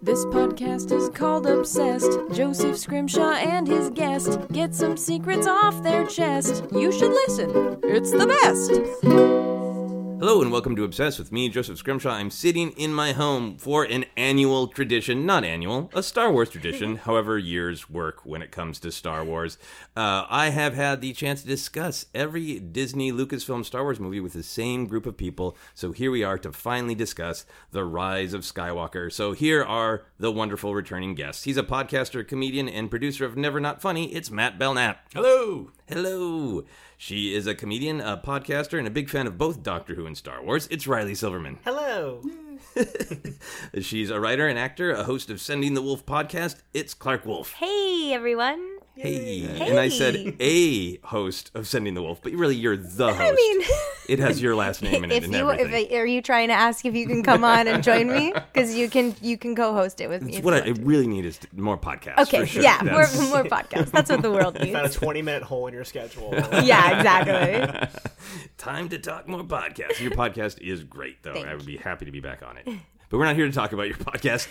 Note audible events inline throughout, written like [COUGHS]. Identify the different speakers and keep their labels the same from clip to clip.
Speaker 1: This podcast is called Obsessed. Joseph Scrimshaw and his guest get some secrets off their chest. You should listen, it's the best.
Speaker 2: Hello and welcome to Obsessed with me, Joseph Scrimshaw. I'm sitting in my home for an annual tradition, not annual, a Star Wars tradition, [LAUGHS] however years work when it comes to Star Wars. Uh, I have had the chance to discuss every Disney Lucasfilm Star Wars movie with the same group of people, so here we are to finally discuss The Rise of Skywalker. So here are the wonderful returning guests. He's a podcaster, comedian, and producer of Never Not Funny. It's Matt Belknap.
Speaker 3: Hello.
Speaker 2: Hello. She is a comedian, a podcaster, and a big fan of both Doctor Who and Star Wars. It's Riley Silverman.
Speaker 4: Hello. [LAUGHS]
Speaker 2: She's a writer and actor, a host of Sending the Wolf podcast. It's Clarke Wolfe.
Speaker 5: Hey everyone.
Speaker 2: Hey. And I said a host of Sending the Wolf, but really you're the host.
Speaker 5: I mean, [LAUGHS]
Speaker 2: it has your last name in it
Speaker 5: if
Speaker 2: and
Speaker 5: you if
Speaker 2: everything.
Speaker 5: Are you trying to ask if you can come on and join me [LAUGHS] because you can you can co-host it with me.
Speaker 2: What
Speaker 5: you
Speaker 2: I
Speaker 5: want
Speaker 2: really need is more podcasts.
Speaker 5: okay,
Speaker 2: for sure.
Speaker 5: yeah, more
Speaker 2: That's-
Speaker 5: more podcasts. That's what the world [LAUGHS]
Speaker 4: Found a
Speaker 5: needs.
Speaker 4: 20 minute hole in your schedule.
Speaker 5: yeah, exactly.
Speaker 2: Time to talk more podcasts. Your podcast is great, though.
Speaker 5: Thank
Speaker 2: I would be happy to be back on it. But we're not here to talk about your [LAUGHS] podcast.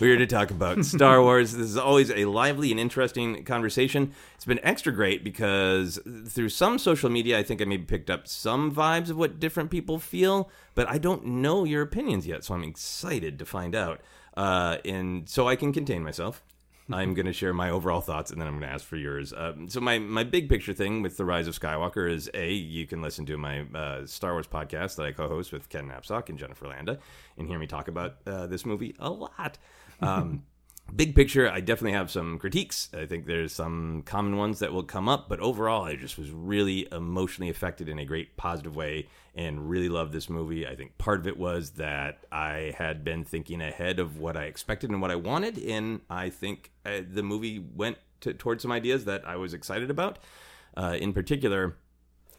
Speaker 2: We're here to talk about Star Wars. This is always a lively and interesting conversation. It's been extra great because through some social media, I think I maybe picked up some vibes of what different people feel, but I don't know your opinions yet, so I'm excited to find out. Uh, and so I can contain myself. I'm going to share my overall thoughts, and then I'm going to ask for yours. Um, so my my big picture thing with the Rise of Skywalker is a you can listen to my uh, Star Wars podcast that I co-host with Ken Knapsack and Jennifer Landa, and hear me talk about uh, this movie a lot. Um, big picture, I definitely have some critiques. I think there's some common ones that will come up, but overall, I just was really emotionally affected in a great positive way and really loved this movie. I think part of it was that I had been thinking ahead of what I expected and what I wanted, and I think uh, the movie went to, towards some ideas that I was excited about. Uh, in particular,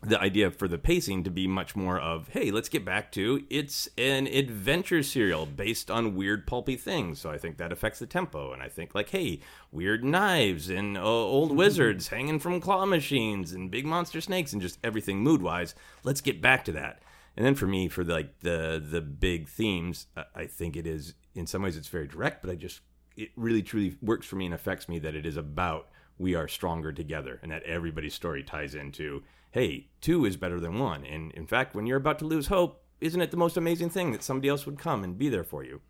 Speaker 2: the idea for the pacing to be much more of hey let's get back to it's an adventure serial based on weird pulpy things. So i think that affects the tempo. And i think like hey weird knives and uh, old wizards [LAUGHS] hanging from claw machines and big monster snakes and just everything mood wise let's get back to that. And then for me for the, like the the big themes I- i think it is in some ways it's very direct but i just it really truly works for me and affects me that it is about we are stronger together and that everybody's story ties into hey two is better than one. And in fact when you're about to lose hope isn't it the most amazing thing that somebody else would come and be there for you?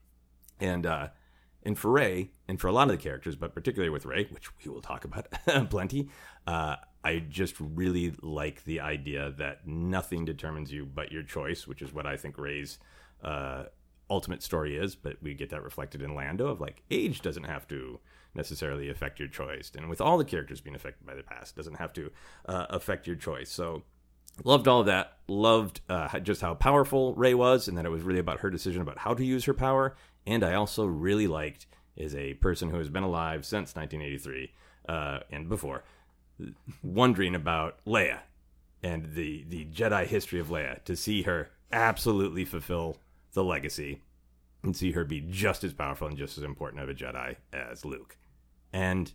Speaker 2: And uh and for Rey and for a lot of the characters but particularly with Rey which we will talk about [LAUGHS] plenty uh i just really like the idea that nothing determines you but your choice which is what i think Rey's uh ultimate story is, but we get that reflected in Lando of like age doesn't have to necessarily affect your choice, and with all the characters being affected by the past, doesn't have to uh, affect your choice. So loved all of that. Loved uh, just how powerful Rey was, and that it was really about her decision about how to use her power. And I also really liked is a person who has been alive since 1983 uh, and before, wondering about Leia and the the Jedi history of Leia to see her absolutely fulfill the legacy and see her be just as powerful and just as important of a Jedi as Luke. And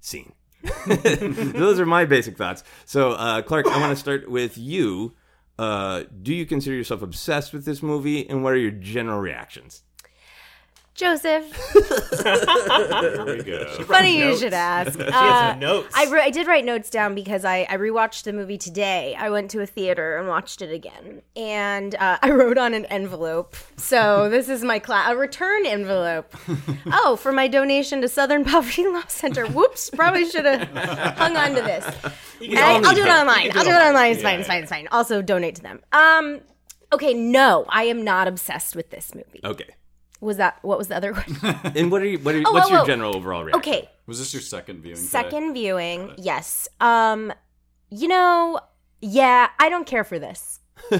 Speaker 2: scene. [LAUGHS] Those are my basic thoughts. So, uh, Clarke, I want to start with you. Uh, do you consider yourself obsessed with this movie, and what are your general reactions?
Speaker 5: Joseph, [LAUGHS]
Speaker 3: There we go.
Speaker 5: funny you
Speaker 4: notes.
Speaker 5: should ask. [LAUGHS] Uh,
Speaker 4: notes.
Speaker 5: I, re- I did write notes down because I, I rewatched the movie today. I went to a theater and watched it again. And uh, I wrote on an envelope. So [LAUGHS] this is my class, a return envelope. oh, for my donation to Southern Poverty Law Center. Whoops, probably should have hung on to this. I, I'll do it
Speaker 2: help.
Speaker 5: online. I'll do it online. It's fine. It's fine. It's fine. Also, donate to them. Um, okay, no, I am not obsessed with this movie.
Speaker 2: Okay.
Speaker 5: Was that what was the other [LAUGHS] question? [LAUGHS]
Speaker 2: And what are you, what are,
Speaker 5: Oh,
Speaker 2: what's
Speaker 5: oh,
Speaker 2: your
Speaker 5: oh.
Speaker 2: general overall reaction?
Speaker 5: Okay,
Speaker 3: Was this your second viewing? today?
Speaker 5: second viewing yes um you know yeah i don't care for this [LAUGHS]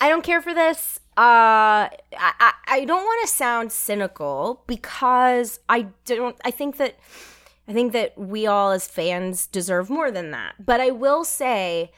Speaker 5: i don't care for this uh i i, I don't want to sound cynical because i don't i think that i think that we all as fans deserve more than that but i will say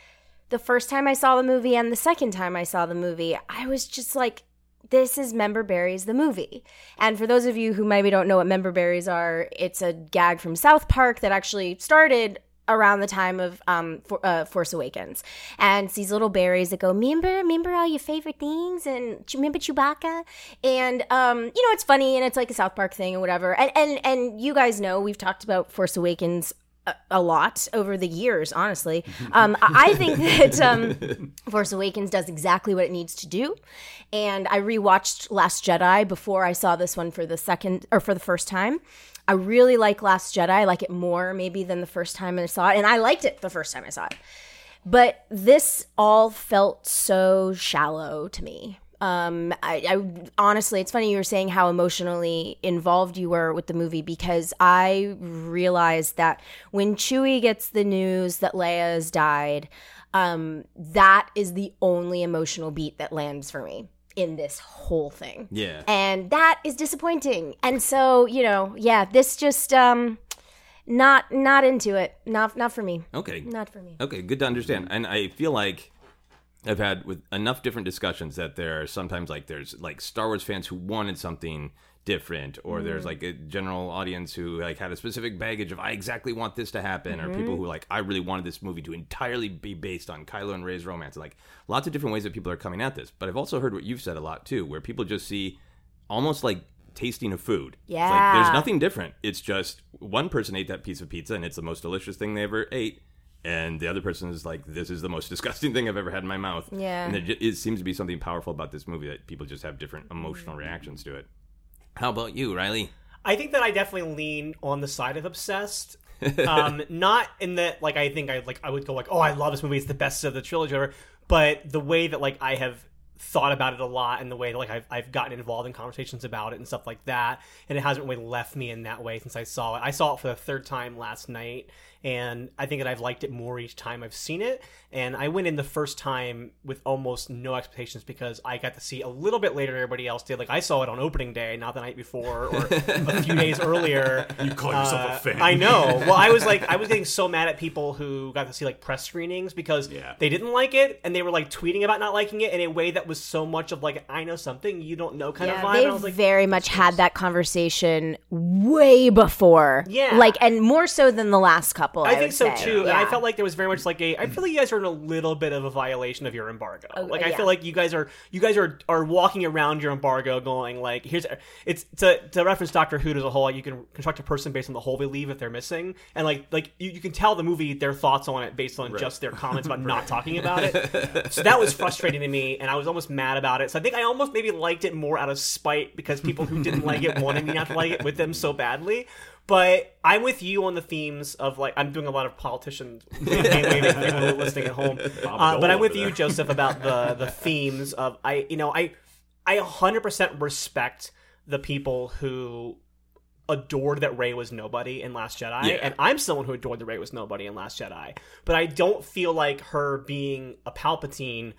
Speaker 5: the first time i saw the movie and the second time i saw the movie i was just like this is Member Berries, the movie. And for those of you who maybe don't know what Member Berries are, it's a gag from South Park that actually started around the time of um, for, uh, Force Awakens, and it's these little berries that go, "Remember, remember all your favorite things, and remember Chewbacca." And um, you know, it's funny, and it's like a South Park thing or whatever. And and and you guys know we've talked about Force Awakens a, lot over the years. Honestly, um, I I think that um, [LAUGHS] Force Awakens does exactly what it needs to do. And I rewatched Last Jedi before I saw this one for the second or for the first time. I really like Last Jedi. I like it more maybe than the first time I saw it, and I liked it the first time I saw it. But this all felt so shallow to me. Um, I, I honestly, it's funny you were saying how emotionally involved you were with the movie because I realized that when Chewie gets the news that Leia has died, um, that is the only emotional beat that lands for me in this whole thing.
Speaker 2: Yeah.
Speaker 5: And that is disappointing. And so, you know, yeah, this just um not not into it. Not not for me.
Speaker 2: Okay.
Speaker 5: Not for me.
Speaker 2: Okay, good to understand. And I feel like I've had with enough different discussions that there are sometimes like there's like Star Wars fans who wanted something different or there's mm-hmm. like a general audience who like had a specific baggage of I exactly want this to happen or people mm-hmm. who like I really wanted this movie to entirely be based on Kylo and Rey's romance. Like lots of different ways that people are coming at this but I've also heard what you've said a lot too where people just see almost like tasting of food. It's like
Speaker 5: Yeah.
Speaker 2: there's nothing different. It's just one person ate that piece of pizza and it's the most delicious thing they ever ate and the other person is like this is the most [LAUGHS] disgusting thing I've ever had in my mouth
Speaker 5: Yeah.
Speaker 2: and it, ju- it seems to be something powerful about this movie that people just have different emotional reactions to it how about you, Riley?
Speaker 4: I think that I definitely lean on the side of obsessed. [LAUGHS] um, not in that like I think I like I would go like, oh, I love this movie, it's the best of the trilogy, or whatever, but the way that like I have thought about it a lot and the way that like I've, I've gotten involved in conversations about it and stuff like that and it hasn't really left me in that way since I saw it. I saw it for the third time last night and I think that I've liked it more each time I've seen it and I went in the first time with almost no expectations because I got to see a little bit later than everybody else did like I saw it on opening day not the night before or a few [LAUGHS] days earlier
Speaker 3: You call yourself
Speaker 4: uh,
Speaker 3: a fan.
Speaker 4: I know. [LAUGHS] Well, I was like, I was getting so mad at people who got to see like press screenings because
Speaker 3: Yeah.
Speaker 4: they didn't like it and they were like tweeting about not liking it in a way that was so much of like, I know something you don't know kind of vibe.
Speaker 5: they
Speaker 4: And I was like,
Speaker 5: very much had that conversation way before.
Speaker 4: Yeah.
Speaker 5: Like, and more so than the last couple. I,
Speaker 4: I think
Speaker 5: would
Speaker 4: so
Speaker 5: say.
Speaker 4: too, and I felt like there was very much like a. I feel like you guys are in a little bit of a violation of your embargo. Oh, like I
Speaker 5: yeah.
Speaker 4: feel like you guys are you guys are are walking around your embargo, going like, here's it's to to reference Doctor Who as a whole. Like you can construct a person based on the hole they leave if they're missing, and like like you, you can tell the movie their thoughts on it based on just their comments about [LAUGHS] not talking about it. [LAUGHS] So that was frustrating to me, and I was almost mad about it. So I think I almost maybe liked it more out of spite because people who didn't like it wanted me not to like it with them so badly. But I'm with you on the themes of like I'm doing a lot of politicians [LAUGHS] mainly for people who are listening at home. Uh, but I'm with you. Joseph, about the the [LAUGHS] themes of I you know I I 100% respect the people who adored that Rey was nobody in Last Jedi,
Speaker 2: Yeah.
Speaker 4: and I'm someone who adored that Rey was nobody in Last Jedi. But I don't feel like her being a Palpatine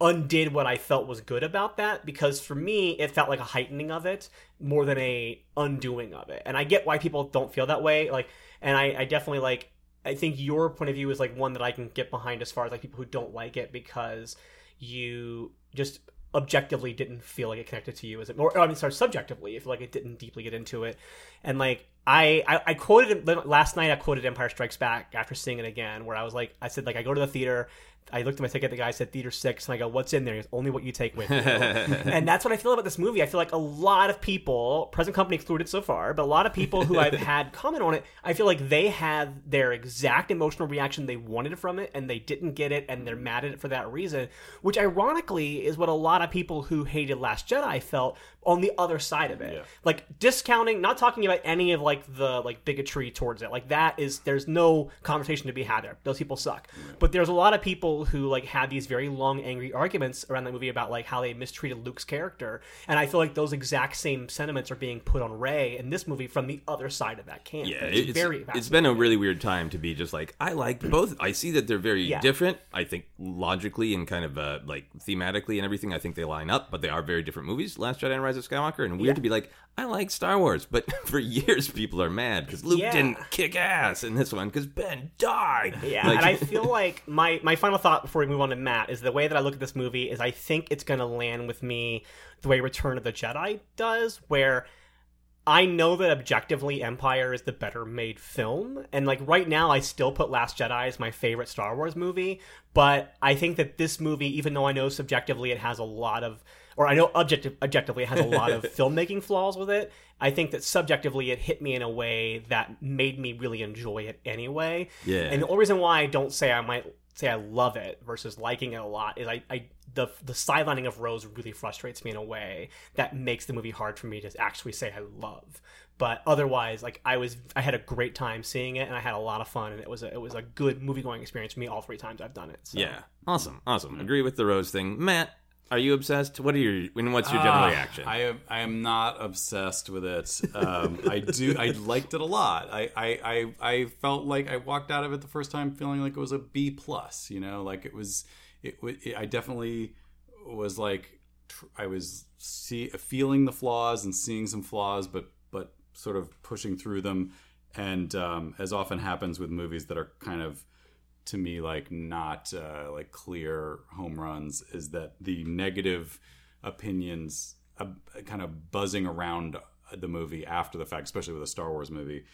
Speaker 4: undid what I felt was good about that because for me it felt like a heightening of it more than a undoing of it. And I get why people don't feel that way. Like and I, I definitely like I think your point of view is like one that I can get behind as far as like people who don't like it because you just objectively didn't feel like it connected to you as it or, or I mean sorry subjectively if like it didn't deeply get into it and like I, I I quoted last night I quoted Empire Strikes Back after seeing it again where I was like I said like I go to the theater I looked at my ticket the guy said theater six. And I go what's in there? He goes only what you take with you. [LAUGHS] And that's what I feel about this movie. I feel like a lot of people present company excluded so far but a lot of people who I've [LAUGHS] had comment on it I feel like they had their exact emotional reaction they wanted from it and they didn't get it and they're mad at it for that reason which ironically is what a lot of people who hated Last Jedi felt on the other side of it
Speaker 3: Yeah.
Speaker 4: like discounting not talking about any of like the like bigotry towards it like that is there's no conversation to be had there those people suck but there's a lot of people who like had these very long angry arguments around that movie about like how they mistreated luke's character and i feel like those exact same sentiments are being put on ray in this movie from the other side of that camp
Speaker 2: Yeah,
Speaker 4: it's,
Speaker 2: it's,
Speaker 4: very
Speaker 2: it's been a really weird time to be just like I like both. I see that they're very
Speaker 4: Yeah.
Speaker 2: different. I think logically and kind of uh, like thematically and everything. I think they line up, but they are very different movies. Last Jedi and Rise of Skywalker, and weird
Speaker 4: Yeah.
Speaker 2: to be like I like Star Wars, but [LAUGHS] for years people are mad because Luke
Speaker 4: Yeah.
Speaker 2: didn't kick ass in this one because Ben died. [LAUGHS]
Speaker 4: Yeah,
Speaker 2: Like-
Speaker 4: and I feel like my my final thought before we move on to Matt is the way that I look at this movie is I think it's going to land with me the way Return of the Jedi does, where I know that objectively Empire is the better made film, and like right now, I still put Last Jedi as my favorite Star Wars movie. But I think that this movie, even though I know subjectively it has a lot of, or I know objective, objectively it has a lot of [LAUGHS] filmmaking flaws with it, I think that subjectively it hit me in a way that made me really enjoy it anyway.
Speaker 2: Yeah.
Speaker 4: And the only reason why I don't say I might say I love it versus liking it a lot is I, I the the sidelining of Rose really frustrates me in a way that makes the movie hard for me to actually say I love. But otherwise, like I was, I had a great time seeing it, and I had a lot of fun, and it was a, it was a good movie going experience for me all three times I've done it. So.
Speaker 2: Yeah, awesome, awesome. Agree with the rose thing, Matt. Are you obsessed? What are your and what's your general
Speaker 3: Ah,
Speaker 2: reaction?
Speaker 3: I am I am not obsessed with it. Um, I do I liked it a lot. I, I I I felt like I walked out of it the first time feeling like it was a B plus. You know, like it was it. it I definitely was like tr- I was see feeling the flaws and seeing some flaws, but but sort of pushing through them. And um, as often happens with movies that are kind of to me like not uh, like clear home runs is that the negative opinions uh, kind of buzzing around the movie after the fact especially with a star wars movie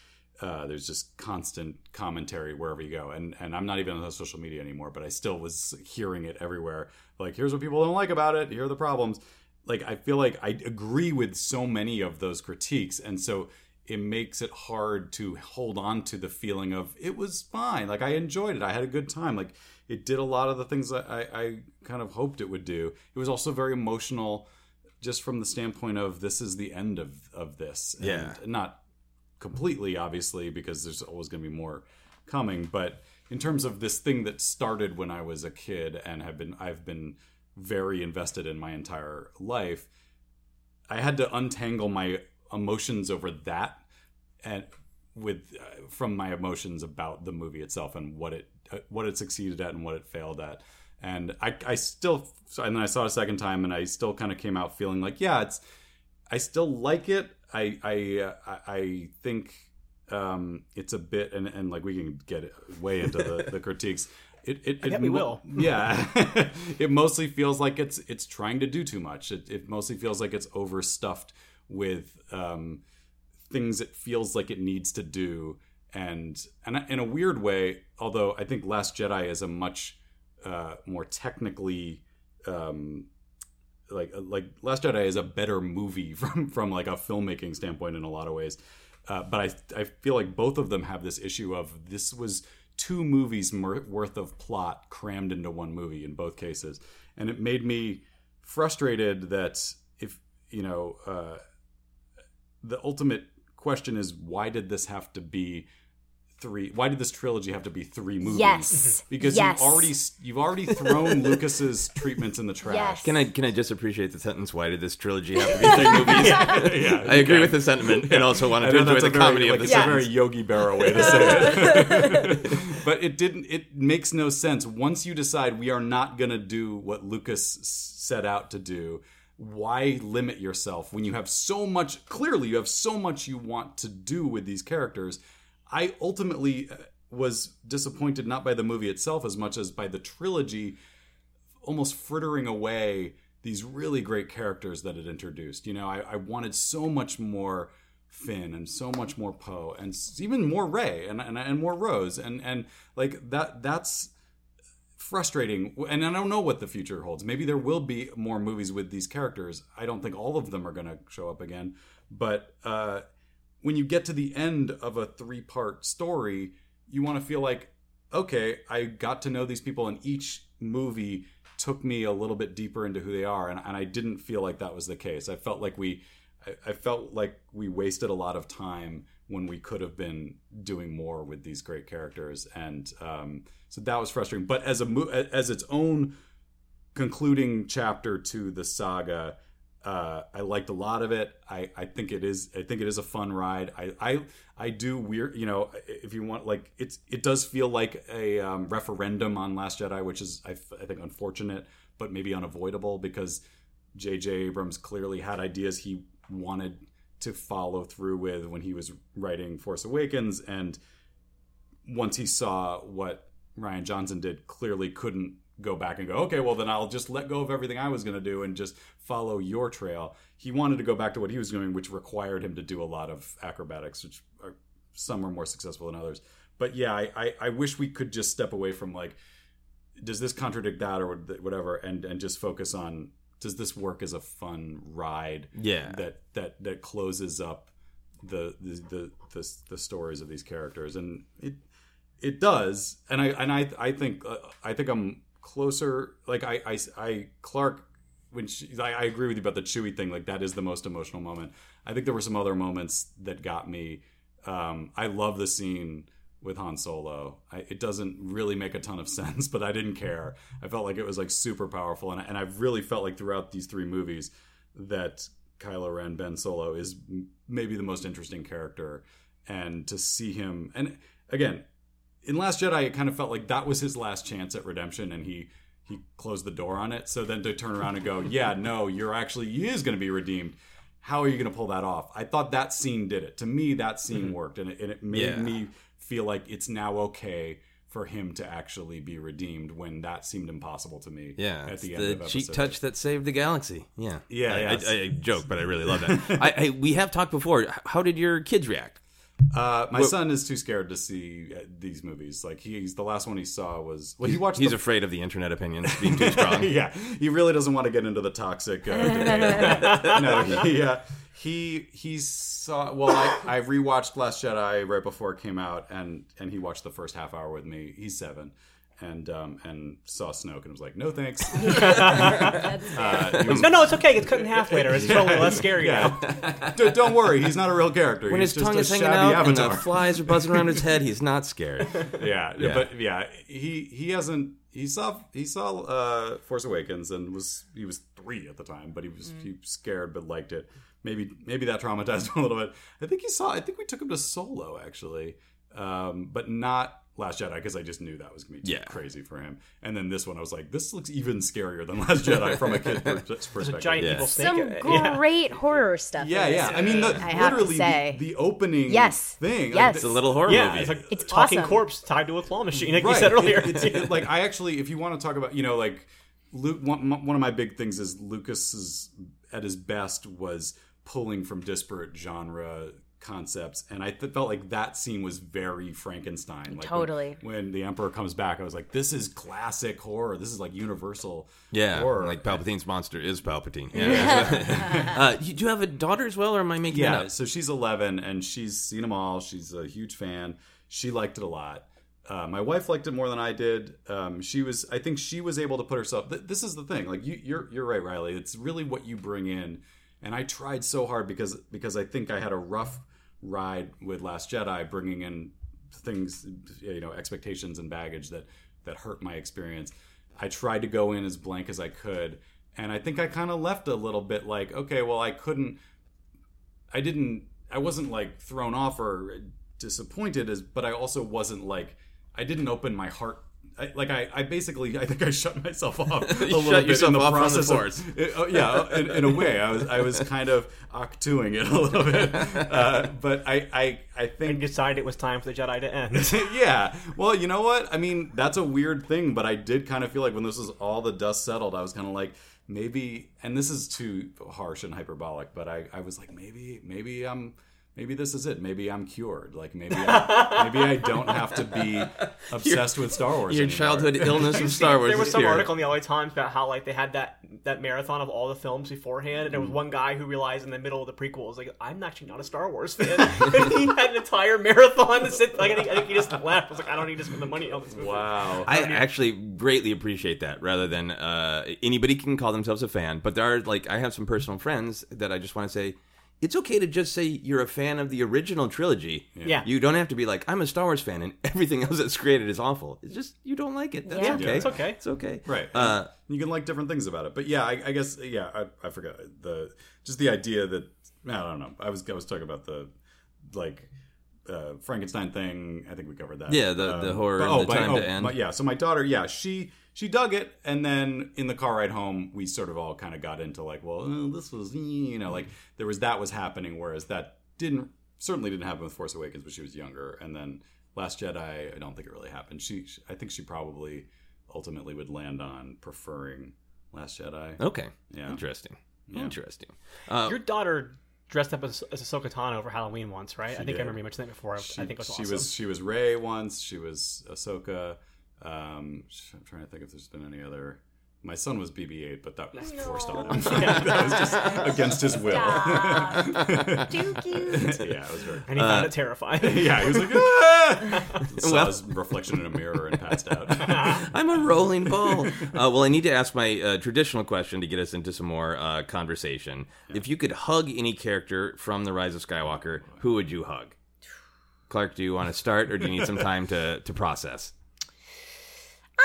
Speaker 3: uh, there's just constant commentary wherever you go. And and i'm not even on social media anymore but i still was hearing it everywhere. Like here's what people don't like about it. Here are the problems. Like i feel like i agree with so many of those critiques. And so it makes it hard to hold on to the feeling of it was fine. Like I enjoyed it. I had a good time. Like it did a lot of the things that I, I kind of hoped it would do. It was also very emotional, just from the standpoint of this is the end of of this. And
Speaker 2: Yeah.
Speaker 3: not completely, obviously, because there's always going to be more coming. But in terms of this thing that started when I was a kid and have been, I've been very invested in my entire life. I had to untangle my emotions over that and with uh, from my emotions about the movie itself and what it uh, what it succeeded at and what it failed at. And I, I still and then I saw it a second time and I still kind of came out feeling like yeah it's I still like it. I I uh, I- think um it's a bit and and like we can get way into the, the [LAUGHS] critiques. It, it, it
Speaker 4: we will. [LAUGHS]
Speaker 3: yeah. [LAUGHS] It mostly feels like it's it's trying to do too much. It, it mostly feels like it's overstuffed with um, things it feels like it needs to do. And and in a weird way although i think last jedi is a much uh, more technically um, like like last jedi is a better movie [LAUGHS] from from like a filmmaking standpoint in a lot of ways. Uh, but I, I feel like both of them have this issue of this was two movies worth of plot crammed into one movie in both cases. And it made me frustrated that if you know uh, the ultimate question is why did this have to be three why did this trilogy have to be three movies
Speaker 5: Yes. [LAUGHS]
Speaker 3: because
Speaker 5: Yes.
Speaker 3: you've already you've already thrown [LAUGHS] lucas's treatments in the trash
Speaker 5: Yes.
Speaker 2: can I can I just appreciate the sentence? Why did this trilogy have to be three [LAUGHS] movies?
Speaker 3: yeah,
Speaker 2: I agree with the sentiment, and also wanted to
Speaker 3: know
Speaker 2: enjoy the
Speaker 3: a very,
Speaker 2: comedy
Speaker 3: like,
Speaker 2: of the
Speaker 3: it's a very Yogi Berra way to say it. but it didn't. It makes no sense once you decide we are not going to do what Lucas set out to do. Why limit yourself when you have so much? Clearly, you have so much you want to do with these characters. I ultimately uh, was disappointed not by the movie itself as much as by the trilogy almost frittering away these really great characters that it introduced. You know, I, I wanted so much more Finn and so much more Poe and even more Rey and, and and more Rose and and like that that's frustrating and I don't know what the future holds. Maybe there will be more movies with these characters. I don't think all of them are going to show up again, but uh when you get to the end of a three-part story, you want to feel like okay, I got to know these people and each movie took me a little bit deeper into who they are and, and I didn't feel like that was the case. I felt like we I, I felt like we wasted a lot of time when we could have been doing more with these great characters and um, so that was frustrating but as a mo- as its own concluding chapter to the saga uh, I liked a lot of it. I, I think it is I think it is a fun ride. I, I I do weird you know if you want like it's it does feel like a um, referendum on Last Jedi, which is I, f- I think unfortunate but maybe unavoidable because J.J. Abrams clearly had ideas he wanted to follow through with when he was writing Force Awakens and once he saw what Rian Johnson did, clearly couldn't go back and go, okay, well then I'll just let go of everything I was going to do and just follow your trail. He wanted to go back to what he was doing, which required him to do a lot of acrobatics, which are, some are more successful than others. But yeah, I, I, I wish we could just step away from like, does this contradict that or whatever, and and just focus on does this work as a fun ride?
Speaker 2: Yeah.
Speaker 3: that that that closes up the the the the, the stories of these characters, and it it does, and I and I I think uh, I think I'm closer. Like I I, I Clarke when she, I, I agree with you about the Chewie thing. Like that is the most emotional moment. I think there were some other moments that got me. Um, I love the scene with Han Solo. I, it doesn't really make a ton of [LAUGHS] sense, but I didn't care. I felt like it was like super powerful, and and I've really felt like throughout these three movies that Kylo Ren Ben Solo is m- maybe the most interesting character, and to see him and again in Last Jedi, it kind of felt like that was his last chance at redemption, and he he closed the door on it. So then to turn around and go, [LAUGHS] yeah, no, you're actually he is going to be redeemed. How are you going to pull that off? I thought that scene did it. To me, that scene mm-hmm. worked, and it, and it made
Speaker 2: Yeah.
Speaker 3: me feel like it's now okay for him to actually be redeemed when that seemed impossible to me.
Speaker 2: Yeah,
Speaker 3: at the
Speaker 2: the,
Speaker 3: end of
Speaker 2: the
Speaker 3: episode
Speaker 2: touch that saved the galaxy. Yeah,
Speaker 3: Yeah,
Speaker 2: I,
Speaker 3: yeah.
Speaker 2: I, I joke, but I really love that. [LAUGHS] I, I, we have talked before. How did your kids react?
Speaker 3: Uh, my son is too scared to see uh, these movies. Like he's the last one he saw was well, he watched.
Speaker 2: He's
Speaker 3: the,
Speaker 2: afraid of the internet opinions being too strong. [LAUGHS]
Speaker 3: yeah, he really doesn't want to get into the toxic. Uh, debate. [LAUGHS] no, he, uh, he he saw. Well, I, I rewatched Last Jedi right before it came out, and and he watched the first half hour with me. He's seven. And um and saw Snoke and was like, no thanks. [LAUGHS] Uh,
Speaker 4: No, no, it's okay. It's cut in half later. It's [LAUGHS] totally less scary now.
Speaker 3: D- don't worry, he's not a real character.
Speaker 2: When
Speaker 3: he's
Speaker 2: his
Speaker 3: just
Speaker 2: tongue
Speaker 3: a
Speaker 2: is hanging
Speaker 3: shabby
Speaker 2: out and the
Speaker 3: avatar.
Speaker 2: flies are buzzing around his head, he's not scared. [LAUGHS]
Speaker 3: yeah,
Speaker 2: Yeah.
Speaker 3: but yeah, he he hasn't he saw he saw uh Force Awakens and was he was three at the time, but he was he was scared but liked it. Maybe maybe that traumatized him a little bit. I think he saw. I think we took him to Solo actually, um, but not Last Jedi because I just knew that was gonna be too
Speaker 2: Yeah.
Speaker 3: crazy for him. And then this one, I was like, this looks even scarier than Last Jedi [LAUGHS] from a kid's per-
Speaker 4: There's
Speaker 3: perspective.
Speaker 4: a giant
Speaker 2: Yeah.
Speaker 4: evil snake.
Speaker 5: Some.
Speaker 4: Yeah.
Speaker 5: great [LAUGHS] horror stuff.
Speaker 3: yeah, yeah.
Speaker 5: this
Speaker 3: I mean, the,
Speaker 5: movie, I have to
Speaker 3: literally
Speaker 5: say.
Speaker 3: the, the opening
Speaker 5: Yes.
Speaker 3: thing.
Speaker 5: Yes.
Speaker 2: It's a little horror
Speaker 4: Yeah,
Speaker 2: movie.
Speaker 4: it's like
Speaker 5: It's
Speaker 4: talking
Speaker 5: awesome.
Speaker 4: corpse tied to a claw machine, like you said earlier.
Speaker 3: It- it's- [LAUGHS] like I actually, if you want to talk about, you know, like Luke, one, one of my big things is Lucas's at his best was pulling from disparate genre concepts, and I th- felt like that scene was very Frankenstein. Like
Speaker 5: Totally.
Speaker 3: When, the Emperor comes back, I was like, this is classic horror. This is like universal
Speaker 2: yeah,
Speaker 3: horror.
Speaker 2: like Palpatine's monster is Palpatine. Yeah. [LAUGHS] uh, you, do you have a daughter as well, or am I making that
Speaker 3: Yeah,
Speaker 2: up?
Speaker 3: so she's 11 and she's seen them all. She's a huge fan. She liked it a lot. Uh, my wife liked it more than I did. Um, she was, I think, she was able to put herself. Th- this is the thing. Like you, you're, you're right, Riley. It's really what you bring in. And I tried so hard because because I think I had a rough ride with Last Jedi, bringing in things, you know, expectations and baggage that that hurt my experience. I tried to go in as blank as I could, and I think I kind of left a little bit like, okay, well, I couldn't I didn't I wasn't like thrown off or disappointed as but I also wasn't like I didn't open my heart I, like I, I basically I think I shut myself off [LAUGHS] a little
Speaker 2: shut
Speaker 3: bit in the
Speaker 2: off from the
Speaker 3: process of- it- oh, yeah in, in a way I was I was kind of octuing it a little bit [LAUGHS] uh, but I I, I think
Speaker 4: and
Speaker 3: think
Speaker 4: decided it was time for the Jedi to end. [LAUGHS]
Speaker 3: yeah. Well, you know what? I mean, that's a weird thing, but I did kind of feel like when this was all the dust settled, I was kind of like, maybe, and this is too harsh and hyperbolic, but I, I was like, maybe, maybe I'm, maybe this is it. Maybe I'm cured. Like maybe, I, maybe I don't have to be [LAUGHS] obsessed with Star Wars.
Speaker 2: Your
Speaker 3: anymore.
Speaker 2: childhood [LAUGHS] illness of Star Wars.
Speaker 4: There was
Speaker 2: is
Speaker 4: some
Speaker 2: here.
Speaker 4: article in the LA Times about how like they had that that marathon of all the films beforehand, and there
Speaker 3: Mm.
Speaker 4: was one guy who realized in the middle of the prequel was like, "I'm actually not a Star Wars fan," [LAUGHS] and he had an entire marathon to sit. Like I think, I think he just left. I was like, "I don't need to spend the money on this movie."
Speaker 3: Wow.
Speaker 2: I actually greatly appreciate that. Rather than uh, anybody can call themselves a fan, but there are like I have some personal friends that I just want to say. It's okay to just say you're a fan of the original trilogy.
Speaker 4: Yeah.
Speaker 2: You don't have to be like, I'm a Star Wars fan and [LAUGHS] everything else that's created is awful. It's just you don't like it. That's
Speaker 5: Yeah.
Speaker 2: okay.
Speaker 3: Yeah,
Speaker 4: it's okay.
Speaker 2: It's okay.
Speaker 3: Right.
Speaker 2: Uh,
Speaker 3: you can like different things about it, but yeah, I, I guess yeah, I, I forgot the just the idea that I don't know. I was I was talking about the like uh, Frankenstein thing. I think we covered that.
Speaker 2: Yeah, the- the horror
Speaker 3: but-
Speaker 2: and the
Speaker 3: but-
Speaker 2: time to end.
Speaker 3: my- yeah, so my daughter, yeah, she she dug it, and then in the car ride home, we sort of all kind of got into like, well, uh, this was you know like there was that was happening, whereas that didn't certainly didn't happen with Force Awakens, but she was younger, and then Last Jedi, I don't think it really happened. She, she I think she probably ultimately would land on preferring Last Jedi.
Speaker 2: Okay.
Speaker 3: Yeah.
Speaker 2: Interesting.
Speaker 3: Yeah.
Speaker 2: Interesting. Uh,
Speaker 4: Your daughter dressed up as, as Ahsoka Tano over Halloween once, right? I think
Speaker 3: did.
Speaker 4: I remember you mentioned that before.
Speaker 3: She,
Speaker 4: I think it was
Speaker 3: she
Speaker 4: awesome.
Speaker 3: was she was Rey once. She was Ahsoka. Um, I'm trying to think if there's been any other. My son was BB-8, but that was forced on him. [LAUGHS] [LAUGHS] that was just against his will.
Speaker 5: Too [LAUGHS] cute.
Speaker 3: yeah, it was very.
Speaker 4: and he found it terrifying.
Speaker 3: Yeah, he was like, ah! saw
Speaker 2: Well-
Speaker 3: his reflection in a mirror and passed out.
Speaker 2: I'm a rolling ball. uh, well, I need to ask my uh, traditional question to get us into some more uh, conversation. If you could hug any character from The Rise of Skywalker, who would you hug? Clarke, do you want to start, or do you need some time to, to process?
Speaker 5: I.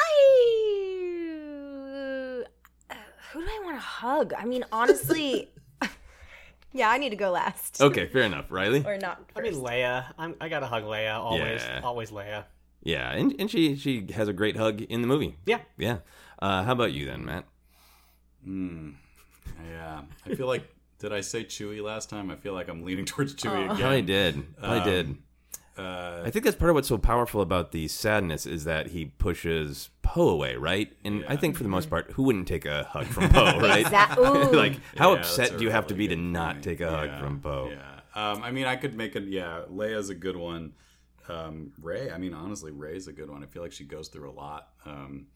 Speaker 5: uh, Who do I want to hug? I mean, honestly. [LAUGHS] yeah, I need to go last.
Speaker 2: Okay, fair enough. Riley?
Speaker 5: Or not.
Speaker 4: I mean,
Speaker 5: first.
Speaker 4: Leia. I'm, I gotta hug Leia. Always,
Speaker 2: Yeah.
Speaker 4: always Leia.
Speaker 2: Yeah, and, and she, she has a great hug in the movie.
Speaker 4: Yeah.
Speaker 2: Yeah. Uh, how about you then, Matt?
Speaker 3: Hmm. Yeah, I feel like [LAUGHS] did I say Chewie last time? I feel like I'm leaning towards Chewie
Speaker 2: Probably
Speaker 3: again.
Speaker 2: I did. I
Speaker 3: Um,
Speaker 2: did.
Speaker 3: Uh,
Speaker 2: I think that's part of what's so powerful about the sadness is that he pushes Poe away, right? And I think for the most part, who wouldn't take a hug from [LAUGHS] Poe, right? [LAUGHS] Like, how
Speaker 3: Yeah,
Speaker 2: upset do you have to be to not
Speaker 3: point.
Speaker 2: take a hug from Poe?
Speaker 3: Yeah. Um, I mean, I could make a yeah. Leia's a good one. Um, Rey. I mean, honestly, Rey's a good one. I feel like she goes through a lot, um,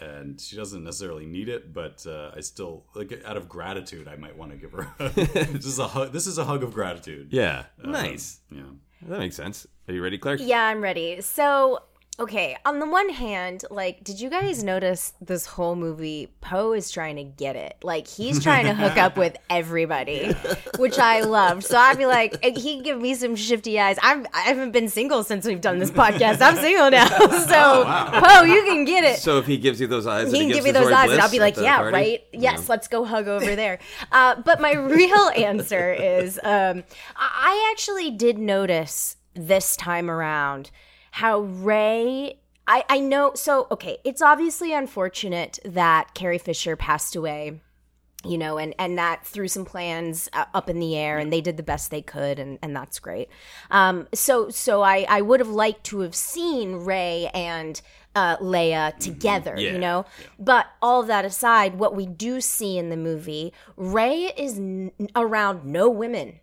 Speaker 3: and she doesn't necessarily need it, but uh, I still like out of gratitude, I might want to give her. A, [LAUGHS] this is a hug. This is a hug of gratitude.
Speaker 2: Yeah,
Speaker 3: Um,
Speaker 2: nice.
Speaker 3: Yeah.
Speaker 2: That makes sense. Are you ready, Claire?
Speaker 5: Yeah, I'm ready. So, okay, on the one hand, like, did you guys notice this whole movie? Poe is trying to get it. Like, he's trying to hook up with [LAUGHS] everybody, which I loved. So I'd be like, he'd give me some shifty eyes. I'm, I haven't been single since we've done this [LAUGHS] podcast. I'm single now. [LAUGHS] So, Poe, you can get it.
Speaker 2: So if he gives you those eyes, and
Speaker 5: he can
Speaker 2: gives
Speaker 5: give me those eyes, and I'll be like, "Yeah,
Speaker 2: party?
Speaker 5: right. Yes, let's go hug over there." Uh, but my real answer is, um, I actually did notice this time around how Rey. I, I know. So okay, it's obviously unfortunate that Carrie Fisher passed away you know and and that threw some plans uh, up in the air and they did the best they could and and that's great um so so i i would have liked to have seen Rey and uh leia together
Speaker 2: Yeah.
Speaker 5: you know but all that aside what we do see in the movie Rey is n- around no women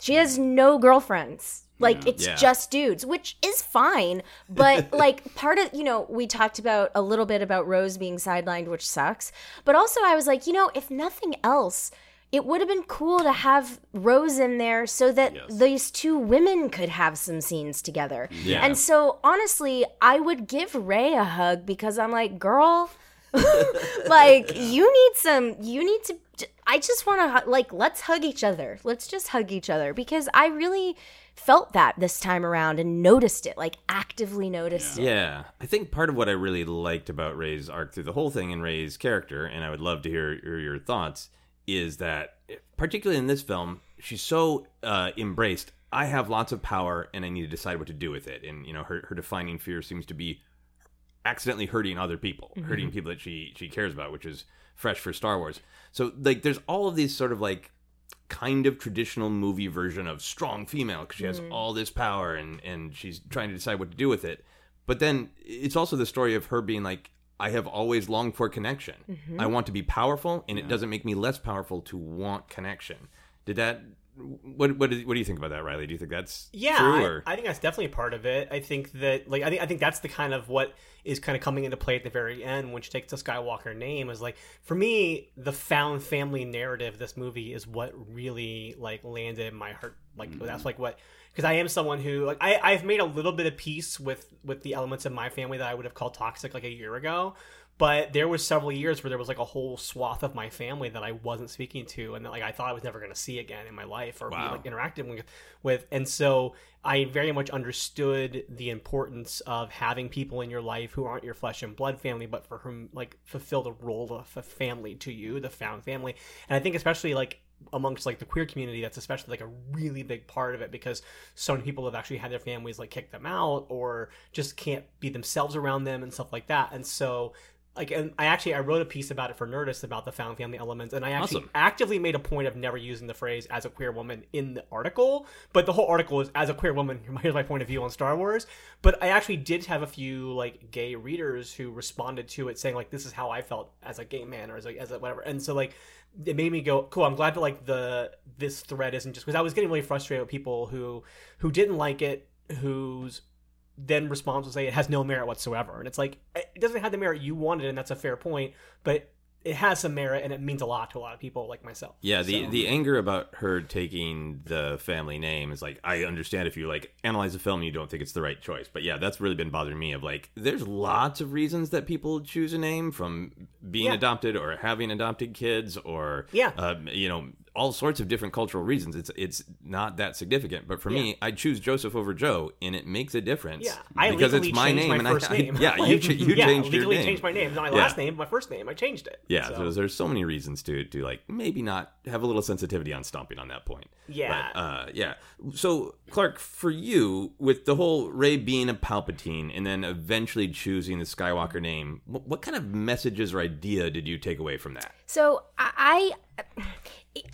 Speaker 5: she has no girlfriends. Like it's
Speaker 2: Yeah.
Speaker 5: just dudes, which is fine. But [LAUGHS] like part of you know, we talked about a little bit about Rose being sidelined, which sucks. But also I was like, you know, if nothing else, it would have been cool to have Rose in there so that
Speaker 3: Yes.
Speaker 5: these two women could have some scenes together.
Speaker 2: Yeah.
Speaker 5: And so honestly, I would give Rey a hug because I'm like, girl, [LAUGHS] like you need some you need to i just want to like let's hug each other let's just hug each other because i really felt that this time around and noticed it like actively noticed it
Speaker 2: Yeah, I think part of what I really liked about Rey's arc through the whole thing and Rey's character, and I would love to hear, hear your thoughts, is that particularly in this film, she's so uh, embraced. I have lots of power, and I need to decide what to do with it. And you know, her her defining fear seems to be accidentally hurting other people, hurting people that she she cares about, which is fresh for Star Wars. So like, there's all of these sort of like kind of traditional movie version of strong female because she has mm-hmm. all this power and and she's trying to decide what to do with it. But then it's also the story of her being like, I have always longed for connection. Mm-hmm. I want to be powerful, and it doesn't make me less powerful to want connection. Did that? What what do, what do you think about that, Riley? Do you think that's
Speaker 4: Yeah,
Speaker 2: true?
Speaker 4: I,
Speaker 2: or?
Speaker 4: I think that's definitely part of it. I think that like I think I think that's the kind of what is kind of coming into play at the very end when she takes the Skywalker name is like for me the found family narrative this movie is what really like landed in my heart like
Speaker 2: Mm-hmm.
Speaker 4: that's like what because I am someone who like I I've made a little bit of peace with with the elements of my family that I would have called toxic like a year ago but there was several years where there was like a whole swath of my family that I wasn't speaking to and that like I thought I was never going to see again in my life or
Speaker 2: Wow.
Speaker 4: be like interacting with with. And so I very much understood the importance of having people in your life who aren't your flesh and blood family but for whom like fulfill the role of a family to you the found family. And I think especially like amongst like the queer community that's especially like a really big part of it because so many people have actually had their families like kick them out or just can't be themselves around them and stuff like that. And so like and I actually I wrote a piece about it for Nerdist about the found family elements, and I actually
Speaker 2: Awesome.
Speaker 4: actively made a point of never using the phrase as a queer woman in the article. But the whole article is as a queer woman. [LAUGHS] Here's my point of view on Star Wars. But I actually did have a few like gay readers who responded to it saying like this is how I felt as a gay man or as a, as a whatever. And so like it made me go cool. I'm glad that like the this thread isn't just because I was getting really frustrated with people who who didn't like it whose then response will say it has no merit whatsoever. And it's like it doesn't have the merit you wanted, and that's a fair point, but it has some merit and it means a lot to a lot of people like myself.
Speaker 2: Yeah, the
Speaker 4: So-
Speaker 2: the anger about her taking the family name is like I understand if you like analyze the film and you don't think it's the right choice, but yeah, that's really been bothering me. Of like, there's lots of reasons that people choose a name from being
Speaker 4: Yeah.
Speaker 2: adopted or having adopted kids or
Speaker 4: Yeah.
Speaker 2: um, you know, all sorts of different cultural reasons. It's it's not that significant, but for me, I choose Joseph over Joe, and it makes a difference.
Speaker 4: yeah, I
Speaker 2: because it's my name
Speaker 4: my
Speaker 2: and
Speaker 4: first
Speaker 2: I, [LAUGHS]
Speaker 4: name.
Speaker 2: yeah, [LAUGHS] you
Speaker 4: Like,
Speaker 2: ch- you
Speaker 4: yeah,
Speaker 2: changed your
Speaker 4: legally
Speaker 2: name.
Speaker 4: changed my name, not my
Speaker 2: Yeah.
Speaker 4: last name, my first name. I changed it.
Speaker 2: Yeah,
Speaker 4: So-
Speaker 2: so there's so many reasons to to like maybe not have a little sensitivity on stomping on that point.
Speaker 4: Yeah.
Speaker 2: But, uh, yeah. So Clarke, for you, with the whole Rey being a Palpatine and then eventually choosing the Skywalker name, what, what kind of messages or idea did you take away from that?
Speaker 5: So I, I,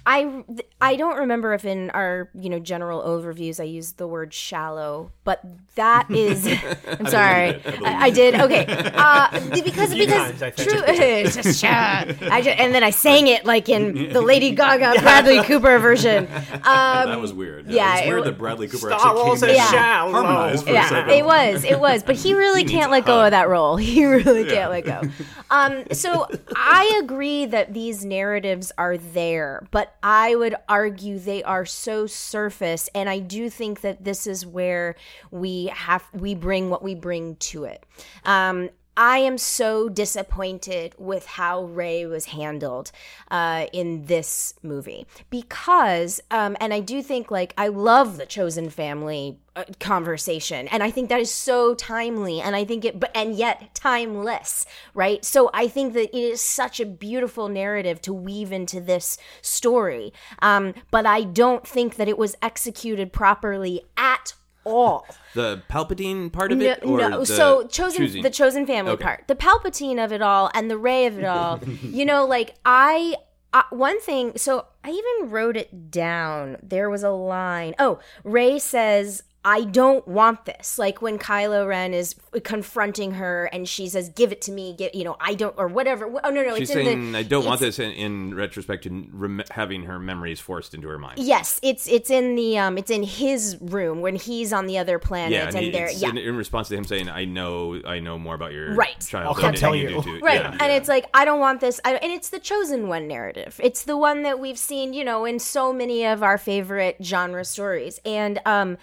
Speaker 5: I I don't remember if in our you know general overviews I used the word shallow, but that [LAUGHS] is. I'm sorry, I, I did. Okay, [LAUGHS] uh, because
Speaker 4: few
Speaker 5: because
Speaker 4: times, I think.
Speaker 5: true. [LAUGHS] just, shut- I just, and then I sang it like in the Lady Gaga Bradley Cooper version. Um,
Speaker 3: that was weird.
Speaker 5: yeah,
Speaker 3: it's
Speaker 5: it
Speaker 3: weird
Speaker 5: wa-
Speaker 3: that Bradley Cooper
Speaker 4: Star
Speaker 3: actually
Speaker 4: Wars
Speaker 3: came
Speaker 4: is
Speaker 3: in and
Speaker 4: shallow.
Speaker 3: harmonized for
Speaker 5: yeah,
Speaker 3: second.
Speaker 5: it was, it was, but he really can't let go of that role. He really can't let go. Um, so I agree that these narratives are there, but I would argue they are so surface, and I do think that this is where we have we bring what we bring to it. Um, I am so disappointed with how Rey was handled uh, in this movie because, um, and I do think like I love the chosen family uh, conversation, and I think that is so timely, and I think it, but and yet timeless, right? So I think that it is such a beautiful narrative to weave into this story, um, but I don't think that it was executed properly at all.
Speaker 2: The Palpatine part of it, or the
Speaker 5: so chosen
Speaker 2: choosing?
Speaker 5: the chosen family
Speaker 2: Okay.
Speaker 5: part, the Palpatine of it all, and the Rey of it all. [LAUGHS] you know, like I. Uh, one thing, so I even wrote it down. There was a line. Oh, Rey says, I don't want this. Like when Kylo Ren is confronting her and she says, Give it to me, get, you know, I don't, or whatever. Oh, no, no,
Speaker 2: She's
Speaker 5: it's in
Speaker 2: saying,
Speaker 5: the.
Speaker 2: "I don't want this." In, in retrospect, to rem- having her memories forced into her mind.
Speaker 5: Yes, it's it's in the um it's in his room when he's on the other planet
Speaker 2: Yeah,
Speaker 5: and,
Speaker 2: and he,
Speaker 5: they're
Speaker 2: it's
Speaker 5: yeah
Speaker 2: in, in response to him saying, "I know, I know more about your
Speaker 5: Right.
Speaker 2: childhood
Speaker 4: come
Speaker 2: than
Speaker 4: tell
Speaker 2: you
Speaker 4: you."
Speaker 2: do." [LAUGHS]
Speaker 5: Right.
Speaker 2: Yeah.
Speaker 5: And it's like, I don't want this. I, and it's the chosen one narrative. It's the one that we've seen, you know, in so many of our favorite genre stories. And um,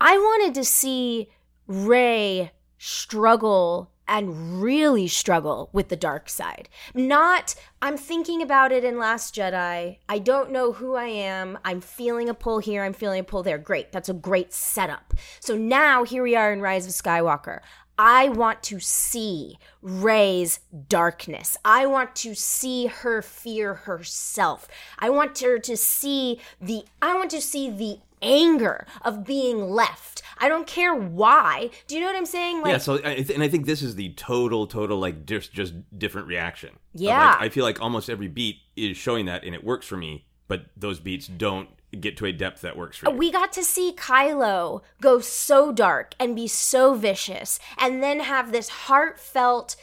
Speaker 5: I wanted to see Rey struggle and really struggle with the dark side. Not, I'm thinking about it in Last Jedi. I don't know who I am. I'm feeling a pull here. I'm feeling a pull there. Great. That's a great setup. So now here we are in Rise of Skywalker. I want to see Rey's darkness. I want to see her fear herself. I want her to see the I want to see the anger of being left. I don't care why. Do you know what I'm saying? Like
Speaker 2: yeah, so I th- and I think this is the total, total like just just different reaction.
Speaker 5: Yeah.
Speaker 2: like, I feel like almost every beat is showing that, and it works for me. But those beats don't get to a depth that works for uh, you.
Speaker 5: we got to see Kylo go so dark and be so vicious and then have this heartfelt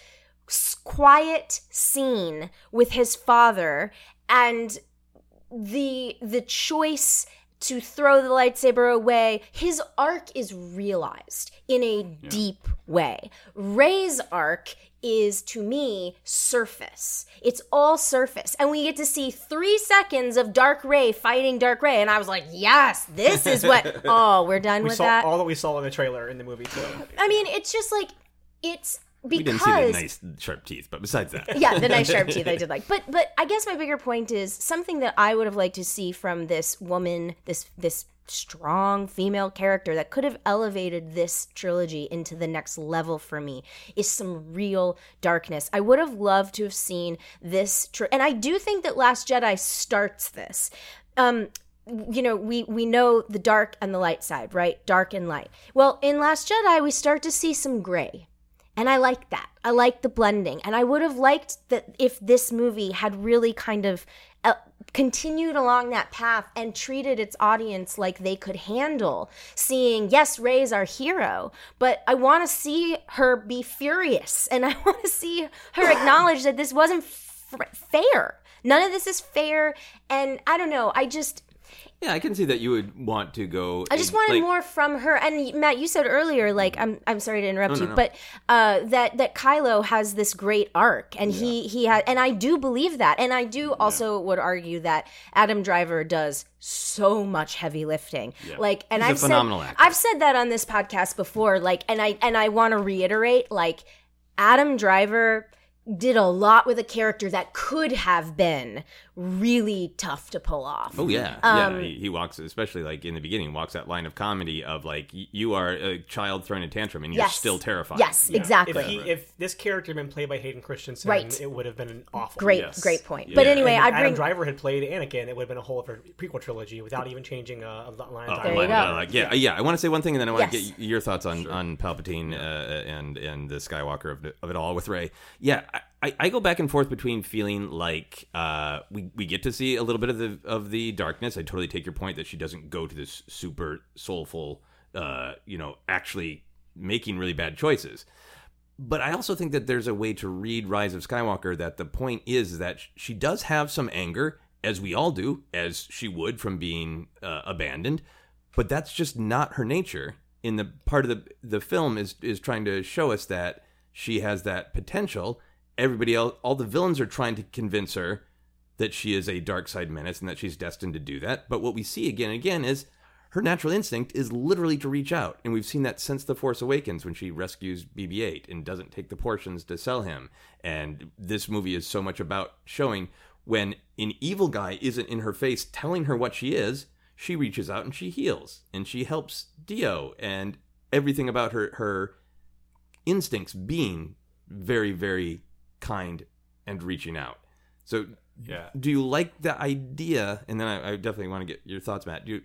Speaker 5: quiet scene with his father and the the choice to throw the lightsaber away. His arc is realized in a deep way. Rey's arc is to me surface. It's all surface. And we get to see three seconds of dark Rey fighting dark Rey and i was like yes this is what [LAUGHS] oh we're done
Speaker 4: we
Speaker 5: with
Speaker 4: saw
Speaker 5: that?
Speaker 4: all that we saw in the trailer in the movie too.
Speaker 5: i mean it's just like it's
Speaker 2: we didn't
Speaker 5: because
Speaker 2: see the nice sharp teeth, but besides that,
Speaker 5: yeah, the nice sharp [LAUGHS] teeth I did like. But but I guess my bigger point is something that I would have liked to see from this woman, this this strong female character that could have elevated this trilogy into the next level for me is some real darkness. I would have loved to have seen this and I do think that Last Jedi starts this. Um you know, we we know the dark and the light side, right? Dark and light. Well, in Last Jedi we start to see some gray And I like that. I like the blending. And I would have liked that if this movie had really kind of uh, continued along that path and treated its audience like they could handle seeing, yes, Rey's our hero, but I want to see her be furious and I [LAUGHS] want to see her acknowledge that this wasn't f- fair. None of this is fair. And I don't know. I just,
Speaker 2: Yeah, I can see that you would want to go.
Speaker 5: I just
Speaker 2: in-
Speaker 5: wanted
Speaker 2: like-
Speaker 5: more from her. And Matt, you said earlier, like I'm I'm sorry to interrupt
Speaker 2: No, no,
Speaker 5: you,
Speaker 2: no.
Speaker 5: but uh, that that Kylo has this great arc, and he he had, and I do believe that, and I do also would argue that Adam Driver does so much heavy lifting. Like, and
Speaker 2: He's a
Speaker 5: I've
Speaker 2: phenomenal
Speaker 5: said
Speaker 2: actor.
Speaker 5: I've said that on this podcast before. Like, and I and I want to reiterate, like Adam Driver did a lot with a character that could have been really tough to pull off.
Speaker 2: Oh yeah,
Speaker 5: Um,
Speaker 2: yeah. He, he walks, especially like in the beginning, walks that line of comedy of like you are a child throwing a tantrum and you're
Speaker 5: Yes.
Speaker 2: still terrified.
Speaker 5: Yes, exactly.
Speaker 4: If, he, if this character had been played by Hayden Christensen,
Speaker 5: Right.
Speaker 4: it would have been an awful.
Speaker 5: Great,
Speaker 3: Yes.
Speaker 5: great point.
Speaker 2: Yeah.
Speaker 5: But anyway,
Speaker 4: And
Speaker 5: I
Speaker 4: if Adam Driver had played Anakin, it would have been a whole other prequel trilogy without even changing a, a line of
Speaker 2: Oh,
Speaker 5: There you
Speaker 2: like,
Speaker 5: go.
Speaker 2: uh, yeah, yeah. I want to say one thing, and then I want to
Speaker 5: Yes.
Speaker 2: get your thoughts on on Palpatine uh, and and the Skywalker of, of it all with Rey. Yeah, I, I, I go back and forth between feeling like uh, we we get to see a little bit of the of the darkness. I totally take your point that she doesn't go to this super soulful, uh, you know, actually making really bad choices. But I also think that there's a way to read Rise of Skywalker that the point is that she does have some anger, as we all do, as she would from being uh, abandoned. But that's just not her nature. In the part of the the film is is trying to show us that she has that potential. Everybody else, all the villains are trying to convince her that she is a dark side menace and that she's destined to do that. But what we see again and again is her natural instinct is literally to reach out. And we've seen that since The Force Awakens when she rescues BB-8 and doesn't take the portions to sell him. And this movie is so much about showing when an evil guy isn't in her face telling her what she is, she reaches out and she heals and she helps D-O and everything about her her instincts being very very kind and reaching out. So
Speaker 3: Yeah.
Speaker 2: do you like the idea? And then I, I definitely want to get your thoughts, Matt. Do you,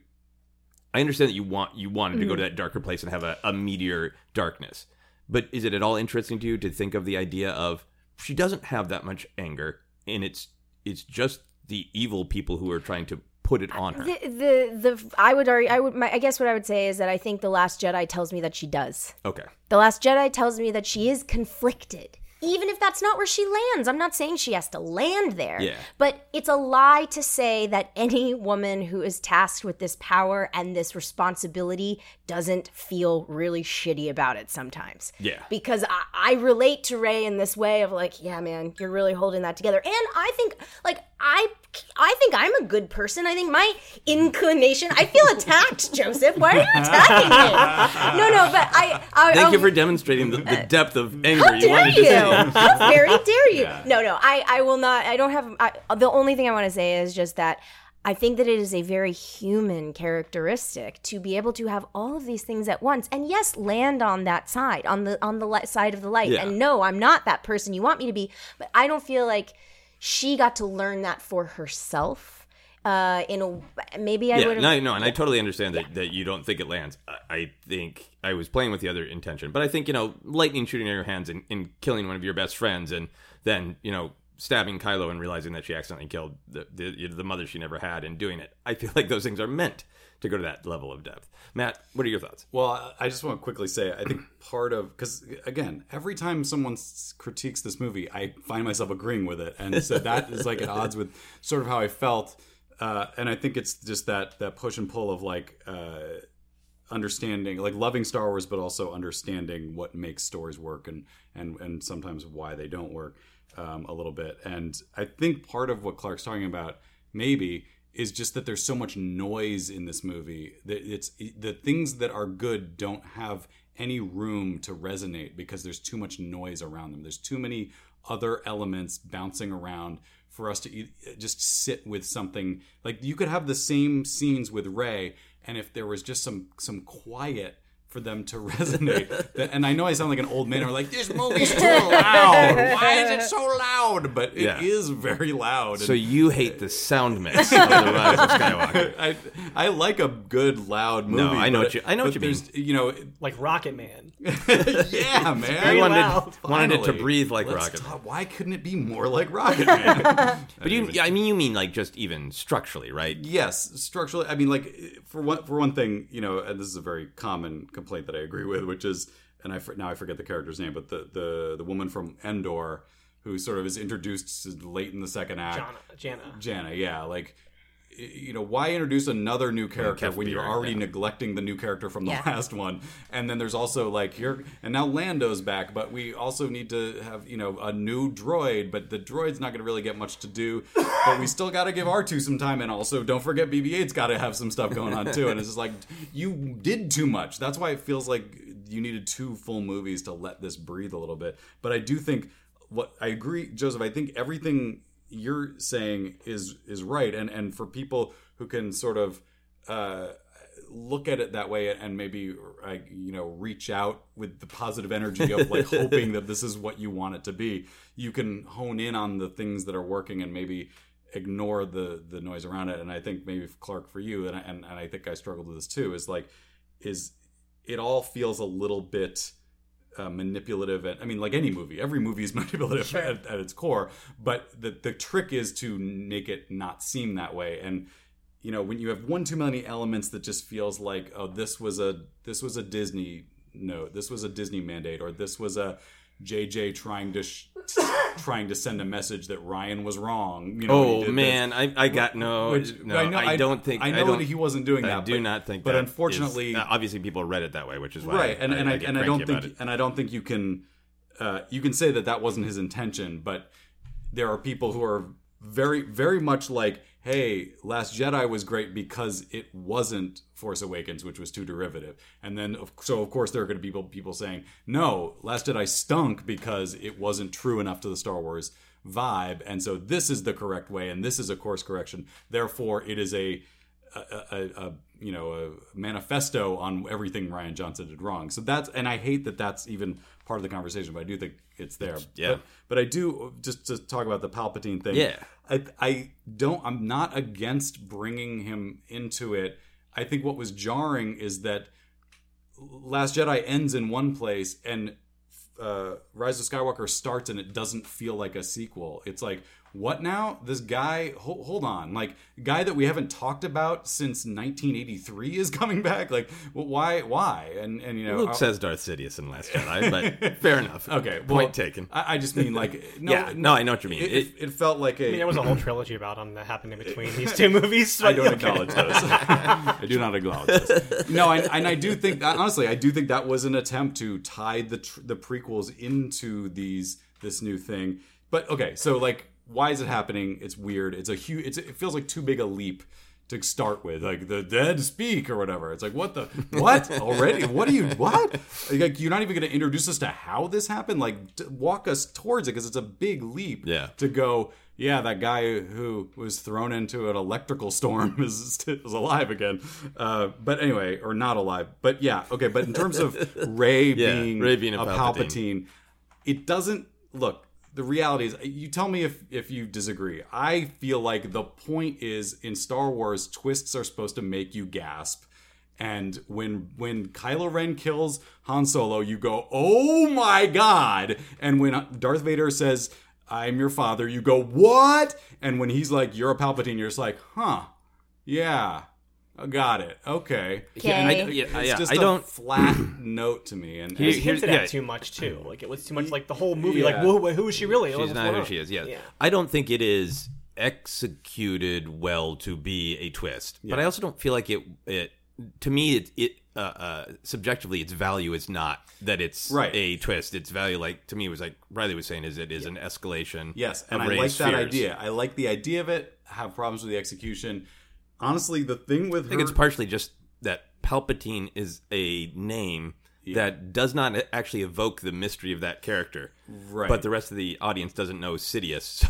Speaker 2: I understand that you want you wanted to go mm-hmm. to that darker place and have a, a meteor darkness, but is it at all interesting to you to think of the idea of she doesn't have that much anger, and it's it's just the evil people who are trying to put it on her.
Speaker 5: the, the the I would argue I would my, I guess what I would say is that I think the Last Jedi tells me that she does.
Speaker 2: Okay,
Speaker 5: The Last Jedi tells me that she is conflicted. Even if that's not where she lands, I'm not saying she has to land there.
Speaker 2: Yeah.
Speaker 5: But it's a lie to say that any woman who is tasked with this power and this responsibility doesn't feel really shitty about it sometimes.
Speaker 2: Yeah.
Speaker 5: Because I, I relate to Rey in this way of like, yeah, man, you're really holding that together. And I think, like, I I think I'm a good person. I think my inclination. I feel attacked, [LAUGHS] Joseph. Why are you attacking me? [LAUGHS] No, no, but I. I
Speaker 2: thank
Speaker 5: um,
Speaker 2: you for demonstrating the, the depth of anger you wanted
Speaker 5: you?
Speaker 2: to see. [LAUGHS]
Speaker 5: How very [LAUGHS] dare you? No, no, I, I will not. I don't have. I, the only thing I want to say is just that I think that it is a very human characteristic to be able to have all of these things at once, and yes, land on that side, on the on the li- side of the light.
Speaker 2: Yeah.
Speaker 5: And no, I'm not that person you want me to be, but I don't feel like she got to learn that for herself. Uh, in a maybe I
Speaker 2: yeah,
Speaker 5: would have.
Speaker 2: no, no, and I totally understand that, that you don't think it lands. I, I think I was playing with the other intention, but I think you know, lightning shooting in your hands and, and killing one of your best friends, and then you know, stabbing Kylo and realizing that she accidentally killed the, the the mother she never had, and doing it. I feel like those things are meant to go to that level of depth. Matt, what are your thoughts?
Speaker 3: Well, I just want to quickly say, I think part of because again, every time someone critiques this movie, I find myself agreeing with it, and so that is like at odds with sort of how I felt. Uh, and I think it's just that that push and pull of like uh, understanding, like loving Star Wars, but also understanding what makes stories work and and and sometimes why they don't work um, a little bit. And I think part of what Clarke's talking about maybe is just that there's so much noise in this movie that it's the things that are good don't have any room to resonate because there's too much noise around them. There's too many other elements bouncing around for us to e- uh, just sit with something. Like you could have the same scenes with Rey and if there was just some some quiet for them to [LAUGHS] resonate. And I know I sound like an old man. Or like this movie's too [LAUGHS] loud. Why is it so loud? But it is
Speaker 2: Yeah.
Speaker 3: very loud.
Speaker 2: So
Speaker 3: And
Speaker 2: you hate the sound mix [LAUGHS] of the Rise of Skywalker.
Speaker 3: I I like a good loud movie.
Speaker 2: No, I know
Speaker 3: but-
Speaker 2: what you- I know what you mean.
Speaker 3: You know,
Speaker 4: Like Rocket Man.
Speaker 3: yeah, man.
Speaker 4: Very
Speaker 2: wanted,
Speaker 4: loud.
Speaker 2: wanted it to breathe like
Speaker 3: Let's
Speaker 2: Rocket.
Speaker 3: talk- why couldn't it be more like Rocket Man?
Speaker 2: But you, yeah, I mean, you mean like just even structurally, right?
Speaker 3: yes, structurally. I mean, like for one for one thing, you know, and this is a very common complaint that I agree with, which is, and I now I forget the character's name, but the the the woman from Endor who sort of is introduced late in the second act.
Speaker 4: Jannah. Jannah.
Speaker 3: Jannah, yeah, like you know, why introduce another new character when you're already
Speaker 2: yeah.
Speaker 3: neglecting the new character from the
Speaker 5: Yeah.
Speaker 3: last one? And then there's also like here and now Lando's back, but we also need to have you know a new droid, but the droid's not going to really get much to do. but we still got to give R2 some time, and also don't forget BB-8's got to have some stuff going on too. And it's just like you did too much. That's why it feels like you needed two full movies to let this breathe a little bit. But I do think what I agree, Joseph. I think everything you're saying is is right, and and for people who can sort of uh, look at it that way and maybe uh, you know reach out with the positive energy of like [LAUGHS] hoping that this is what you want it to be, you can hone in on the things that are working and maybe ignore the the noise around it. And I think maybe Clarke for you, and and, and I think I struggled with this too, is like is it all feels a little bit uh, manipulative and i mean like any movie every movie is [LAUGHS] manipulative at, at its core but the the trick is to make it not seem that way. And you know when you have one too many elements that just feels like oh this was a this was a disney note this was a disney mandate or this was a jj trying to sh- trying to send a message that rian was wrong you know
Speaker 2: Oh
Speaker 3: this.
Speaker 2: man, I, I got no,
Speaker 3: Which-
Speaker 2: no. I, don't think.
Speaker 3: I know
Speaker 2: don't,
Speaker 3: that he wasn't doing that.
Speaker 2: I do
Speaker 3: but,
Speaker 2: not think.
Speaker 3: But
Speaker 2: that
Speaker 3: unfortunately,
Speaker 2: is- uh, obviously, people read it that way, which is why.
Speaker 3: right and, and I, and I don't think
Speaker 2: it.
Speaker 3: and I don't think you can uh, you can say that that wasn't his intention but there are people who are very very much like hey last jedi was great because it wasn't force awakens which was too derivative. And then so of course there are going to be people, people saying no last jedi stunk because it wasn't true enough to the star wars vibe. And so this is the correct way and this is a course correction. Therefore it is a a, a, a you know a manifesto on everything Rian Johnson did wrong. So that's and I hate that that's even part of the conversation, but I do think it's there.
Speaker 2: Yeah.
Speaker 3: But, but I do just to talk about the Palpatine thing.
Speaker 2: Yeah.
Speaker 3: I I don't I'm not against bringing him into it. I think what was jarring is that Last Jedi ends in one place and uh, Rise of Skywalker starts and it doesn't feel like a sequel. It's like, what now? This guy, hold, hold on, like guy that we haven't talked about since 1983 is [LAUGHS] coming back. Like, well, why? Why? And and you know,
Speaker 2: Luke
Speaker 3: I'll-
Speaker 2: says Darth Sidious in Last Jedi, but [LAUGHS] fair enough.
Speaker 3: okay, well,
Speaker 2: point taken.
Speaker 3: I, I just mean like, [LAUGHS] no,
Speaker 2: Yeah, no, I know what you mean.
Speaker 3: It, it, it felt like a.
Speaker 4: I mean, there was a whole trilogy about him that happened in between these two movies.
Speaker 3: I don't
Speaker 4: Okay.
Speaker 3: acknowledge those. I do not acknowledge those. No, and, and I do think that honestly, I do think that was an attempt to tie the tr- the prequels into these this new thing. But okay, so like, why is it happening? It's weird. It's a huge. It's, it feels like too big a leap to start with, like the dead speak or whatever. It's like what the what [LAUGHS] already? What are you what? Like you're not even going to introduce us to how this happened. Like t- walk us towards it because it's a big leap.
Speaker 2: Yeah.
Speaker 3: To go yeah, that guy who was thrown into an electrical storm [LAUGHS] is, is alive again. Uh, but anyway, or not alive. But yeah, okay. But in terms of [LAUGHS] Rey
Speaker 2: Yeah,
Speaker 3: being
Speaker 2: Rey being a
Speaker 3: a
Speaker 2: Palpatine.
Speaker 3: Palpatine, it doesn't look. The reality is, you tell me if if you disagree. I feel like the point is in Star Wars, twists are supposed to make you gasp. And when when Kylo Ren kills Han Solo, you go, "Oh my god!" And when Darth Vader says, "I'm your father," you go, "What?" And when he's like, "You're a Palpatine," you're just like, "Huh? Yeah, I got it. Okay."
Speaker 5: Okay.
Speaker 2: I, yeah,
Speaker 3: It's
Speaker 2: yeah,
Speaker 3: just
Speaker 2: I
Speaker 3: a
Speaker 2: don't.
Speaker 3: flat note to me. And,
Speaker 2: He-
Speaker 4: It
Speaker 3: and-
Speaker 2: here's-
Speaker 4: hinted
Speaker 2: yeah.
Speaker 4: at too much too. Like it was too much. Like the whole movie. Like
Speaker 3: Yeah.
Speaker 4: who, who is she really?
Speaker 2: She's
Speaker 4: What's
Speaker 2: not
Speaker 4: going
Speaker 2: who
Speaker 4: on?
Speaker 2: she is. Yes.
Speaker 4: Yeah.
Speaker 2: I don't think it is executed well to be a twist, but I also don't feel like it. It to me, it it uh, uh, subjectively, its value is not that it's
Speaker 3: Right.
Speaker 2: a twist. Its value, like to me, was like Riley was saying, is it is an escalation.
Speaker 3: Yes, and
Speaker 2: of
Speaker 3: I like
Speaker 2: Rey's
Speaker 3: that
Speaker 2: fears.
Speaker 3: idea. I like the idea of it. Have problems with the execution. Honestly, the thing with
Speaker 2: I think
Speaker 3: her,
Speaker 2: it's partially just that Palpatine is a name that does not actually evoke the mystery of that character.
Speaker 3: Right.
Speaker 2: But the rest of the audience doesn't know Sidious, so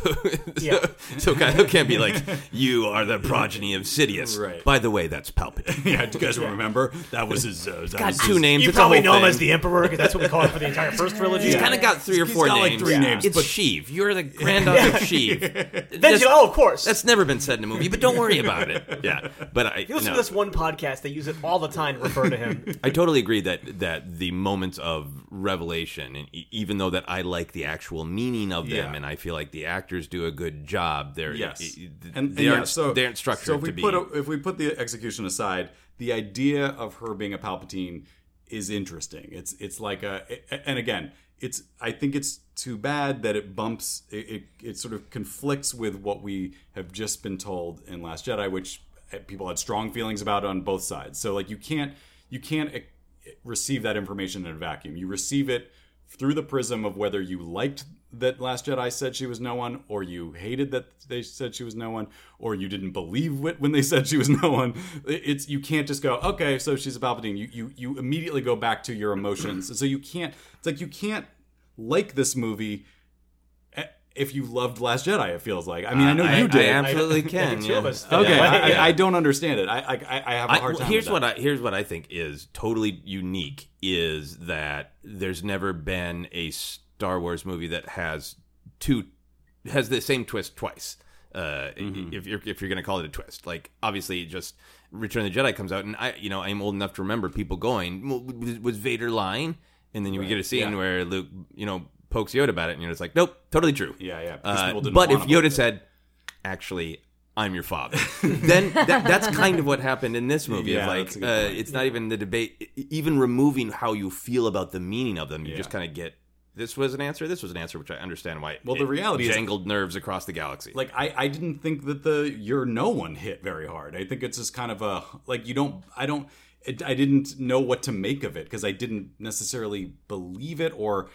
Speaker 2: [LAUGHS]
Speaker 4: Yeah.
Speaker 2: so, so Kylo can't be like, "You are the progeny of Sidious."
Speaker 3: Right.
Speaker 2: By the way, that's Palpatine. [LAUGHS]
Speaker 3: yeah, do you guys remember that was his? Uh, that was
Speaker 2: Two
Speaker 3: his-
Speaker 2: names.
Speaker 4: You
Speaker 2: it's
Speaker 4: probably
Speaker 2: whole
Speaker 4: know him as the Emperor because that's what we call him for the entire first trilogy.
Speaker 2: He's kind of got three or
Speaker 3: He's
Speaker 2: four
Speaker 3: got, like,
Speaker 2: names.
Speaker 3: three names,
Speaker 2: It's
Speaker 3: but-
Speaker 2: Sheev. You're the granddaughter of [LAUGHS] Sheev.
Speaker 4: Then you, oh, of course.
Speaker 2: That's never been said in a movie, but don't worry about it. Yeah, but I
Speaker 4: you listen
Speaker 2: no.
Speaker 4: to this one podcast; they use it all the time to refer to him.
Speaker 2: I totally agree that that the moments of revelation, and e- even though that I like the actual meaning of them,
Speaker 3: Yeah.
Speaker 2: and I feel like the actors do a good job, they're
Speaker 3: Yes, and,
Speaker 2: they
Speaker 3: and
Speaker 2: aren't
Speaker 3: yeah, so
Speaker 2: they aren't structured
Speaker 3: So if we put a, if we put the execution aside, the idea of her being a Palpatine is interesting. It's it's like a and again, it's I think it's too bad that it bumps it, it, it sort of conflicts with what we have just been told in Last Jedi, which eh, people had strong feelings about on both sides. So like you can't you can't eh, receive that information in a vacuum. You receive it through the prism of whether you liked that Last Jedi said she was no one, or you hated that they said she was no one, or you didn't believe it when they [LAUGHS] said she was no one. It's you can't just go, okay, so she's a Palpatine. You you you immediately go back to your emotions. So you can't. It's like you can't like this movie if you loved Last Jedi. It feels like. I mean, I know
Speaker 2: I,
Speaker 3: you did.
Speaker 2: I absolutely
Speaker 4: I
Speaker 2: can.
Speaker 4: think two
Speaker 2: yeah.
Speaker 4: us
Speaker 3: okay,
Speaker 4: Yeah.
Speaker 3: I, I, I don't understand it. I I, I have a
Speaker 2: I-
Speaker 3: hard time.
Speaker 2: here's
Speaker 3: with that.
Speaker 2: what I here's what I think is totally unique is that there's never been a Star Wars movie that has two has the same twist twice. Uh,
Speaker 3: Mm-hmm.
Speaker 2: If you're if you're gonna call it a twist, like obviously just Return of the Jedi comes out, and I you know I'm old enough to remember people going, was, was Vader lying? And then you get a scene
Speaker 3: yeah.
Speaker 2: where Luke you know pokes Yoda about it, and just like, nope, totally true.
Speaker 3: Yeah, yeah,
Speaker 2: Uh, but if Yoda said, "Actually, I'm your father," [LAUGHS] then that, that's kind of what happened in this movie.
Speaker 3: Yeah,
Speaker 2: is like
Speaker 3: that's a good
Speaker 2: uh, it's not even the debate, even removing how you feel about the meaning of them. You
Speaker 3: Yeah.
Speaker 2: just kind of get this was an answer, this was an answer, which I understand why.
Speaker 3: Well, the
Speaker 2: it
Speaker 3: reality is-
Speaker 2: jangled nerves across the galaxy.
Speaker 3: like I, I didn't think that the you're no one hit very hard. I think it's just kind of a like you don't I don't it, I didn't know what to make of it because I didn't necessarily believe it or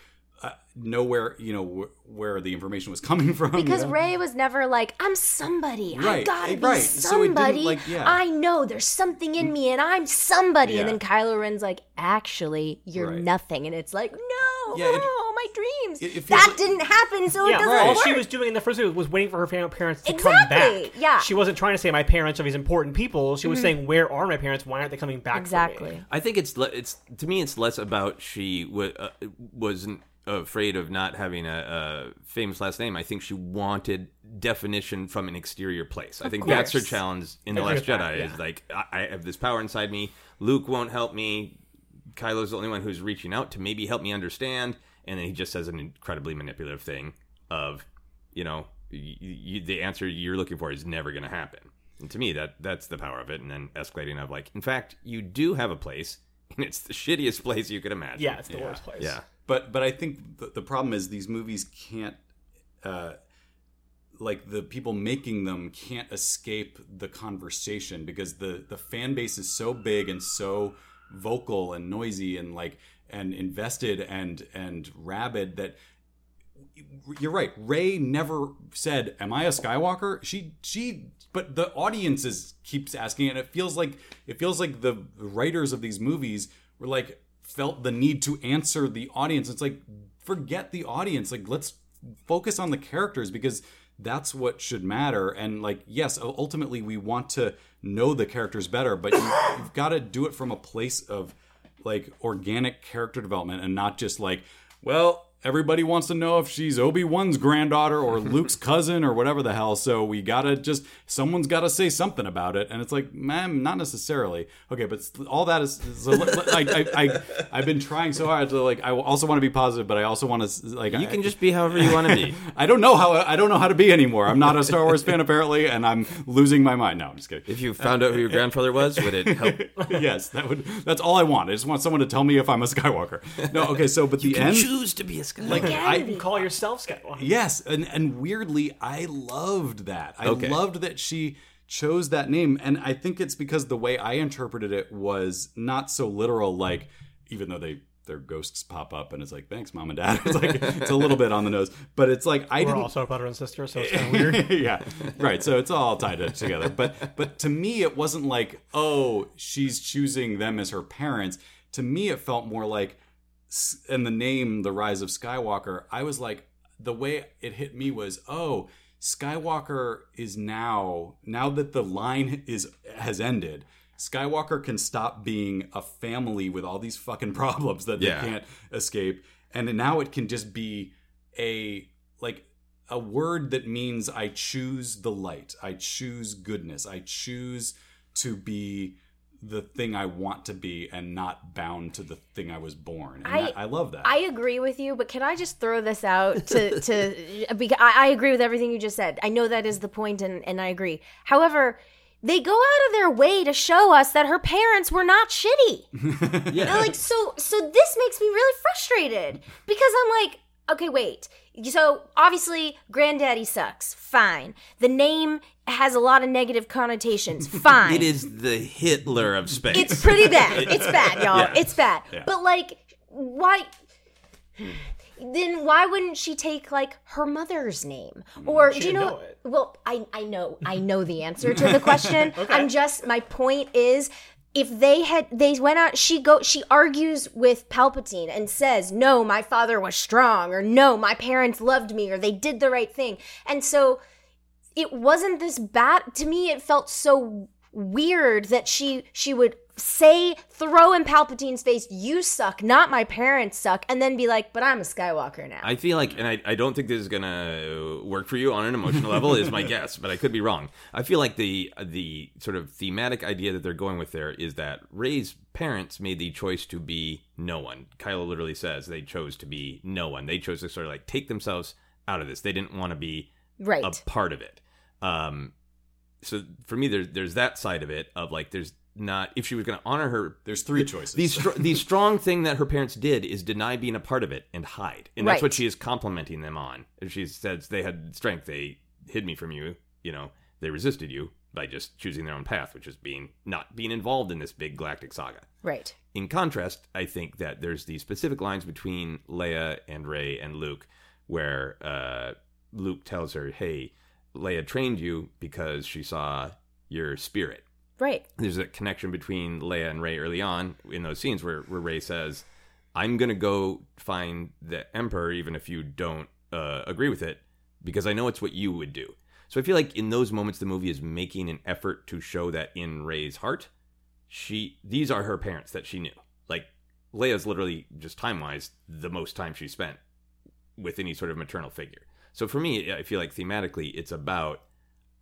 Speaker 3: uh, know where you know wh- where the information was [LAUGHS] coming from. you
Speaker 5: Because
Speaker 3: know?
Speaker 5: Rey was never like, I'm somebody. I
Speaker 3: Right,
Speaker 5: gotta
Speaker 3: eh,
Speaker 5: be
Speaker 3: right. So
Speaker 5: somebody.
Speaker 3: like, yeah.
Speaker 5: I know there's something in me and I'm somebody. And then Kylo Ren's like, actually, you're
Speaker 3: Right.
Speaker 5: nothing. And it's like, no,
Speaker 3: Yeah, it-
Speaker 5: oh, [LAUGHS] my dreams.
Speaker 3: it- it
Speaker 5: that
Speaker 3: like-
Speaker 5: didn't happen, so
Speaker 4: Yeah,
Speaker 5: it doesn't
Speaker 3: right.
Speaker 4: all she was doing in the first movie was waiting for her fam- parents to come back.
Speaker 5: yeah.
Speaker 4: she wasn't trying to say my parents are these important people. She was saying, "Where are my parents? Why aren't they coming back?" for me?"
Speaker 5: exactly.
Speaker 2: I think it's le- it's to me it's less about she w- uh, wasn't afraid of not having a, a famous last name. I think she wanted definition from an exterior place. I think that's her challenge in the Last
Speaker 4: with that,
Speaker 2: Jedi.
Speaker 4: yeah.
Speaker 2: Is like I, I have this power inside me. Luke won't help me. Kylo's the only one who's reaching out to maybe help me understand. And then he just says an incredibly manipulative thing of, you know, y y the answer you're looking for is never going to happen. And to me, that that's the power of it. And then escalating of like, in fact, you do have a place, and it's the shittiest [LAUGHS] place you could imagine.
Speaker 4: Yeah, it's the worst place.
Speaker 2: yeah.
Speaker 3: But but I think the, the problem is these movies can't, uh, like the people making them can't escape the conversation because the the fan base is so big and so vocal and noisy and like and invested and and rabid that you're right. Rey never said, "Am I a Skywalker?" She she, but the audience is keeps asking, and it feels like it feels like the writers of these movies were like felt the need to answer the audience. It's like forget the audience. Like let's focus on the characters because that's what should matter. And like yes, ultimately we want to know the characters better, but you, you've got to do it from a place of like organic character development and not just like, well, everybody wants to know if she's Obi-Wan's granddaughter or [LAUGHS] Luke's cousin or whatever the hell. So we gotta just someone's gotta say something about it. And it's like, man, not necessarily. Okay, but all that is so, like I, I I've been trying so hard to like I also want to be positive, but I also want to like
Speaker 2: You
Speaker 3: I-
Speaker 2: can just be however you want to be. [LAUGHS]
Speaker 3: I don't know how I don't know how to be anymore. I'm not a Star Wars fan apparently, and I'm losing my mind. No, I'm just kidding.
Speaker 2: If you found out who your grandfather was, would it help? [LAUGHS]
Speaker 3: yes, that would. That's all I want. I just want someone to tell me if I'm a Skywalker. No, okay. So, but the end,
Speaker 2: Choose to be a Skywalker.
Speaker 3: like I,
Speaker 4: You call yourself Skywalker.
Speaker 3: yes, and and weirdly, I loved that. I
Speaker 2: Okay.
Speaker 3: loved that she chose that name, and I think it's because the way I interpreted it was not so literal. Like, even though they their ghosts pop up, and it's like, thanks, mom and dad. [LAUGHS] It's like it's a little bit on the nose, but it's like I
Speaker 4: We're
Speaker 3: didn't.
Speaker 4: also brother and sister, so it's kind of weird. [LAUGHS]
Speaker 3: yeah, right. So it's all tied together. But but to me, it wasn't like oh she's choosing them as her parents. to me it felt more like s- and the name the rise of skywalker i was like the way it hit me was oh skywalker is now now that the line is has ended skywalker can stop being a family with all these fucking [LAUGHS] problems that
Speaker 2: Yeah.
Speaker 3: they can't escape and now it can just be a like a word that means i choose the light i choose goodness i choose to be the thing i want to be and not bound to the thing i was born and
Speaker 5: I-
Speaker 3: that- I love that
Speaker 5: I agree with you, but can I just throw this out to to [LAUGHS] uh, because I, I agree with everything you just said. I know that is the point, and and I agree. However, they go out of their way to show us that her parents were not shitty. [LAUGHS]
Speaker 2: Yeah.
Speaker 5: like so so this makes me really frustrated because I'm like, okay, wait. So obviously granddaddy sucks. Fine. The name has a lot of negative connotations. [LAUGHS] Fine.
Speaker 2: It is the Hitler of space.
Speaker 5: It's pretty bad. [LAUGHS] It's bad, y'all.
Speaker 2: Yeah.
Speaker 5: It's bad.
Speaker 3: Yeah.
Speaker 5: But like why then why wouldn't she take like her mother's name mm, or do you know,
Speaker 4: know it.
Speaker 5: well i i know i know the answer to the [LAUGHS] question i'm just my point is if they had they went out she go she argues with palpatine and says no my father was strong or no my parents loved me or they did the right thing. And so it wasn't this bad to me it felt so weird that she she would say throw in palpatine's face you suck not my parents suck and then be like but i'm a skywalker now
Speaker 2: I feel like, and I, I don't think this is gonna work for you on an emotional level, is my [LAUGHS] guess, but I could be wrong. I feel like the the sort of thematic idea that they're going with there is that Rey's parents made the choice to be no one. Kylo literally says they chose to be no one. They chose to sort of like take themselves out of this. They didn't want to be
Speaker 5: right
Speaker 2: a part of it. Um, so for me, there's there's that side of it of like there's not if she was going to honor her
Speaker 3: there's three choices
Speaker 2: the str- the strong thing that her parents did is deny being a part of it and hide, and that's
Speaker 5: Right.
Speaker 2: what she is complimenting them on. She says they had strength, they hid me from you. You know, they resisted you by just choosing their own path, which is being not being involved in this big galactic saga.
Speaker 5: right
Speaker 2: In contrast, I think that there's the specific lines between Leia and Rey and Luke, where uh, Luke tells her, "Hey, Leia trained you because she saw your spirit."
Speaker 5: Right
Speaker 2: there's a connection between Leia and Rey early on in those scenes where, where Rey says, I'm going to go find the Emperor, even if you don't uh, agree with it, because I know it's what you would do. So I feel like in those moments, the movie is making an effort to show that in Rey's heart, she these are her parents that she knew. Like Leia's literally just time wise the most time she spent with any sort of maternal figure. So for me, I feel like thematically, it's about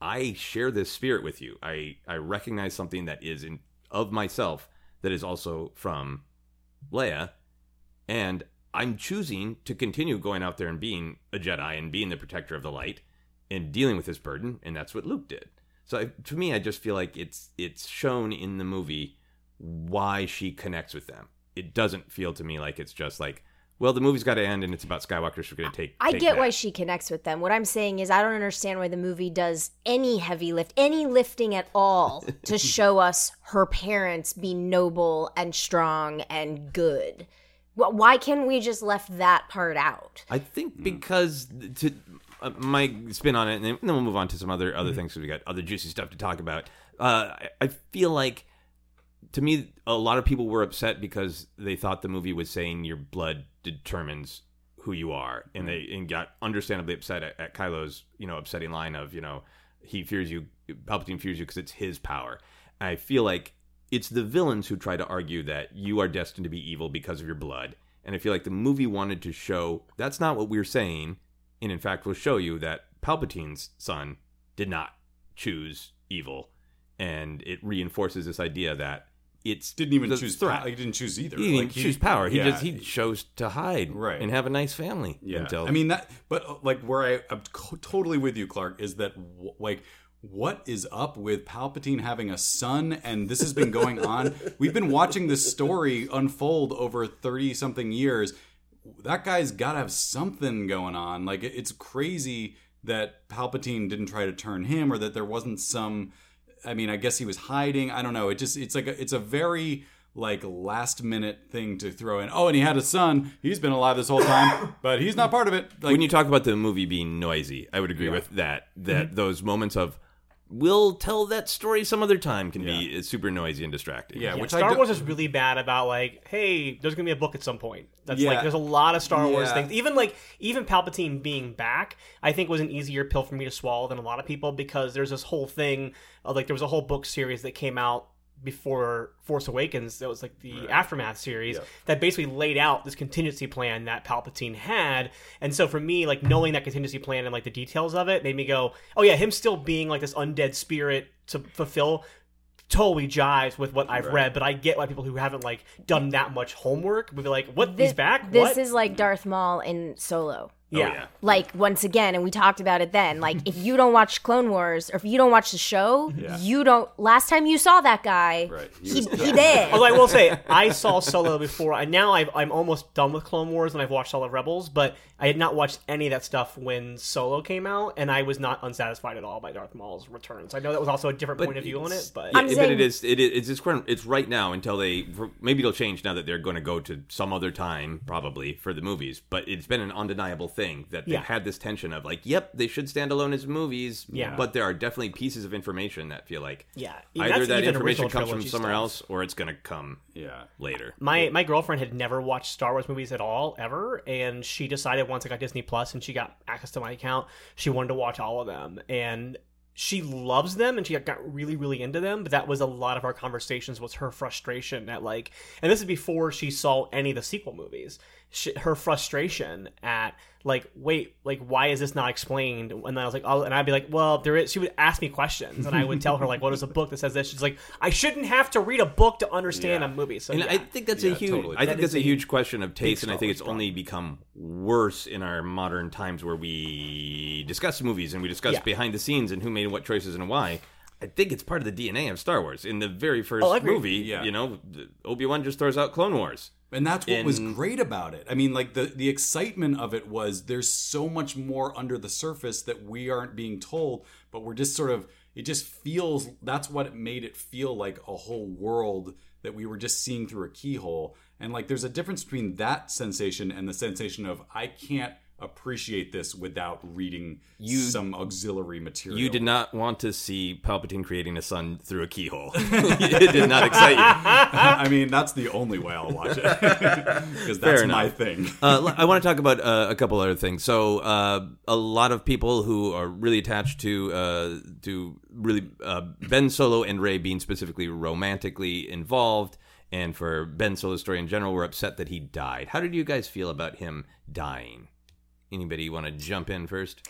Speaker 2: I share this spirit with you. I I recognize something that is in of myself that is also from Leia, and I'm choosing to continue going out there and being a Jedi and being the protector of the light and dealing with this burden, and that's what Luke did. So I, to me, I just feel like it's it's shown in the movie why she connects with them. It doesn't feel to me like it's just like, well, the movie's got to end and it's about Skywalker. She's going to take.
Speaker 5: I
Speaker 2: take
Speaker 5: get
Speaker 2: that.
Speaker 5: why she connects with them. What I'm saying is, I don't understand why the movie does any heavy lift, any lifting at all, [LAUGHS] to show us her parents be noble and strong and good. Why can't we just left that part out?
Speaker 2: I think because to uh, my spin on it, and then, we'll move on to some other other things because we got other juicy stuff to talk about. Uh, I, I feel like to me, a lot of people were upset because they thought the movie was saying your blood determines who you are, and they and got understandably upset at, at Kylo's you know upsetting line of you know he fears you, Palpatine fears you because it's his power. I feel like it's the villains who try to argue that you are destined to be evil because of your blood. And I feel like the movie wanted to show that's not what we're saying, and in fact will show you that Palpatine's son did not choose evil, and it reinforces this idea that it's
Speaker 3: didn't even
Speaker 2: the
Speaker 3: choose
Speaker 2: threat.
Speaker 3: He didn't choose either.
Speaker 2: He didn't
Speaker 3: Like,
Speaker 2: choose power. He
Speaker 3: yeah,
Speaker 2: just he chose to hide
Speaker 3: Right.
Speaker 2: and have a nice family.
Speaker 3: Yeah,
Speaker 2: until
Speaker 3: I mean that, but uh, like where I, I'm totally with you, Clarke, is that like what is up with Palpatine having a son, and this has been going on. [LAUGHS] We've been watching this story unfold over thirty something years. That guy's got to have something going on. Like it's crazy that Palpatine didn't try to turn him, or that there wasn't some. I mean, I guess he was hiding. I don't know. It just it's like a, it's a very like last minute thing to throw in. Oh, and he had a son. He's been alive this whole time, [COUGHS] but he's not part of it. Like
Speaker 2: when you talk about the movie being noisy, I would agree with that. That mm-hmm. those moments of we'll tell that story some other time can be uh, super noisy and distracting.
Speaker 3: Yeah,
Speaker 4: Yeah,
Speaker 3: which
Speaker 4: Star Wars is really bad about like, hey, there's gonna be a book at some point. That's
Speaker 3: Yeah.
Speaker 4: like there's a lot of Star Wars things. Even like even Palpatine being back, I think was an easier pill for me to swallow than a lot of people because there's this whole thing of like there was a whole book series that came out before Force Awakens that was like the aftermath series that basically laid out this contingency plan that Palpatine had. And so for me, like knowing that contingency plan and like the details of it made me go, Oh yeah, him still being like this undead spirit to fulfill totally jives with what I've read, but I get why people who haven't like done that much homework would be like, "What?
Speaker 5: This,
Speaker 4: He's back?
Speaker 5: This
Speaker 4: what?"
Speaker 5: is like Darth Maul in Solo.
Speaker 4: Oh, yeah.
Speaker 2: yeah.
Speaker 5: Like once again, and we talked about it then. Like if you don't watch Clone Wars or if you don't watch the show, you don't. Last time you saw that guy,
Speaker 3: Right. He
Speaker 5: he, he,
Speaker 3: dead.
Speaker 5: dead.
Speaker 4: Although I will say, I saw Solo before. I now I've, I'm almost done with Clone Wars and I've watched all of Rebels, but I had not watched any of that stuff when Solo came out, and I was not unsatisfied at all by Darth Maul's returns. I know that was also a different point of view on it, but
Speaker 2: Yeah,
Speaker 5: I'm
Speaker 2: but
Speaker 5: saying-
Speaker 2: it is. It is. It's current. It's right now until they. Maybe it'll change now that they're going to go to some other time, probably for the movies. But it's been an undeniable thing that they've
Speaker 4: Yeah.
Speaker 2: had this tension of like, yep, they should stand alone as movies.
Speaker 4: Yeah.
Speaker 2: But there are definitely pieces of information that feel like
Speaker 4: Yeah,
Speaker 2: either that information comes from somewhere
Speaker 4: stuff.
Speaker 2: else or it's going to come
Speaker 3: Yeah.
Speaker 2: later.
Speaker 4: my my girlfriend had never watched Star Wars movies at all ever, and she decided once I got Disney Plus and she got access to my account, she wanted to watch all of them, and she loves them and she got really really into them. But that was a lot of our conversations was her frustration at like, and this is before she saw any of the sequel movies. She, her frustration at like, wait, like why is this not explained? And then I was like, oh, and I'd be like, well, there is. She would ask me questions, and I would tell her like, what is a book that says this? She's like, I shouldn't have to read a book to understand
Speaker 3: Yeah.
Speaker 4: a movie. So
Speaker 2: And
Speaker 4: yeah.
Speaker 2: I think that's a huge.
Speaker 3: totally.
Speaker 2: I think
Speaker 4: is
Speaker 2: that's a
Speaker 4: a
Speaker 2: huge question of taste, and I think
Speaker 3: Wars
Speaker 2: it's only become worse in our modern times where we discuss movies and we discuss
Speaker 4: Yeah.
Speaker 2: behind the scenes and who made what choices and why. I think it's part of the DNA of Star Wars. In the very
Speaker 4: oh, first Oh,
Speaker 2: movie,
Speaker 3: Yeah.
Speaker 2: you know, Obi Wan just throws out Clone Wars.
Speaker 3: And that's what was great about it. I mean, like the the excitement of it was there's so much more under the surface that we aren't being told, but we're just sort of it just feels that's what it made it feel like a whole world that we were just seeing through a keyhole. And like there's a difference between that sensation and the sensation of I can't appreciate this without reading some auxiliary material.
Speaker 2: You did not want to see Palpatine creating a son through a keyhole. [LAUGHS] it did not excite you. [LAUGHS]
Speaker 3: I mean, that's the only way I'll watch it [LAUGHS] because that's my thing.
Speaker 2: uh, I want to talk about uh, a couple other things. So, uh, a lot of people who are really attached to uh, to really uh, Ben Solo and Ray being specifically romantically involved, and for Ben Solo's story in general, were upset that he died. How did you guys feel about him dying? Anybody want to jump in first?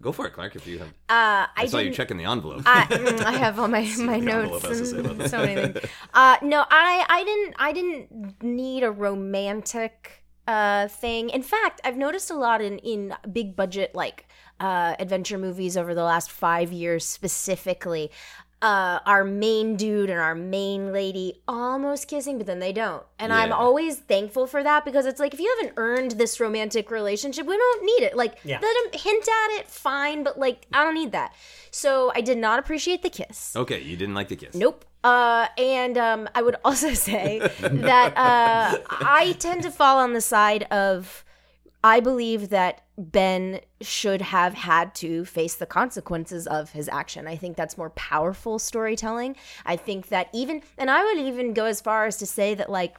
Speaker 2: Go for it, Clarke. If you have,
Speaker 5: Uh,
Speaker 2: I,
Speaker 5: I
Speaker 2: saw you checking the envelope.
Speaker 5: I, mm, I have all my [LAUGHS] my notes
Speaker 3: envelope has to say about
Speaker 5: and so many things. Uh, no, I I didn't I didn't need a romantic uh thing. In fact, I've noticed a lot in in big budget like uh adventure movies over the last 5 years specifically. Uh, our main dude and our main lady almost kissing, but then they don't. And I'm always thankful for that because it's like if you haven't earned this romantic relationship, we don't need it. Like,
Speaker 4: Yeah.
Speaker 5: let him hint at it, fine, but like, I don't need that. So I did not appreciate the kiss.
Speaker 2: okay, you didn't like the kiss.
Speaker 5: Nope. Uh, and um, I would [LAUGHS] also say [LAUGHS] that uh, I tend to fall on the side of I believe that Ben should have had to face the consequences of his action. I think that's more powerful storytelling. I think that even, and I would even go as far as to say that, like,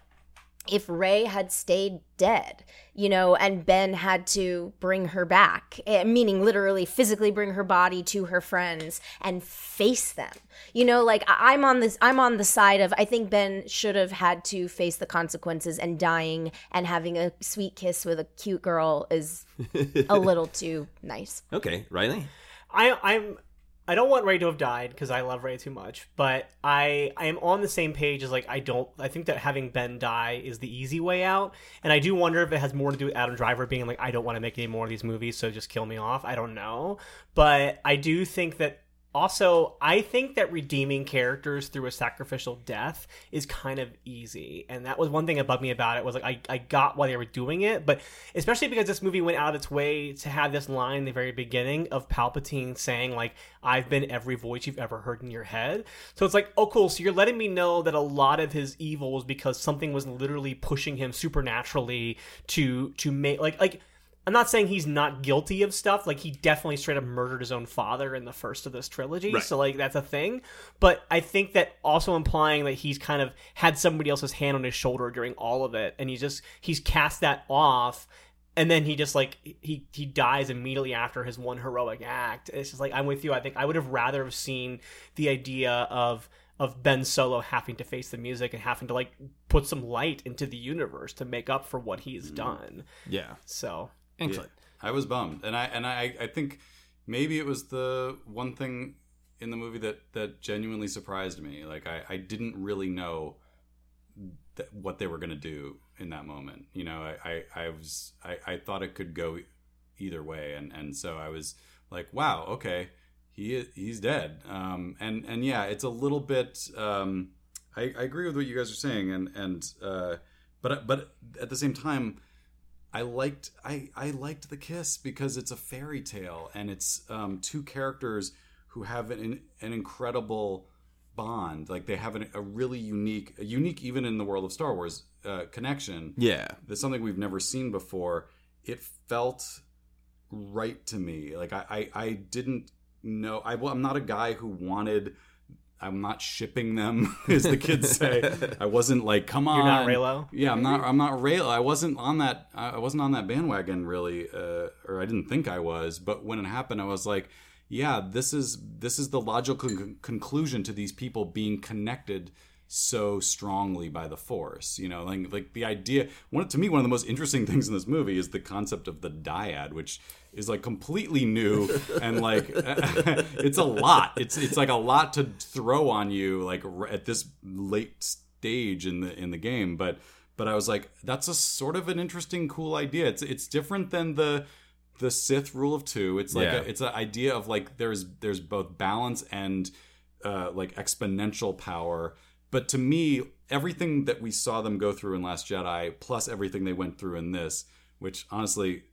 Speaker 5: if Rey had stayed dead, you know, and Ben had to bring her back, eh, meaning literally physically bring her body to her friends and face them. You know, like I- I'm on this I'm on the side of I think Ben should have had to face the consequences and dying and having a sweet kiss with a cute girl is [LAUGHS] a little too nice.
Speaker 2: Okay, Riley.
Speaker 4: I I'm I don't want Rey to have died because I love Rey too much, but I I am on the same page as like I don't I think that having Ben die is the easy way out, and I do wonder if it has more to do with Adam Driver being like I don't want to make any more of these movies, so just kill me off. I don't know, but I do think that also I think that redeeming characters through a sacrificial death is kind of easy, and that was one thing that bugged me about it was like I I got why they were doing it, but especially because this movie went out of its way to have this line in the very beginning of Palpatine saying like I've been every voice you've ever heard in your head. So it's like, oh cool, so you're letting me know that a lot of his evil was because something was literally pushing him supernaturally to to make like like I'm not saying he's not guilty of stuff. Like he definitely straight up murdered his own father in the first of this trilogy.
Speaker 2: Right.
Speaker 4: So like that's a thing. But I think that also implying that he's kind of had somebody else's hand on his shoulder during all of it, and he's just he's cast that off. And then he just like he he dies immediately after his one heroic act. It's just like I'm with you. I think I would have rather have seen the idea of of Ben Solo having to face the music and having to like put some light into the universe to make up for what he's mm. done.
Speaker 2: Yeah.
Speaker 4: So
Speaker 2: Excellent.
Speaker 3: I was bummed, and I and I I think maybe it was the one thing in the movie that that genuinely surprised me. Like I I didn't really know that, what they were going to do in that moment. You know, I I, I was I, I thought it could go either way, and and so I was like, wow, okay, he he's dead. Um, and and yeah, it's a little bit. Um, I, I agree with what you guys are saying, and and uh, but but at the same time. I liked I, I liked the kiss because it's a fairy tale and it's um, two characters who have an an incredible bond. Like they have an, a really unique, a unique even in the world of Star Wars uh, connection.
Speaker 2: Yeah.
Speaker 3: That's something we've never seen before. It felt right to me. Like I I, I didn't know. I, well, I'm not a guy who wanted. I'm not shipping them, [LAUGHS] as the kids say. I wasn't like, come on,
Speaker 4: You're not Reylo?
Speaker 3: yeah, I'm not. I'm not Reylo. I wasn't on that. I wasn't on that bandwagon really, uh, or I didn't think I was. But when it happened, I was like, yeah, this is this is the logical con- conclusion to these people being connected so strongly by the force. You know, like like the idea. One to me, one of the most interesting [LAUGHS] things in this movie is the concept of the dyad, which is like completely new and like [LAUGHS] it's a lot. It's it's like a lot to throw on you like at this late stage in the in the game, but but I was like that's a sort of an interesting cool idea. It's it's different than the the Sith rule of 2. It's like
Speaker 2: Yeah.
Speaker 3: a, it's an idea of like there's there's both balance and uh like exponential power. But to me, everything that we saw them go through in Last Jedi plus everything they went through in this, which honestly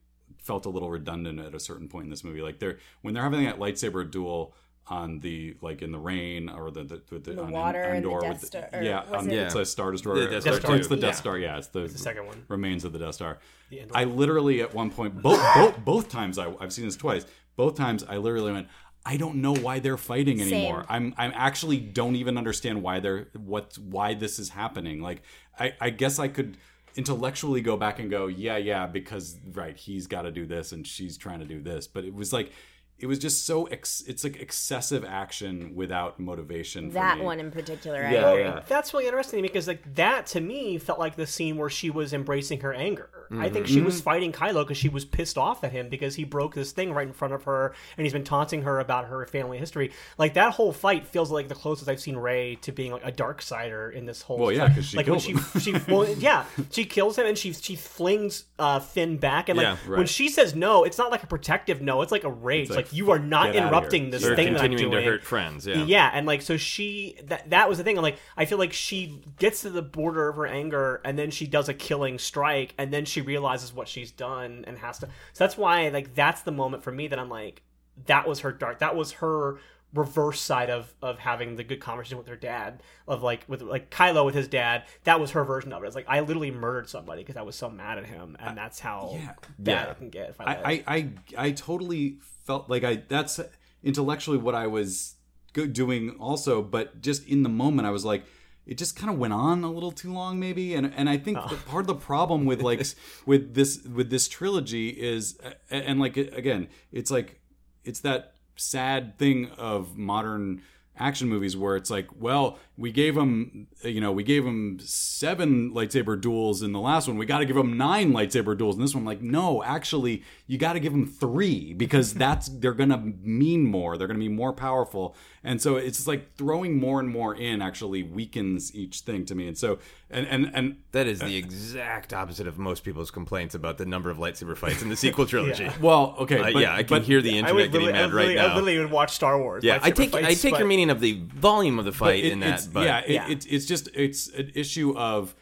Speaker 3: felt a little redundant at a certain point in this movie. Like they're when they're having that lightsaber duel on the like in the rain or the the, the,
Speaker 5: the
Speaker 3: on
Speaker 5: water and the Death
Speaker 3: with
Speaker 5: Star-
Speaker 3: yeah, on,
Speaker 5: it-
Speaker 3: it's a Star Destroyer.
Speaker 2: The Death
Speaker 3: Or-
Speaker 2: Star
Speaker 3: it's the
Speaker 2: two.
Speaker 3: Death
Speaker 4: Yeah.
Speaker 3: Star. Yeah, it's the,
Speaker 4: the second one.
Speaker 3: remains of the Death Star.
Speaker 4: The
Speaker 3: I literally at one point both [LAUGHS] both both times I, I've seen this twice. Both times I literally went. I don't know why they're fighting anymore.
Speaker 5: Same.
Speaker 3: I'm I'm actually don't even understand why they're what why this is happening. Like I I guess I could intellectually go back and go yeah yeah because right he's got to do this and she's trying to do this. But it was like it was just so ex- it's like excessive action without motivation for
Speaker 5: That
Speaker 3: me.
Speaker 5: one in particular, I
Speaker 3: Yeah,
Speaker 5: agree.
Speaker 3: yeah.
Speaker 4: That's really interesting because like that to me felt like the scene where she was embracing her anger. I
Speaker 3: Mm-hmm.
Speaker 4: think she was fighting Kylo because she was pissed off at him because he broke this thing right in front of her and he's been taunting her about her family history. Like that whole fight feels like the closest I've seen Rey to being like a dark sider in this whole.
Speaker 3: Well, yeah, because she
Speaker 4: like when
Speaker 3: killed
Speaker 4: she she well, [LAUGHS] yeah she kills him and she she flings uh, Finn back and like
Speaker 2: Yeah,
Speaker 4: when she says no, it's not like a protective no, it's like a rage.
Speaker 3: like,
Speaker 4: like, you are not
Speaker 3: get
Speaker 4: interrupting this
Speaker 2: They're
Speaker 4: thing that I'm
Speaker 2: continuing to hurt friends. Yeah.
Speaker 4: Yeah, and like so she that that was the thing. I'm like I feel like she gets to the border of her anger and then she does a killing strike and then she realizes what she's done and has to. So that's why like that's the moment for me that I'm like that was her dark. That was her reverse side of of having the good conversation with her dad of like with like Kylo with his dad. That was her version of it. It's like I literally murdered somebody because I was so mad at him and that's how
Speaker 3: yeah.
Speaker 4: bad
Speaker 2: Yeah.
Speaker 4: it can get. If I, let.
Speaker 3: I, I, I, I totally felt like I that's intellectually what I was doing also, but just in the moment I was like, it just kind of went on a little too long, maybe. And and I think oh. the, part of the problem with like [LAUGHS] with this with this trilogy is, and like again, it's like it's that sad thing of modern action movies where it's like well we gave them you know we gave them seven lightsaber duels in the last one we got to give them nine lightsaber duels in this one like no actually you got to give them three because [LAUGHS] that's they're gonna mean more they're gonna be more powerful and so it's just like throwing more and more in actually weakens each thing to me and so and and and
Speaker 2: That is the exact opposite of most people's complaints about the number of lightsaber fights in the sequel [LAUGHS] trilogy.
Speaker 3: well okay
Speaker 2: Uh,
Speaker 3: but,
Speaker 2: yeah, I can
Speaker 3: but-
Speaker 2: hear the
Speaker 4: I
Speaker 2: internet
Speaker 4: would
Speaker 2: getting
Speaker 4: literally, I
Speaker 2: mad
Speaker 4: literally,
Speaker 2: right
Speaker 4: I
Speaker 2: now.
Speaker 4: literally would watch Star Wars.
Speaker 2: Yeah, I
Speaker 4: lightsaber
Speaker 2: take I take
Speaker 4: but-
Speaker 2: your meaning of the volume of the fight
Speaker 3: it-
Speaker 2: in
Speaker 3: it's-
Speaker 2: but
Speaker 3: yeah, it,
Speaker 4: Yeah.
Speaker 3: It's it's just it's an issue of,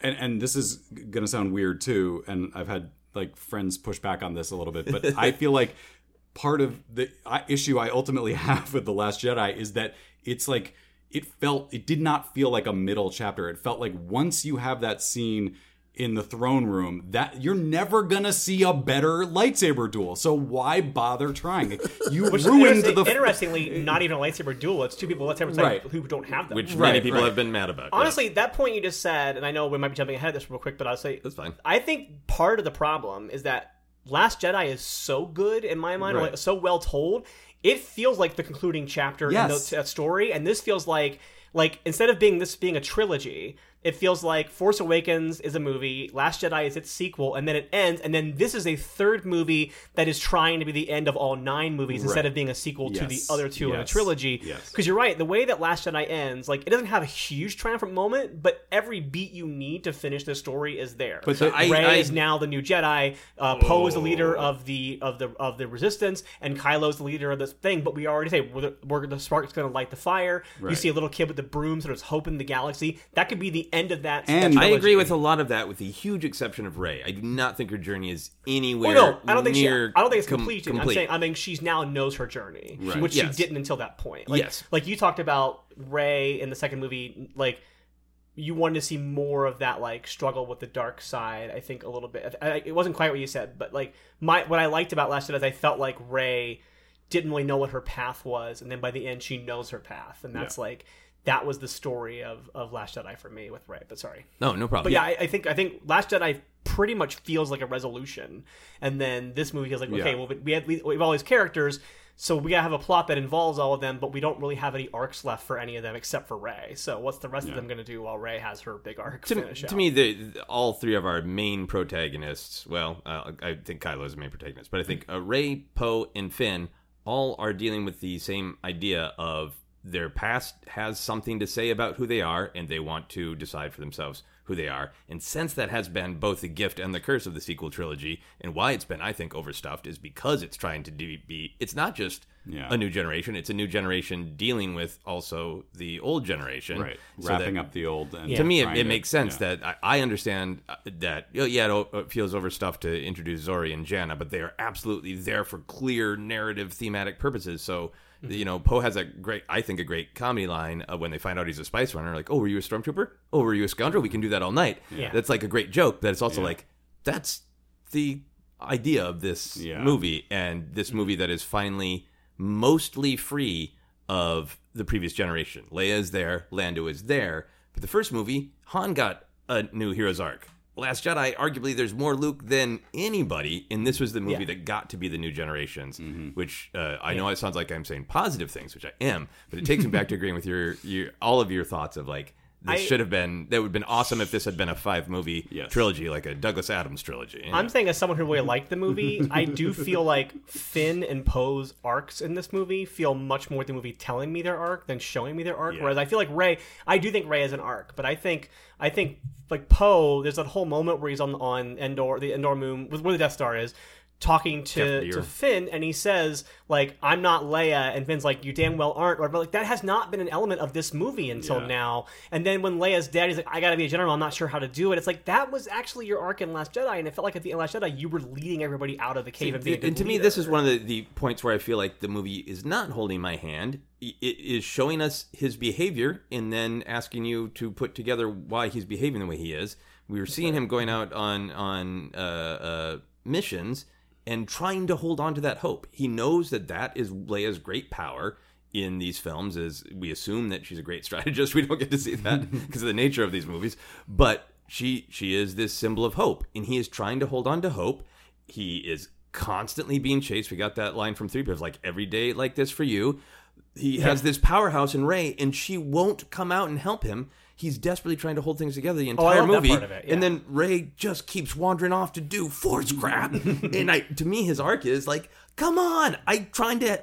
Speaker 3: and and this is gonna sound weird too, and I've had like friends push back on this a little bit, but I [LAUGHS] feel like part of the issue I ultimately [LAUGHS] have with the Last Jedi is that it's like it felt it did not feel like a middle chapter. It felt like once you have that scene in the throne room, that you're never gonna see a better lightsaber duel. So why bother trying? You
Speaker 4: Which is
Speaker 3: ruined
Speaker 4: interesting-
Speaker 3: the.
Speaker 4: interestingly, not even a lightsaber duel. It's two people with lightsabers
Speaker 3: Right.
Speaker 4: who don't have them.
Speaker 2: which
Speaker 3: Right,
Speaker 2: many people
Speaker 3: right.
Speaker 2: have been mad about.
Speaker 4: Honestly, that point you just said, and I know we might be jumping ahead of this real quick, but I'll say
Speaker 2: That's fine.
Speaker 4: I think part of the problem is that Last Jedi is so good in my mind, or like, so well told. It feels like the concluding chapter in
Speaker 3: Yes.
Speaker 4: the, that uh, story, and this feels like like instead of being this being a trilogy, it feels like Force Awakens is a movie, Last Jedi is its sequel, and then it ends, and then this is a third movie that is trying to be the end of all nine movies instead of being a sequel to the other two in a
Speaker 3: Yes.
Speaker 4: trilogy.
Speaker 3: Yes.
Speaker 4: Because you're right, the way that Last Jedi ends, like it doesn't have a huge triumphant moment, but every beat you need to finish the story is there.
Speaker 3: But the-
Speaker 4: Rey
Speaker 2: I- I-
Speaker 4: is now the new Jedi. Uh, Poe is the leader of the of the of the Resistance, and Kylo's the leader of this thing. But we already say we're the, we're, the spark's going to light the fire. You see a little kid with the broom, sort of hoping the galaxy. That could be the end of that.
Speaker 3: And-
Speaker 2: I agree with a lot of that, with the huge exception of Rey. I do not think her journey is anywhere.
Speaker 4: Well, no, I don't think she. I don't think it's
Speaker 2: com-
Speaker 4: complete. I'm saying I mean she's now knows her journey,
Speaker 3: Right.
Speaker 4: which
Speaker 2: Yes.
Speaker 4: she didn't until that point. Like,
Speaker 2: Yes.
Speaker 4: like you talked about Rey in the second movie, like you wanted to see more of that like struggle with the dark side. I think a little bit. I, it wasn't quite what you said, but like my what I liked about Last Jedi is I felt like Rey didn't really know what her path was, and then by the end she knows her path, and that's like that was the story of of Last Jedi for me with Rey. But sorry.
Speaker 2: No, no problem.
Speaker 4: But yeah, I, I think I think Last Jedi pretty much feels like a resolution, and then this movie feels like okay,
Speaker 3: Yeah.
Speaker 4: well we had we have all these characters, so we gotta have a plot that involves all of them, but we don't really have any arcs left for any of them except for Rey. So what's the rest of them gonna do while Rey has her big arc
Speaker 2: to,
Speaker 4: finish
Speaker 2: to me, the, all three of our main protagonists. Well, uh, I think Kylo is the main protagonist, but I think uh, Rey, Poe, and Finn all are dealing with the same idea of their past has something to say about who they are, and they want to decide for themselves who they are. And since that has been both the gift and the curse of the sequel trilogy, and why it's been, I think, overstuffed, is because it's trying to do, be. It's not just.
Speaker 3: Yeah.
Speaker 2: A new generation. It's a new generation dealing with also the old generation.
Speaker 3: right,
Speaker 2: So
Speaker 3: wrapping
Speaker 2: that-
Speaker 3: up the old. And
Speaker 2: to me, it, it
Speaker 3: to-
Speaker 2: makes sense
Speaker 3: yeah.
Speaker 2: that I, I understand uh, that oh, yeah, it, it feels overstuffed to introduce Zorii and Jannah, but they are absolutely there for clear narrative thematic purposes. So.
Speaker 3: Mm-hmm.
Speaker 2: you know, Poe has a great, I think, a great comedy line when they find out he's a spice runner. Like, oh, were you a stormtrooper? Oh, were you a scoundrel? We can do that all night.
Speaker 4: Yeah.
Speaker 2: That's like a great joke, but it's also
Speaker 3: Yeah.
Speaker 2: like that's the idea of this
Speaker 3: Yeah.
Speaker 2: movie and this mm-hmm. movie that is finally mostly free of the previous generation. Leia is there, Lando is there, but the first movie, Han got a new hero's arc. Last Jedi, arguably, there's more Luke than anybody, and this was the movie
Speaker 4: Yeah.
Speaker 2: that got to be the new generations.
Speaker 3: Mm-hmm.
Speaker 2: Which uh, I know it sounds like I'm saying positive things, which I am, but it takes me back to agreeing with your, your all of your thoughts of like this
Speaker 4: I-
Speaker 2: should have been that would have been awesome if this had been a five movie
Speaker 3: Yes.
Speaker 2: trilogy, like a Douglas Adams trilogy.
Speaker 4: I'm saying as someone who really liked the movie, I do feel like Finn and Poe's arcs in this movie feel much more the movie telling me their arc than showing me their arc.
Speaker 3: Yeah.
Speaker 4: Whereas I feel like Rey, I do think Rey has an arc, but I think I think like Poe, there's that whole moment where he's on on Endor, the Endor moon, with where the Death Star is. Talking to, to Finn, and he says, "Like I'm not Leia," and Finn's like, "You damn well aren't." Or but like that has not been an element of this movie until
Speaker 3: Yeah.
Speaker 4: now. And then when Leia's dead, he's like, "I got to be a general. I'm not sure how to do it." It's like that was actually your arc in Last Jedi, and it felt like at the end of Last Jedi, you were leading everybody out of the cave and being. a good
Speaker 2: and to me, this is one of the, the points where I feel like the movie is not holding my hand. It is showing us his behavior and then asking you to put together why he's behaving the way he is. We were seeing him going out on on uh, uh, missions and trying to hold on to that hope. He knows that that is Leia's great power in these films. Is we assume that she's a great [LAUGHS] strategist. We don't get to see that [LAUGHS] because of the nature of these movies, but she she is this symbol of hope, and he is trying to hold on to hope. He is constantly being chased. We got that line from Three Pillars, like every day like this for you. He has this powerhouse in Rey, and she won't come out and help him. He's desperately trying to hold things together the oh,
Speaker 4: I
Speaker 2: entire
Speaker 4: that
Speaker 2: movie,
Speaker 4: it, yeah.
Speaker 2: and then Rey just keeps wandering off to do force [LAUGHS] crap. and I, to me, his arc is like, come on, I'm trying to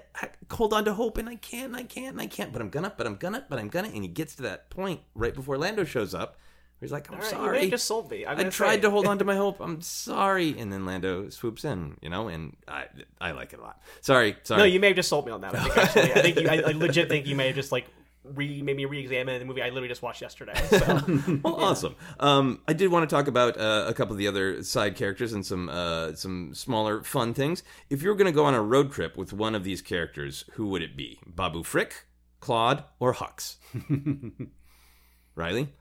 Speaker 2: hold on to hope, and I can't, and I can't, and I can't, but I'm gonna, but I'm gonna, but I'm gonna, and he gets to that point right before Lando shows up. Where he's like, I'm
Speaker 4: right, you
Speaker 2: sorry,
Speaker 4: have just sold me.
Speaker 2: I tried
Speaker 4: say.
Speaker 2: to hold on to my [LAUGHS] hope. I'm sorry, and then Lando swoops in, you know, and I, I like it a lot. Sorry, sorry.
Speaker 4: No, you may have just sold me on that. I think, actually, I think you, I, I legit think you may have just like re maybe re-examine the movie I literally just watched yesterday. [LAUGHS] So.
Speaker 2: well, awesome. Um, I did want to talk about uh, a couple of the other side characters and some uh, some smaller fun things. If you were going to go on a road trip with one of these characters, who would it be? Babu Frick, Klaud, or Hux? [LAUGHS] Riley?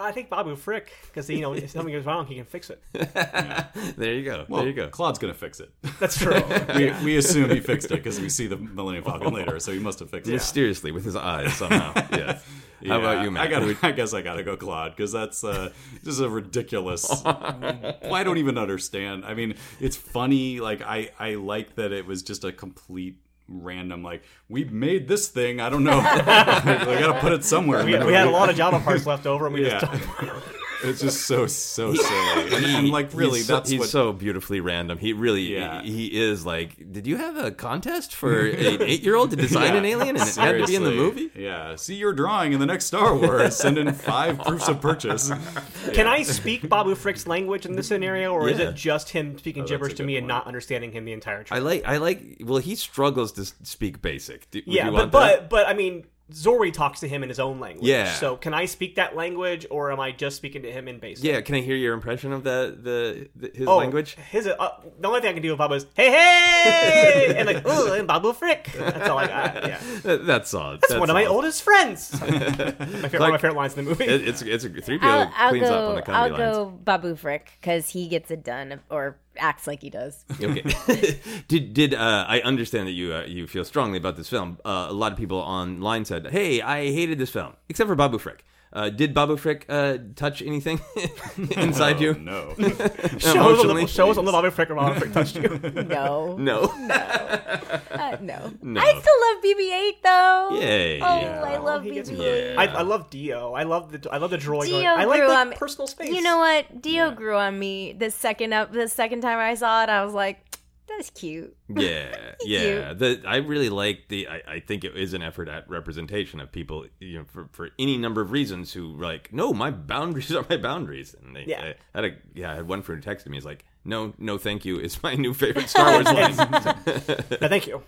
Speaker 4: I think Babu Frick because you know if something goes wrong, he can fix it. [LAUGHS]
Speaker 2: there you go.
Speaker 3: Well,
Speaker 2: there you go.
Speaker 3: Klaud's gonna fix it.
Speaker 4: That's true. [LAUGHS]
Speaker 3: we, we assume he fixed it because we see the Millennium Falcon later, so he must have fixed it.
Speaker 2: Mysteriously with his eyes somehow. [LAUGHS] yeah. How about you, Matt?
Speaker 3: I gotta. I guess I gotta go Klaud because that's uh, just a ridiculous. I don't even understand. I mean, it's funny. Like I, I like that it was just a complete random. Like we made this thing. I don't know. [LAUGHS] [LAUGHS] I gotta put it somewhere.
Speaker 4: we, we had a lot of Jawa parts left over, and we
Speaker 3: Yeah.
Speaker 4: just
Speaker 3: It's just so so silly. And, and like really,
Speaker 2: he's so,
Speaker 3: that's
Speaker 2: he's
Speaker 3: what.
Speaker 2: so beautifully random. He really,
Speaker 3: Yeah.
Speaker 2: he, he is like. Did you have a contest for [LAUGHS] an eight-year-old to design an alien, and it had to be in the movie?
Speaker 3: Yeah. See your drawing in the next Star Wars. Send in five [LAUGHS] proofs of purchase.
Speaker 4: Can I speak Babu Frick's language in this scenario, or is it just him speaking
Speaker 3: Oh,
Speaker 4: gibberish to
Speaker 3: good
Speaker 4: me and not understanding him the entire time?
Speaker 2: I like, I like. Well, he struggles to speak basic. Do,
Speaker 4: yeah,
Speaker 2: you
Speaker 4: but
Speaker 2: want that?
Speaker 4: but but I mean, Zorii talks to him in his own language.
Speaker 2: Yeah.
Speaker 4: So can I speak that language, or am I just speaking to him in basic?
Speaker 2: Yeah, can I hear your impression of the the, the his
Speaker 4: Oh,
Speaker 2: language?
Speaker 4: His uh, the only thing I can do with Babu is hey hey [LAUGHS] and like oh and Babu Frick. That's all I got. Yeah, [LAUGHS]
Speaker 2: That- That's all.
Speaker 4: that's, one of my oldest friends. [LAUGHS] my favorite, one of my favorite lines in the movie.
Speaker 2: It, it's it's a three PO
Speaker 5: I'll, I'll
Speaker 2: cleans up on
Speaker 5: go.
Speaker 2: the
Speaker 5: I'll
Speaker 2: comedy lines.
Speaker 5: go Babu Frick because he gets it done or acts like he does.
Speaker 2: Okay. [LAUGHS] [LAUGHS] did did uh, I understand that you uh, you feel strongly about this film? Uh, a lot of people online said, "Hey, I hated this film," except for Babu Frick. Uh, did Babu Frick uh, touch anything [LAUGHS] inside
Speaker 3: Oh,
Speaker 2: you?
Speaker 3: no. [LAUGHS]
Speaker 4: show us a little, show us a little Babu Frick or Babu Frick touched you. [LAUGHS]
Speaker 5: No,
Speaker 2: No.
Speaker 5: uh, no.
Speaker 2: No.
Speaker 5: I still love BB-8 though.
Speaker 2: Yay.
Speaker 5: Oh,
Speaker 2: Yeah.
Speaker 5: I love
Speaker 4: He gets-
Speaker 5: BB-8.
Speaker 2: Yeah.
Speaker 4: I, I love D-O. I love the I love the droid. going,
Speaker 5: D-O
Speaker 4: I like
Speaker 5: grew
Speaker 4: the
Speaker 5: on me.
Speaker 4: personal space.
Speaker 5: You know what? D-O grew on me the second up. The second time I saw it, I was like, "That's cute." [LAUGHS]
Speaker 2: yeah, yeah. The I really like the. I, I think it is an effort at representation of people, you know, for, for any number of reasons who like, no, my boundaries [LAUGHS] are my boundaries. And they,
Speaker 4: Yeah.
Speaker 2: I had a yeah, I had one friend who texted me. He's like, no, no, thank you. It's my new favorite Star Wars [LAUGHS] line.
Speaker 4: No, thank you.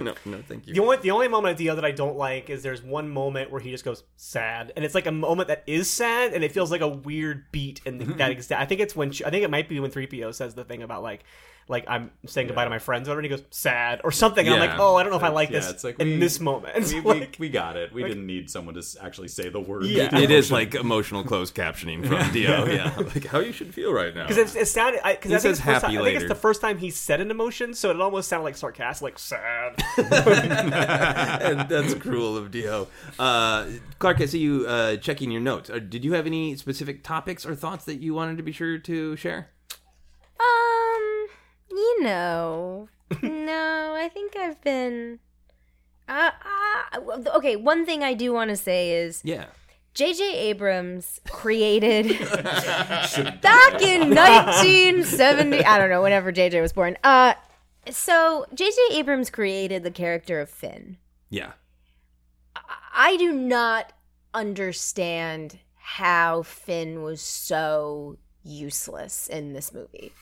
Speaker 2: no, no, thank you.
Speaker 4: The only the only moment of D-O that I don't like is there's one moment where he just goes sad, and it's like a moment that is sad, and it feels like a weird beat in mm-hmm. that exact. I think it's when I think it might be when three PO says the thing about like like I'm saying goodbye to my friends, or and he goes sad or something. And I'm like, oh, I don't know if I like
Speaker 3: Yeah,
Speaker 4: this
Speaker 3: it's like
Speaker 4: in
Speaker 3: we-
Speaker 4: this moment.
Speaker 3: We, [LAUGHS]
Speaker 4: like,
Speaker 3: we, we got it. We didn't need someone to actually say the word.
Speaker 4: Yeah.
Speaker 2: it is like emotional closed captioning from D-O. [LAUGHS] Yeah, like how you should feel right now.
Speaker 4: because it, it sounded because
Speaker 2: He
Speaker 4: I think
Speaker 2: says
Speaker 4: it's the first
Speaker 2: happy
Speaker 4: time, I think it's the first time he said an emotion, so it almost sounded like sarcastic, like sad. [LAUGHS]
Speaker 2: And that's cruel of D-O. Uh, Clarke, I see you uh, checking your notes. Uh, did you have any specific topics or thoughts that you wanted to be sure to share?
Speaker 5: Um, you know, no, I think I've been. Uh, uh, okay, one thing I do want to say is
Speaker 2: Yeah.
Speaker 5: J.J. Abrams created [LAUGHS] [LAUGHS] back in 1970. I don't know, whenever J.J. was born. Uh, so J.J. Abrams created the character of Finn.
Speaker 2: Yeah.
Speaker 5: I do not understand how Finn was so useless in this movie.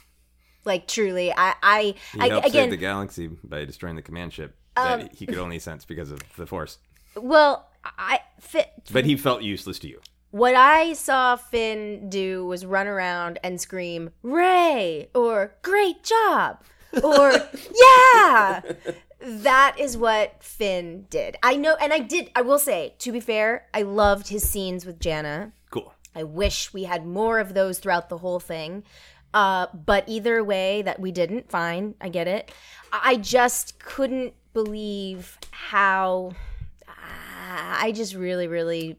Speaker 5: Like truly, I, I,
Speaker 2: He
Speaker 5: I
Speaker 2: helped
Speaker 5: again,
Speaker 2: save the galaxy by destroying the command ship that
Speaker 5: Um,
Speaker 2: he could only sense because of the Force.
Speaker 5: well, I fit.
Speaker 2: But he felt useless to you.
Speaker 5: What I saw Finn do was run around and scream "Rey" or "Great job" or [LAUGHS] "Yeah." That is what Finn did. I know, and I did. I will say, to be fair, I loved his scenes with Jannah.
Speaker 2: Cool.
Speaker 5: I wish we had more of those throughout the whole thing. Uh, but either way, that we didn't. Fine, I get it. I just couldn't believe how. I just really, really,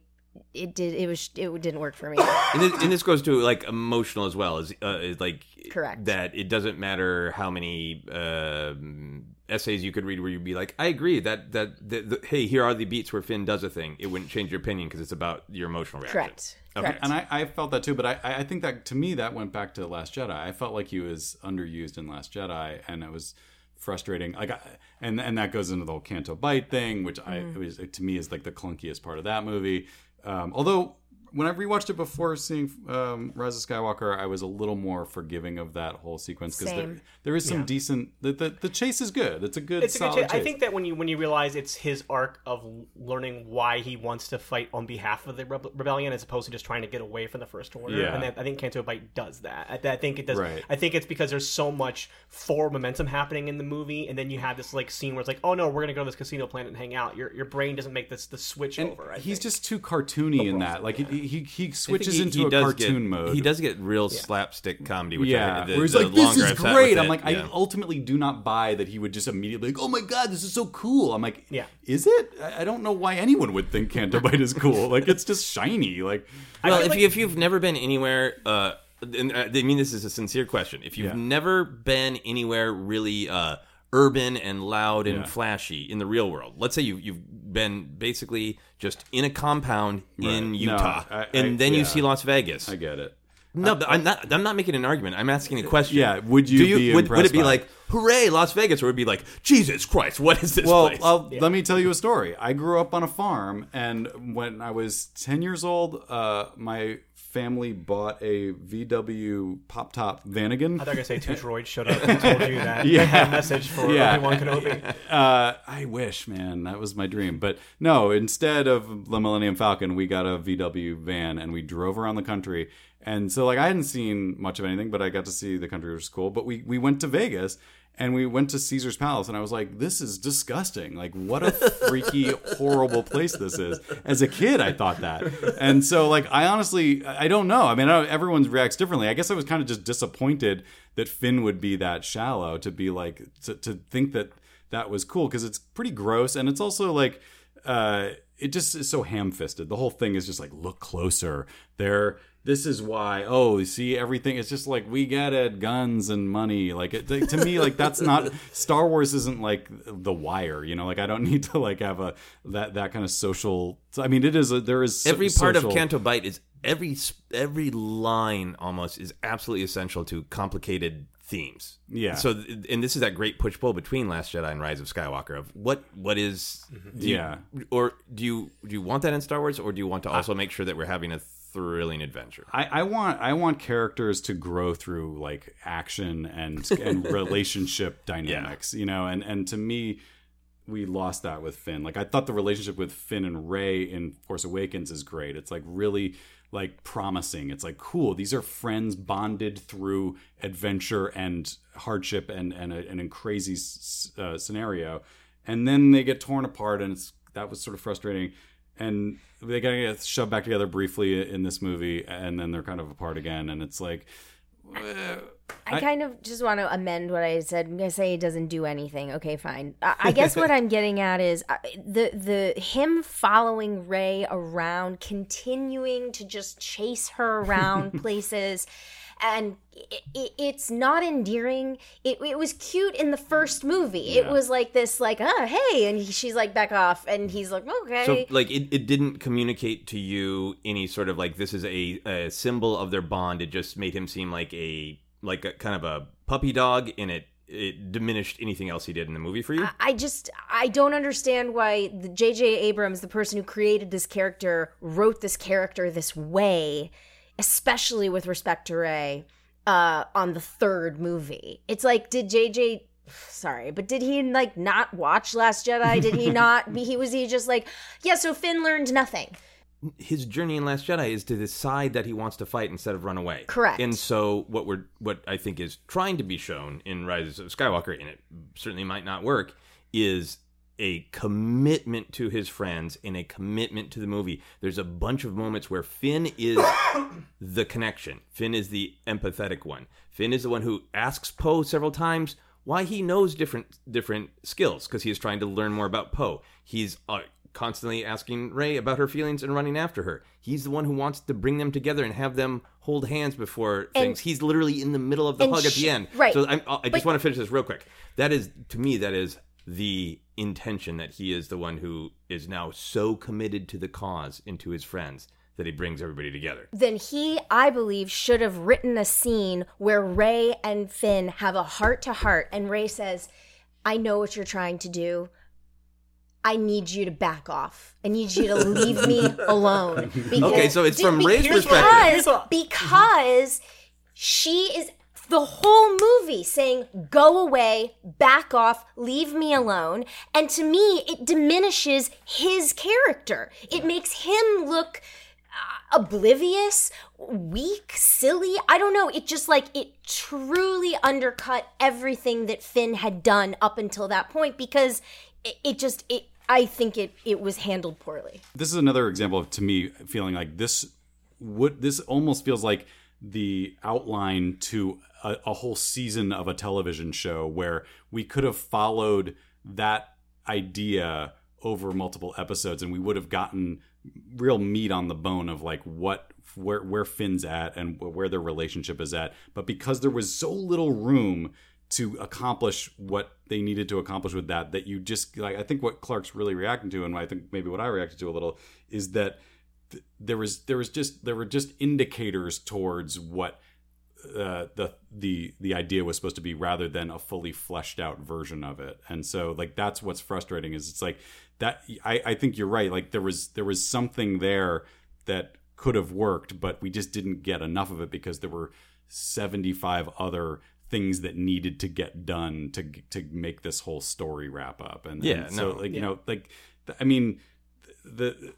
Speaker 5: it did. It was. It didn't work for me. [COUGHS]
Speaker 2: And this, and this goes to like emotional as well as uh, is like
Speaker 5: Correct.
Speaker 2: that it doesn't matter how many um essays you could read where you'd be like I agree that that, that the, hey here are the beats where Finn does a thing it wouldn't change your opinion because it's about your emotional reaction
Speaker 5: Correct.
Speaker 2: Okay.
Speaker 5: Correct.
Speaker 3: And I, I felt that too, but I, I think that to me that went back to Last Jedi. I felt like he was underused in Last Jedi, and it was frustrating. Like, I, and and that goes into the whole Canto Bight thing, which I
Speaker 5: Mm-hmm.
Speaker 3: it was to me is like the clunkiest part of that movie. Um, although when I rewatched it before seeing um, Rise of Skywalker, I was a little more forgiving of that whole sequence because there, there is some decent. The, the the chase is good. It's a good
Speaker 4: It's a good
Speaker 3: solid
Speaker 4: chase. I think that when you when you realize it's his arc of learning why he wants to fight on behalf of the rebe- rebellion as opposed to just trying to get away from the first order.
Speaker 3: Yeah.
Speaker 4: And I, I think Canto Bight does that. I, I think it does.
Speaker 3: Right.
Speaker 4: I think it's because there's so much forward momentum happening in the movie, and then you have this like scene where it's like, oh no, we're gonna go to this casino planet and hang out. Your your brain doesn't make this the switch
Speaker 3: And
Speaker 4: over. I
Speaker 3: he's
Speaker 4: think.
Speaker 3: just too cartoony in that. Like it, he he, he switches
Speaker 2: he-
Speaker 3: into
Speaker 2: he
Speaker 3: a cartoon
Speaker 2: get,
Speaker 3: mode.
Speaker 2: He does get real slapstick comedy, which
Speaker 3: yeah,
Speaker 2: I, the,
Speaker 3: where he's
Speaker 2: the
Speaker 3: like, "This is great." I'm
Speaker 2: it,
Speaker 3: like, I ultimately do not buy that he would just immediately like, "Oh my god, this is so cool." I'm like,
Speaker 4: Yeah.
Speaker 3: is it? I I don't know why anyone would think Canto Bight is cool. [LAUGHS] Like, it's just shiny. Like,
Speaker 2: Well, if,
Speaker 4: like-
Speaker 2: you, if you've never been anywhere, uh, and uh, I mean this is a sincere question. If you've
Speaker 3: Yeah.
Speaker 2: never been anywhere really uh, urban and loud and
Speaker 3: Yeah.
Speaker 2: flashy in the real world, let's say you, you've been basically just in a compound in
Speaker 3: No,
Speaker 2: Utah,
Speaker 3: I- I-
Speaker 2: and then you see Las Vegas.
Speaker 3: I get it.
Speaker 2: no, but I'm not. I'm not making an argument. I'm asking a question.
Speaker 3: Yeah, would you
Speaker 2: you
Speaker 3: be
Speaker 2: would, would it be
Speaker 3: by
Speaker 2: like, "Hooray, Las Vegas," or would it be like, "Jesus Christ, what is this
Speaker 3: Well,
Speaker 2: place?"
Speaker 3: I'll, let me tell you a story. I grew up on a farm, and when I was 10 years old, uh, my family bought a VW pop top Vanagon.
Speaker 4: I thought I gonna say two droids [LAUGHS] showed up and told you that [LAUGHS]
Speaker 3: Yeah.
Speaker 4: a message for
Speaker 3: Yeah.
Speaker 4: Obi Wan Kenobi. [LAUGHS]
Speaker 3: Uh, I wish, man, that was my dream. But no, instead of the Millennium Falcon, we got a VW van and we drove around the country. And so, like, I hadn't seen much of anything, but I got to see the country, which was cool. But we we went to Vegas and we went to Caesar's Palace, and I was like, "This is disgusting! Like, what a freaky, [LAUGHS] horrible place this is." As a kid, I thought that, and so, like, I honestly, I don't know. I mean, I, everyone reacts differently. I guess I was kind of just disappointed that Finn would be that shallow to be like to, to think that that was cool because it's pretty gross and it's also like uh it just is so ham-fisted the whole thing is just like look closer there this is why oh you see everything it's just like we get it guns and money like it, to me like that's not [LAUGHS] star wars isn't like the wire you know like i don't need to like have a that that kind of social i mean it is a, there is so-
Speaker 2: every part
Speaker 3: social-
Speaker 2: of Canto Bight is every every line almost is absolutely essential to complicated themes.
Speaker 3: Yeah.
Speaker 2: So, and this is that great push pull between Last Jedi and Rise of Skywalker of what what is mm-hmm. do you-
Speaker 3: Yeah.
Speaker 2: or do you do you want that in Star Wars or do you want to also make sure that we're having a thrilling adventure?
Speaker 3: I, I want I want characters to grow through like action and and [LAUGHS] relationship dynamics, you know, and and to me, we lost that with Finn. Like I thought the relationship with Finn and Rey in Force Awakens is great. It's like really like promising. It's like cool. These are friends bonded through adventure and hardship and and a, and a crazy s- uh, scenario, and then they get torn apart, and it's that was sort of frustrating. And they gotta get shoved back together briefly in this movie, and then they're kind of apart again, and it's like. eh,
Speaker 5: I, kind of just want to amend what I said. I'm gonna say it doesn't do anything. Okay, fine. I, I guess what I'm getting at is uh, the the him following Rey around, continuing to just chase her around [LAUGHS] places, and it, it, it's not endearing. It, it was cute in the first movie. It was like this, like, oh hey, and he, she's like back off, and he's like, okay.
Speaker 2: So, like, it, it didn't communicate to you any sort of like this is a, a symbol of their bond. It just made him seem like a like a kind of a puppy dog, and it it diminished anything else he did in the movie for you.
Speaker 5: I just I don't understand why J.J. Abrams, the person who created this character, wrote this character this way, especially with respect to Rey, uh, on the third movie. It's like, did J.J. Sorry, but did he like not watch Last Jedi? Did he [LAUGHS] not? He was he just like, yeah. So Finn learned nothing.
Speaker 2: his journey in Last Jedi is to decide that he wants to fight instead of run away.
Speaker 5: Correct.
Speaker 2: And so what we're what I think is trying to be shown in Rise of Skywalker, and it certainly might not work, is a commitment to his friends and a commitment to the movie. There's a bunch of moments where Finn is [COUGHS] the connection. Finn is the empathetic one. Finn is the one who asks Poe several times why he knows different different skills because he is trying to learn more about Poe. He's uh, constantly asking Rey about her feelings and running after her. He's the one who wants to bring them together and have them hold hands before things. He's literally in the middle of the
Speaker 5: and
Speaker 2: hug at the end.
Speaker 5: right.
Speaker 2: So I'm, I just
Speaker 5: But-
Speaker 2: want to finish this real quick. That is to me that is the intention that he is the one who is now so committed to the cause and to his friends that he brings everybody together.
Speaker 5: then he, I believe, should have written a scene where Rey and Finn have a heart to heart, and Rey says, I know what you're trying to do. I need you to back off. I need you to leave me [LAUGHS] alone. Because,
Speaker 2: Okay, so it's from
Speaker 5: Rey's
Speaker 2: perspective.
Speaker 4: Here's what-
Speaker 5: because she is the whole movie saying, go away, back off, leave me alone. And to me, it diminishes his character. It makes him look uh, oblivious, weak, silly. I don't know. It just like it truly undercut everything that Finn had done up until that point because it, it just it I think it it was handled poorly.
Speaker 3: this is another example of to me feeling like this would this almost feels like the outline to a, a whole season of a television show where we could have followed that idea over multiple episodes and we would have gotten real meat on the bone of like what where where Finn's at and where their relationship is at. But because there was so little room to accomplish what they needed to accomplish with that that you just like I think what Clarke's really reacting to and I think maybe what I reacted to a little is that th- there was there was just there were just indicators towards what uh, the the the idea was supposed to be rather than a fully fleshed out version of it. And so like that's what's frustrating is it's like that I, I think you're right. Like there was there was something there that could have worked but we just didn't get enough of it because there were 75 other things that needed to get done to to make this whole story wrap up. And
Speaker 2: Yeah,
Speaker 3: and so
Speaker 2: no,
Speaker 3: like you know like i mean the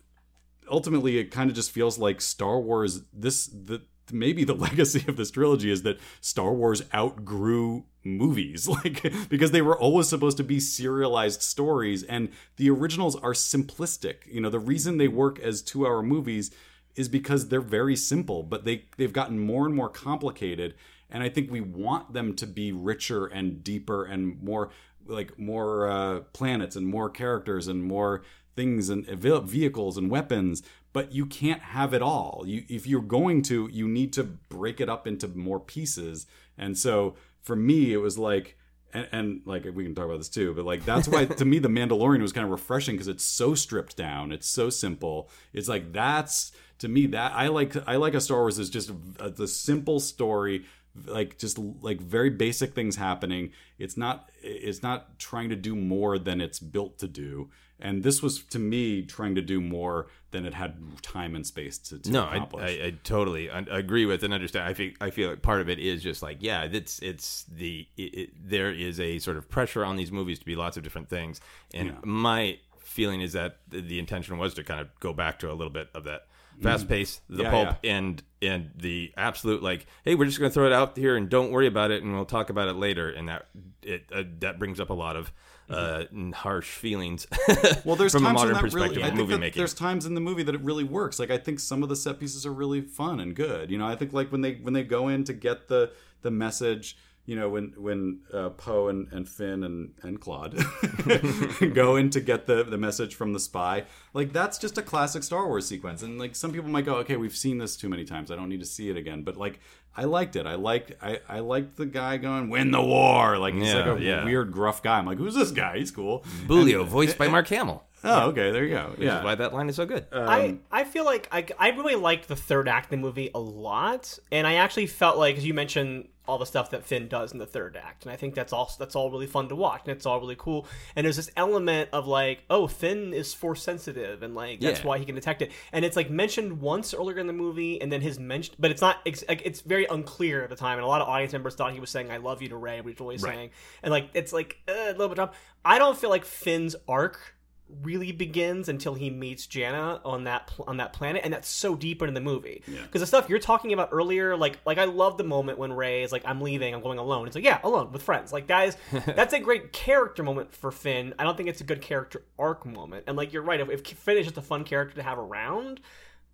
Speaker 3: ultimately it kind of just feels like Star Wars this the maybe the [LAUGHS] legacy of this trilogy is that Star Wars outgrew movies [LAUGHS] like because they were always supposed to be serialized stories and the originals are simplistic. You know the reason they work as 2-hour movies is because they're very simple but they they've gotten more and more complicated and I think we want them to be richer and deeper and more like more uh, planets and more characters and more things and vehicles and weapons but you can't have it all. You if you're going to you need to break it up into more pieces. And so for me it was like and, and like we can talk about this too but like that's why to me the mandalorian was kind of refreshing because it's so stripped down. It's so simple. It's like that's to me that i like i like a star wars is just a, the simple story like just like very basic things happening. It's not it's not trying to do more than it's built to do and this was to me trying to do more than it had time and space to, to
Speaker 2: no, I,
Speaker 3: accomplish
Speaker 2: I, I totally un- agree with and understand. I feel I feel like part of it is just like yeah, it's it's the it, it, there is a sort of pressure on these movies to be lots of different things, and
Speaker 3: Yeah.
Speaker 2: my feeling is that the, the intention was to kind of go back to a little bit of that fast pace, the
Speaker 3: Mm-hmm. Yeah,
Speaker 2: pulp,
Speaker 3: yeah.
Speaker 2: and and the absolute like, hey, we're just going to throw it out here and don't worry about it, and we'll talk about it later, and that it uh, that brings up a lot of uh, harsh feelings.
Speaker 3: Mm-hmm. [LAUGHS] Well, there's
Speaker 2: from a
Speaker 3: times
Speaker 2: modern
Speaker 3: that
Speaker 2: perspective
Speaker 3: really, I
Speaker 2: movie making.
Speaker 3: there's times in the movie that it really works. Like I think some of the set pieces are really fun and good. You know, I think like when they when they go in to get the the message. You know, when when uh, Poe and, and Finn and and Klaud [LAUGHS] go in to get the the message from the spy, like that's just a classic Star Wars sequence. And like some people might go, okay, we've seen this too many times. I don't need to see it again. But like I liked it. I liked I, I liked the guy going, win the war. Like he's
Speaker 2: Yeah,
Speaker 3: like a
Speaker 2: yeah.
Speaker 3: weird gruff guy. I'm like, who's this guy? He's cool.
Speaker 2: Boolio, voiced by [LAUGHS] Mark Hamill.
Speaker 3: Oh, okay, there you go.
Speaker 2: Which
Speaker 3: yeah.
Speaker 2: is why that line is so good.
Speaker 4: I, I feel like I, I really liked the third act of the movie a lot, and I actually felt like, as you mentioned, all the stuff that Finn does in the third act, and I think that's all that's all really fun to watch, and it's all really cool. And there's this element of like, oh, Finn is force sensitive, and like that's
Speaker 2: Yeah.
Speaker 4: why he can detect it. And it's like mentioned once earlier in the movie, and then his mentioned, but it's not. It's, like, it's very unclear at the time, and a lot of audience members thought he was saying "I love you" to Rey, but he's really saying, and like it's like uh, a little bit. Of, I don't feel like Finn's arc really begins until he meets Jannah on that pl- on that planet, and that's so deep into the movie. Because the stuff you're talking about earlier, like like I love the moment when Rey is like, "I'm leaving, I'm going alone." It's like, yeah, alone with friends. Like that is [LAUGHS] that's a great character moment for Finn. I don't think it's a good character arc moment. And like you're right, if, if Finn is just a fun character to have around.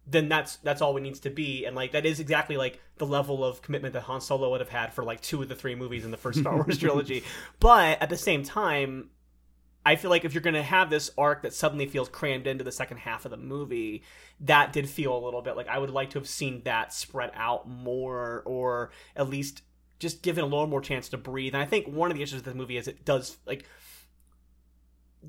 Speaker 4: Then that's that's all it needs to be, and like that is exactly like the level of commitment that Han Solo would have had for like two of the three movies in the first Star Wars [LAUGHS] trilogy. But at the same time, I feel like if you're going to have this arc that suddenly feels crammed into the second half of the movie, that did feel a little bit like I would like to have seen that spread out more, or at least just given a little more chance to breathe. And I think one of the issues with this movie is it does like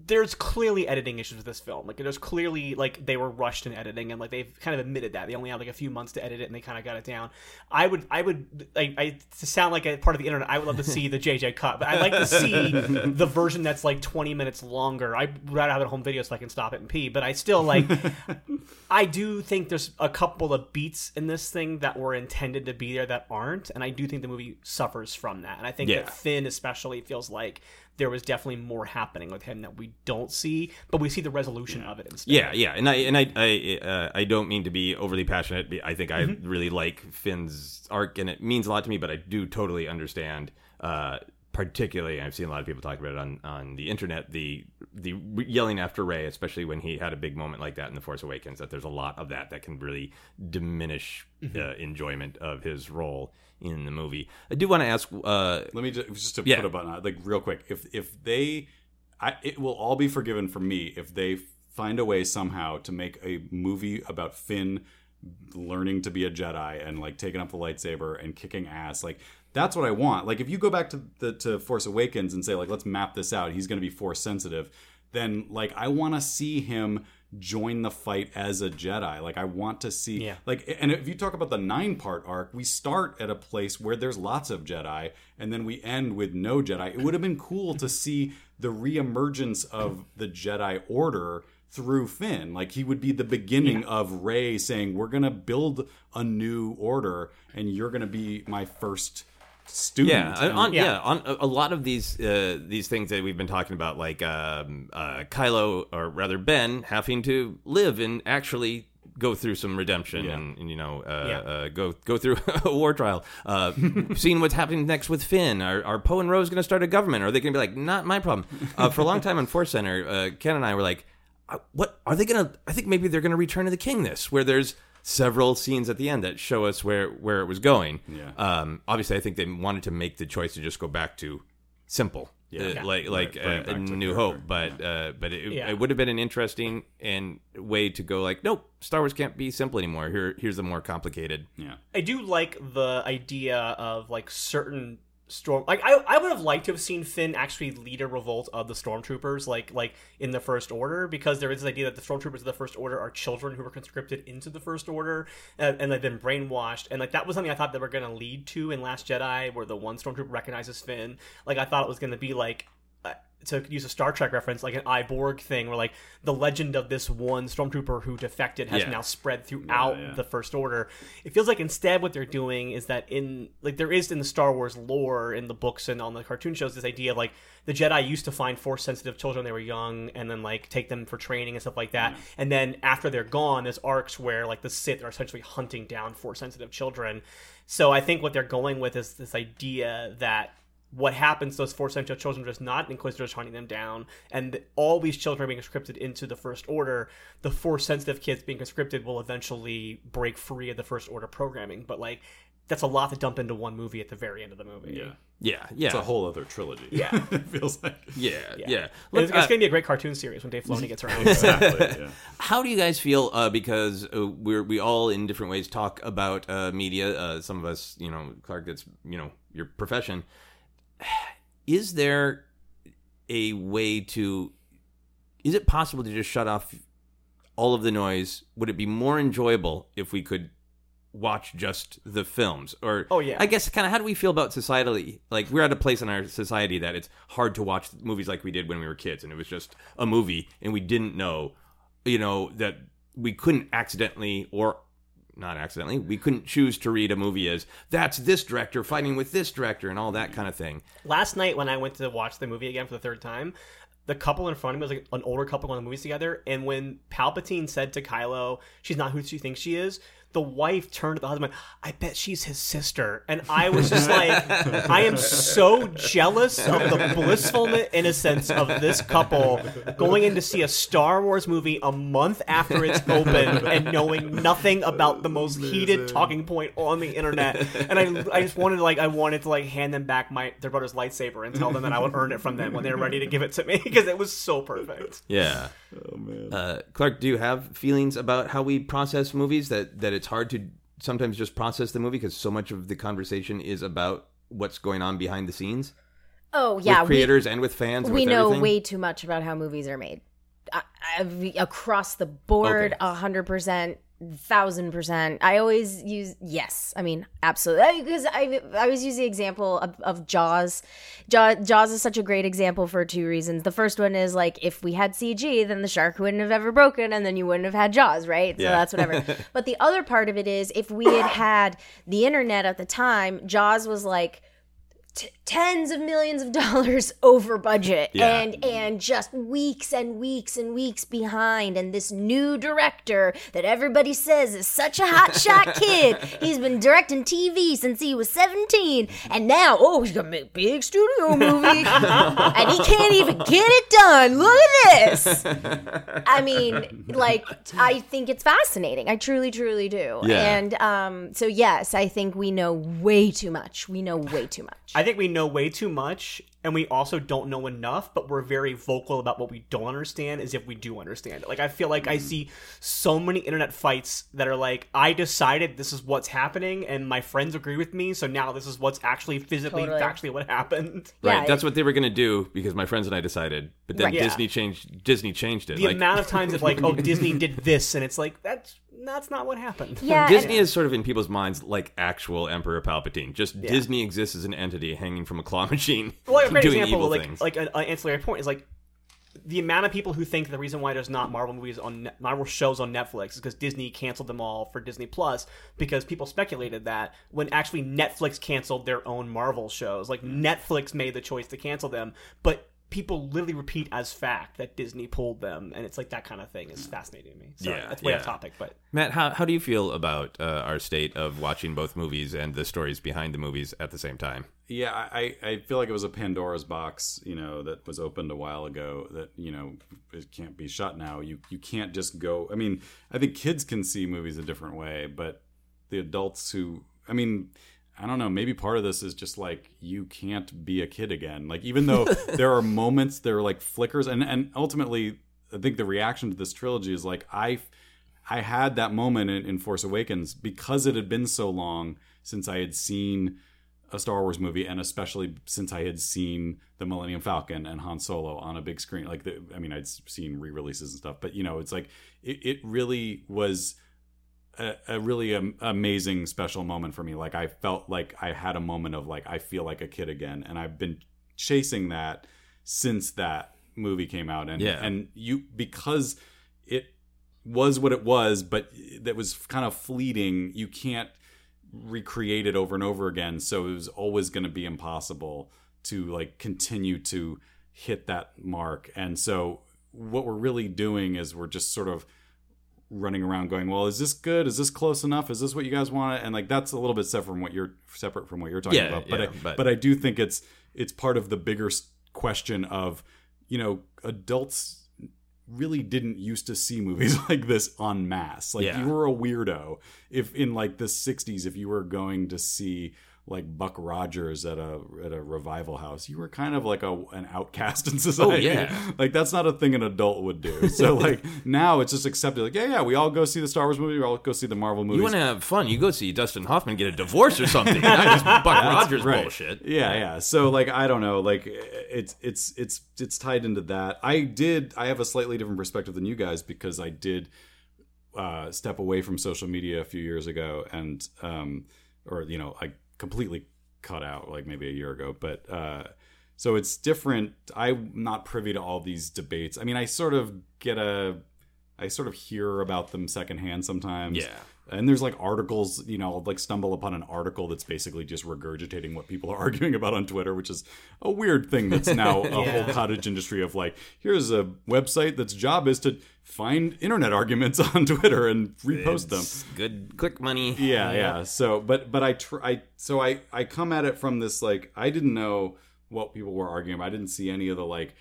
Speaker 4: there's clearly editing issues with this film. Like there's clearly like they were rushed in editing and like they've kind of admitted that. They only had like a few months to edit it and they kind of got it down. I would I would I, I to sound like a part of the internet, I would love to see the JJ cut, but I'd like to see [LAUGHS] the version that's like 20 minutes longer. I'd rather have it home video so I can stop it and pee, but I still like [LAUGHS] I do think there's a couple of beats in this thing that were intended to be there that aren't, and I do think the movie suffers from that. And I think
Speaker 2: Yeah.
Speaker 4: that Finn especially feels like there was definitely more happening with him that we don't see, but we see the resolution of it instead.
Speaker 2: Yeah, yeah, and I and I I uh, I don't mean to be overly passionate. I think I
Speaker 4: Mm-hmm.
Speaker 2: really like Finn's arc, and it means a lot to me. But I do totally understand uh, particularly, I've seen a lot of people talk about it on, on the internet. The the yelling after Rey, especially when he had a big moment like that in the Force Awakens, that there's a lot of that that can really diminish
Speaker 3: Mm-hmm.
Speaker 2: uh, enjoyment of his role in the movie. I do want to ask. Uh,
Speaker 3: Let me just, just to
Speaker 2: Yeah.
Speaker 3: put a button on like real quick. If if they, I, it will all be forgiven for me if they find a way somehow to make a movie about Finn learning to be a Jedi and like taking up the lightsaber and kicking ass. Like that's what I want. Like if you go back to the to Force Awakens and say like let's map this out, he's going to be Force sensitive. Then like I want to see him join the fight as a Jedi. Like I want to see
Speaker 4: Yeah.
Speaker 3: like and if you talk about the nine part arc, we start at a place where there's lots of Jedi and then we end with no Jedi. It would have been cool to see the reemergence of the Jedi Order through Finn. Like he would be the beginning of Rey saying, "We're going to build a new order and you're going to be my first student."
Speaker 2: Yeah, on, yeah.
Speaker 4: Yeah.
Speaker 2: on a, a lot of these uh, these things that we've been talking about, like um, uh, Kylo or rather Ben having to live and actually go through some redemption
Speaker 3: Yeah.
Speaker 2: and, and, you know uh,
Speaker 4: Yeah.
Speaker 2: uh, go go through [LAUGHS] a war trial. Uh, seeing what's happening next with Finn, are, are Poe and Rose going to start a government? Or are they going to be like, not my problem? Uh, for a long time on Force Center, uh, Ken and I were like, uh, what are they going to? I think maybe they're going to return to the King this, where there's several scenes at the end that show us where where it was going.
Speaker 3: Yeah.
Speaker 2: Um, obviously, I think they wanted to make the choice to just go back to simple,
Speaker 3: Yeah.
Speaker 2: Uh,
Speaker 3: Yeah.
Speaker 2: like like
Speaker 3: bring it
Speaker 2: uh,
Speaker 3: back
Speaker 2: New. Hope. But uh, but it,
Speaker 4: Yeah.
Speaker 2: it would have been an interesting and way to go. Like, nope, Star Wars can't be simple anymore. Here here's the more complicated.
Speaker 3: yeah.
Speaker 4: I do like the idea of like certain storm like I, I would have liked to have seen Finn actually lead a revolt of the stormtroopers like like in the first order because there is this idea that the stormtroopers of the first order are children who were conscripted into the first order and, and they've been brainwashed and like that was something I thought they were going to lead to in Last Jedi where the one stormtrooper recognizes Finn. Like I thought it was going to be like to use a Star Trek reference, like an Iborg thing, where like the legend of this one stormtrooper who defected has
Speaker 2: Yeah.
Speaker 4: now spread throughout
Speaker 3: yeah.
Speaker 4: the First Order. It feels like instead what they're doing is that in like there is in the Star Wars lore in the books and on the cartoon shows this idea of like the Jedi used to find force sensitive children when they were young and then like take them for training and stuff like that. And then after they're gone, there's arcs where like the Sith are essentially hunting down force sensitive children. So I think what they're going with is this idea that what happens to those force sensitive children are just not inquisitors hunting them down and all these children are being conscripted into the first order the force sensitive kids being conscripted will eventually break free of the first order programming but like that's a lot to dump into one movie at the very end of the movie
Speaker 3: Yeah.
Speaker 2: Yeah, yeah,
Speaker 3: It's a whole other trilogy.
Speaker 4: Yeah. [LAUGHS]
Speaker 3: it feels like.
Speaker 2: yeah, yeah.
Speaker 4: And
Speaker 2: Look,
Speaker 4: it's, it's
Speaker 2: uh,
Speaker 4: going to be a great cartoon series when Dave Filoni [LAUGHS] gets around.
Speaker 3: Exactly. Yeah. [LAUGHS]
Speaker 2: How do you guys feel? Uh, because uh, we're we all in different ways talk about uh, media. Uh, some of us, you know, Clarke, that's you know your profession. Is there a way to? Is it possible to just shut off all of the noise? Would it be more enjoyable if we could watch just the films? Or
Speaker 4: Oh, yeah.
Speaker 2: I guess kind of how do we feel about societally? Like we're at a place in our society that it's hard to watch movies like we did when we were kids, and it was just a movie, and we didn't know you know that we couldn't accidentally or not accidentally we couldn't choose to read a movie as that's this director fighting with this director and all that kind of thing.
Speaker 4: Last night when I went to watch the movie again for the third time, the couple in front of me was like an older couple to the movies together, and when Palpatine said to Kylo, "She's not who she thinks she is," the wife turned to the husband, "I bet she's his sister," and I was just like, "I am so jealous of the blissful innocence of this couple going in to see a Star Wars movie a month after it's open and knowing nothing about the most heated talking point on the internet." And I, I just wanted to like, I wanted to like hand them back my their brother's lightsaber and tell them that I would earn it from them when they're ready to give it to me [LAUGHS] because it was so perfect.
Speaker 2: yeah
Speaker 3: Oh man.
Speaker 2: uh, clark do you have feelings about how we process movies that that it's hard to sometimes just process the movie because so much of the conversation is about what's going on behind the scenes
Speaker 5: Oh yeah,
Speaker 2: with creators and with fans
Speaker 5: we, we
Speaker 2: with
Speaker 5: know
Speaker 2: everything?
Speaker 5: way too much about how movies are made. I, I, across the board, a hundred percent, thousand percent. I always use yes. I mean, absolutely because I I always use the example of, of Jaws. Jaws. Jaws is such a great example for two reasons. The first one is like if we had CG, then the shark wouldn't have ever broken, and then you wouldn't have had Jaws, right? So
Speaker 2: Yeah.
Speaker 5: that's whatever. [LAUGHS] but the other part of it is if we had had the internet at the time, Jaws was like t- tens of millions of [LAUGHS] dollars over budget
Speaker 2: Yeah.
Speaker 5: and and just weeks and weeks and weeks behind. And this new director that everybody says is such a hotshot [LAUGHS] kid he's been directing tv since he was 17 and now oh he's gonna make a big studio movie. [LAUGHS] And he can't even get it done. Look at this. I mean like i think it's fascinating. I truly truly do.
Speaker 2: Yeah.
Speaker 5: and um so yes i think we know way too much. We know way too much.
Speaker 4: I think we know way too much, and we also don't know enough. But we're very vocal about what we don't understand, as if we do understand it. Like I feel like I mm. see so many internet fights that are like, I decided this is what's happening, and my friends agree with me, so now this is what's actually physically,
Speaker 5: Totally.
Speaker 4: factually what happened. [LAUGHS]
Speaker 2: Right,
Speaker 5: Yeah,
Speaker 2: that's what they were going to do because my friends and I decided, but then
Speaker 5: Right.
Speaker 4: Yeah.
Speaker 2: Disney changed. Disney changed it.
Speaker 4: The
Speaker 2: like,
Speaker 4: amount of times of like, oh, Disney did this, and it's like that's that's not what happened.
Speaker 5: yeah
Speaker 2: Disney
Speaker 5: and-
Speaker 2: is sort of in people's minds like actual Emperor Palpatine. Just Disney exists as an entity hanging from a claw [LAUGHS] machine,
Speaker 4: Well, like, a great
Speaker 2: doing
Speaker 4: example,
Speaker 2: evil
Speaker 4: like
Speaker 2: things.
Speaker 4: like an, an ancillary point is like the amount of people who think the reason why there's not Marvel movies on Marvel shows on Netflix is because Disney canceled them all for Disney Plus because people speculated that when actually Netflix canceled their own Marvel shows, like Netflix made the choice to cancel them, but people literally repeat as fact that Disney pulled them, and it's like that kind of thing is fascinating to me. So
Speaker 2: Yeah,
Speaker 4: that's way
Speaker 2: yeah.
Speaker 4: off topic, but
Speaker 2: Matt, how, how do you feel about uh, our state of watching both movies and the stories behind the movies at the same time?
Speaker 3: Yeah, I, I feel like it was a Pandora's box, you know, that was opened a while ago that, you know, it can't be shut now. You you can't just go I mean, I think kids can see movies a different way, but the adults who I mean, I don't know, maybe part of this is just like you can't be a kid again. Like even though [LAUGHS] there are moments, there are like flickers and and ultimately I think the reaction to this trilogy is like I I had that moment in, in Force Awakens because it had been so long since I had seen a Star Wars movie, and especially since I had seen the Millennium Falcon and Han Solo on a big screen. Like, the, I mean, I'd seen re-releases and stuff, but you know, it's like it, it really was a, a really am- amazing special moment for me. Like, I felt like I had a moment of like I feel like a kid again, and I've been chasing that since that movie came out, and
Speaker 2: Yeah.
Speaker 3: and you because it was what it was, but that was kind of fleeting. You can't recreate it over and over again, so it was always going to be impossible to like continue to hit that mark. And so what we're really doing is we're just sort of running around going, "Well, is this good? Is this close enough? Is this what you guys want?" And like that's a little bit separate from what you're separate from what you're talking
Speaker 2: Yeah,
Speaker 3: about. But
Speaker 2: yeah,
Speaker 3: I,
Speaker 2: but-
Speaker 3: but I do think it's it's part of the bigger question of you know adults really didn't used to see movies [LAUGHS] like this en masse. Like
Speaker 2: Yeah.
Speaker 3: you were a weirdo if in like the 60s if you were going to see like Buck Rogers at a at a revival house, you were kind of like a an outcast in [LAUGHS] society.
Speaker 2: Oh, yeah. [LAUGHS]
Speaker 3: Like that's not a thing an adult would do. [LAUGHS] So like now it's just accepted like yeah, yeah, we all go see the Star Wars movie, we all go see the Marvel movie.
Speaker 2: You want to have fun? You go see Dustin Hoffman get a divorce or something. not just Buck Rogers
Speaker 3: Right.
Speaker 2: bullshit.
Speaker 3: Yeah, yeah. So like I don't know, like it's it's it's it's tied into that. I did I have a slightly different perspective than you guys because I did uh step away from social media a few years ago and um or you know, I completely cut out like maybe a year ago, but uh so it's different. I'm not privy to all these debates. I mean, I sort of get a I sort of hear about them secondhand sometimes.
Speaker 2: Yeah.
Speaker 3: And there's like articles, you know, I'll like stumble upon an article that's basically just regurgitating what people are [LAUGHS] arguing about on Twitter, which is a weird thing that's now [LAUGHS] a
Speaker 4: Yeah.
Speaker 3: whole cottage industry of like, here's a website that's job is to find internet arguments [LAUGHS] on Twitter and repost them.
Speaker 2: Good click money.
Speaker 3: Yeah, yeah. So, but but I tr- I so I I come at it from this like I didn't know what people were arguing about. I didn't see any of the like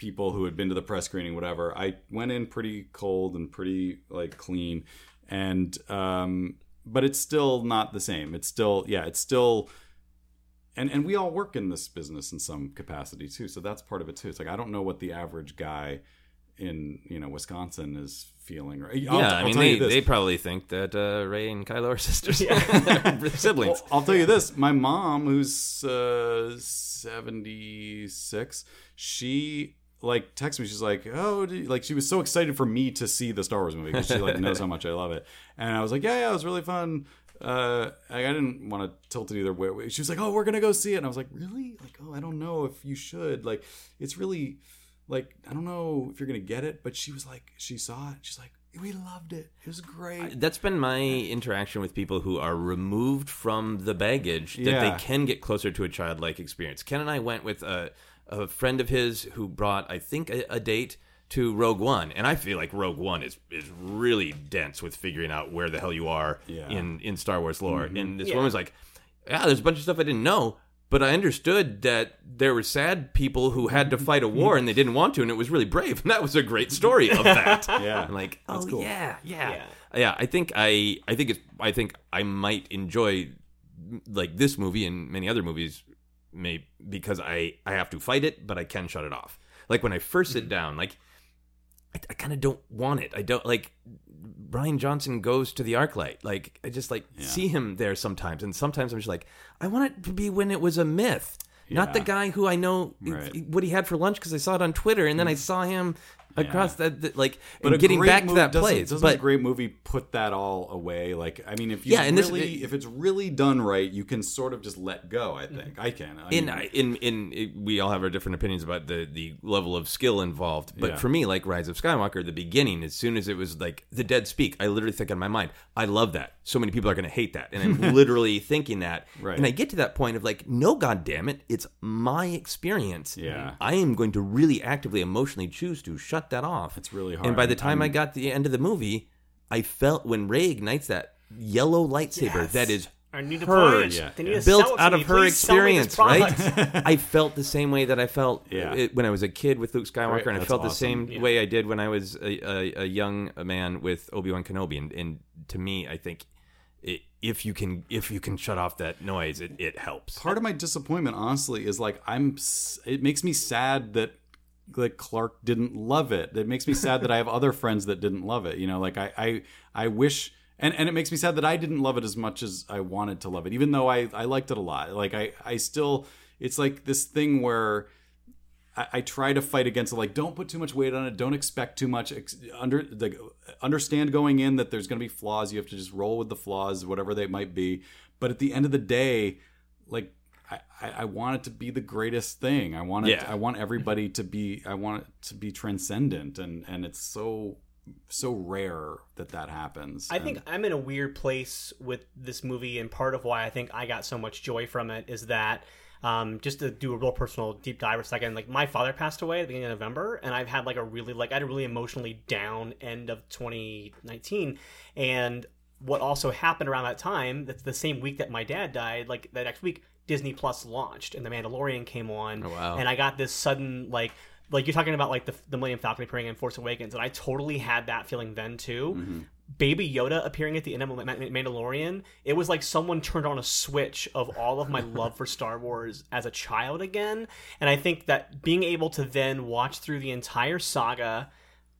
Speaker 3: people who had been to the press screening, whatever. I went in pretty cold and pretty like clean, and um, but it's still not the same. It's still yeah, it's still. And, and we all work in this business in some capacity too, so that's part of it too. It's like I don't know what the average guy in you know Wisconsin is feeling. Right? I'll-
Speaker 2: yeah, I
Speaker 3: I'll
Speaker 2: mean, they, they probably think that uh, Rey and Kylo are sisters, [LAUGHS] yeah. [LAUGHS] siblings.
Speaker 3: Well, I'll tell you this: my mom, who's uh, seventy six, she like texted me. She's like, "Oh, like she was so excited for me to see the Star Wars movie because she like knows how much I love it." And I was like, "Yeah, yeah, it was really fun." Uh, I I didn't want to tilt it either way. She was like, "Oh, we're gonna go see it," and I was like, "Really? Like, oh, I don't know if you should. Like, it's really." Like I don't know if you're gonna get it, but she was like, she saw it. She's like, we loved it. It was great.
Speaker 2: That's been my interaction with people who are removed from the baggage that
Speaker 3: Yeah.
Speaker 2: they can get closer to a childlike experience. Ken and I went with a, a friend of his who brought, I think, a, a date to Rogue One, and I feel like Rogue One is is really dense with figuring out where the hell you are
Speaker 3: Yeah.
Speaker 2: in in Star Wars lore. Mm-hmm. And this
Speaker 4: Yeah.
Speaker 2: woman's like, "Yeah, there's a bunch of stuff I didn't know." But I understood that there were sad people who had to fight a [LAUGHS] war and they didn't want to, and it was really brave. And [LAUGHS] that was a great story of that. [LAUGHS]
Speaker 3: Yeah.
Speaker 2: I'm like,
Speaker 3: That's
Speaker 2: oh
Speaker 3: cool.
Speaker 2: yeah, yeah,
Speaker 4: Yeah.
Speaker 2: yeah. I think I, I think it's, I think I might enjoy like this movie and many other movies, may because I, I have to fight it, but I can shut it off. Like when I first
Speaker 3: Mm-hmm.
Speaker 2: sit down, like I, I kind of don't want it. I don't like Rian Johnson goes to the arc light. Like I just like see him there sometimes, and sometimes I'm just like, I want it to be when it was a myth, not the guy who I know
Speaker 3: Right.
Speaker 2: what he had for lunch because I saw it on Twitter, and then I saw him across that, that like
Speaker 3: But
Speaker 2: and getting back to that
Speaker 3: doesn't,
Speaker 2: place.
Speaker 3: Doesn't
Speaker 2: but
Speaker 3: a great movie put that all away? Like, I mean, if you
Speaker 2: Yeah, and this-
Speaker 3: really, if it's really done right, you can sort of just let go. I mm-hmm. think I can. I
Speaker 2: in
Speaker 3: mean,
Speaker 2: in in it, we all have our different opinions about the the level of skill involved but
Speaker 3: Yeah.
Speaker 2: for me like rise of skywalker the beginning as soon as it was like the dead speak i literally think in my mind i love that so many people are going to hate that and i'm [LAUGHS] literally thinking that
Speaker 3: Right.
Speaker 2: and i get to that point of like no god damn it it's my experience
Speaker 3: Yeah.
Speaker 2: i am going to really actively emotionally choose to shut that off
Speaker 3: It's really hard.
Speaker 2: and by the time i got to the end of the movie i felt when ray ignites that yellow lightsaber
Speaker 3: Yes.
Speaker 2: that is
Speaker 4: I need to
Speaker 2: Hers.
Speaker 4: buy it.
Speaker 3: Yeah,
Speaker 4: They need
Speaker 3: yeah.
Speaker 2: built
Speaker 4: sell it to
Speaker 2: out
Speaker 4: me.
Speaker 2: of her
Speaker 4: Please sell me this
Speaker 2: experience, right? [LAUGHS] I felt the same way that I felt
Speaker 3: Yeah.
Speaker 2: it- when I was a kid with Luke Skywalker,
Speaker 3: Right,
Speaker 2: and I
Speaker 3: that's
Speaker 2: felt the
Speaker 3: awesome.
Speaker 2: same way I did when I was a, a, a young man with Obi Wan Kenobi. And, and to me, I think it, if you can if you can shut off that noise, it, it helps.
Speaker 3: part of my disappointment, honestly, is like I'm. It makes me sad that like Clarke didn't love it. It makes me sad that I have other friends that didn't love it. You know, like I I, I wish. And, and it makes me sad that I didn't love it as much as I wanted to love it, even though I, I liked it a lot. Like I, I still, it's like this thing where I, I try to fight against it. Like, don't put too much weight on it. Don't expect too much. Ex- under the understand going in that there's going to be flaws. You have to just roll with the flaws, whatever they might be. But at the end of the day, like I, I, I want it to be the greatest thing. I want it.
Speaker 2: Yeah.
Speaker 3: I want everybody to be. I want it to be transcendent, and and it's so so rare that that happens.
Speaker 4: I
Speaker 3: And-
Speaker 4: think I'm in a weird place with this movie, and part of why I think I got so much joy from it is that. Um, just to do a real personal deep dive for a second, like my father passed away at the beginning of November, and I've had like a really like I had a really emotionally down end of 2019, and what also happened around that time, that's the same week that my dad died, like the next week, Disney Plus launched and The Mandalorian came on,
Speaker 2: Oh, wow.
Speaker 4: and I got this sudden like like you're talking about like the the Millennium Falcon appearing in Force Awakens, and I totally had that feeling then too. Mm-hmm. Baby Yoda appearing at the end of Ma- Ma- Mandalorian, it was like someone turned on a switch of all of my love for Star Wars as a child again. And I think that being able to then watch through the entire saga,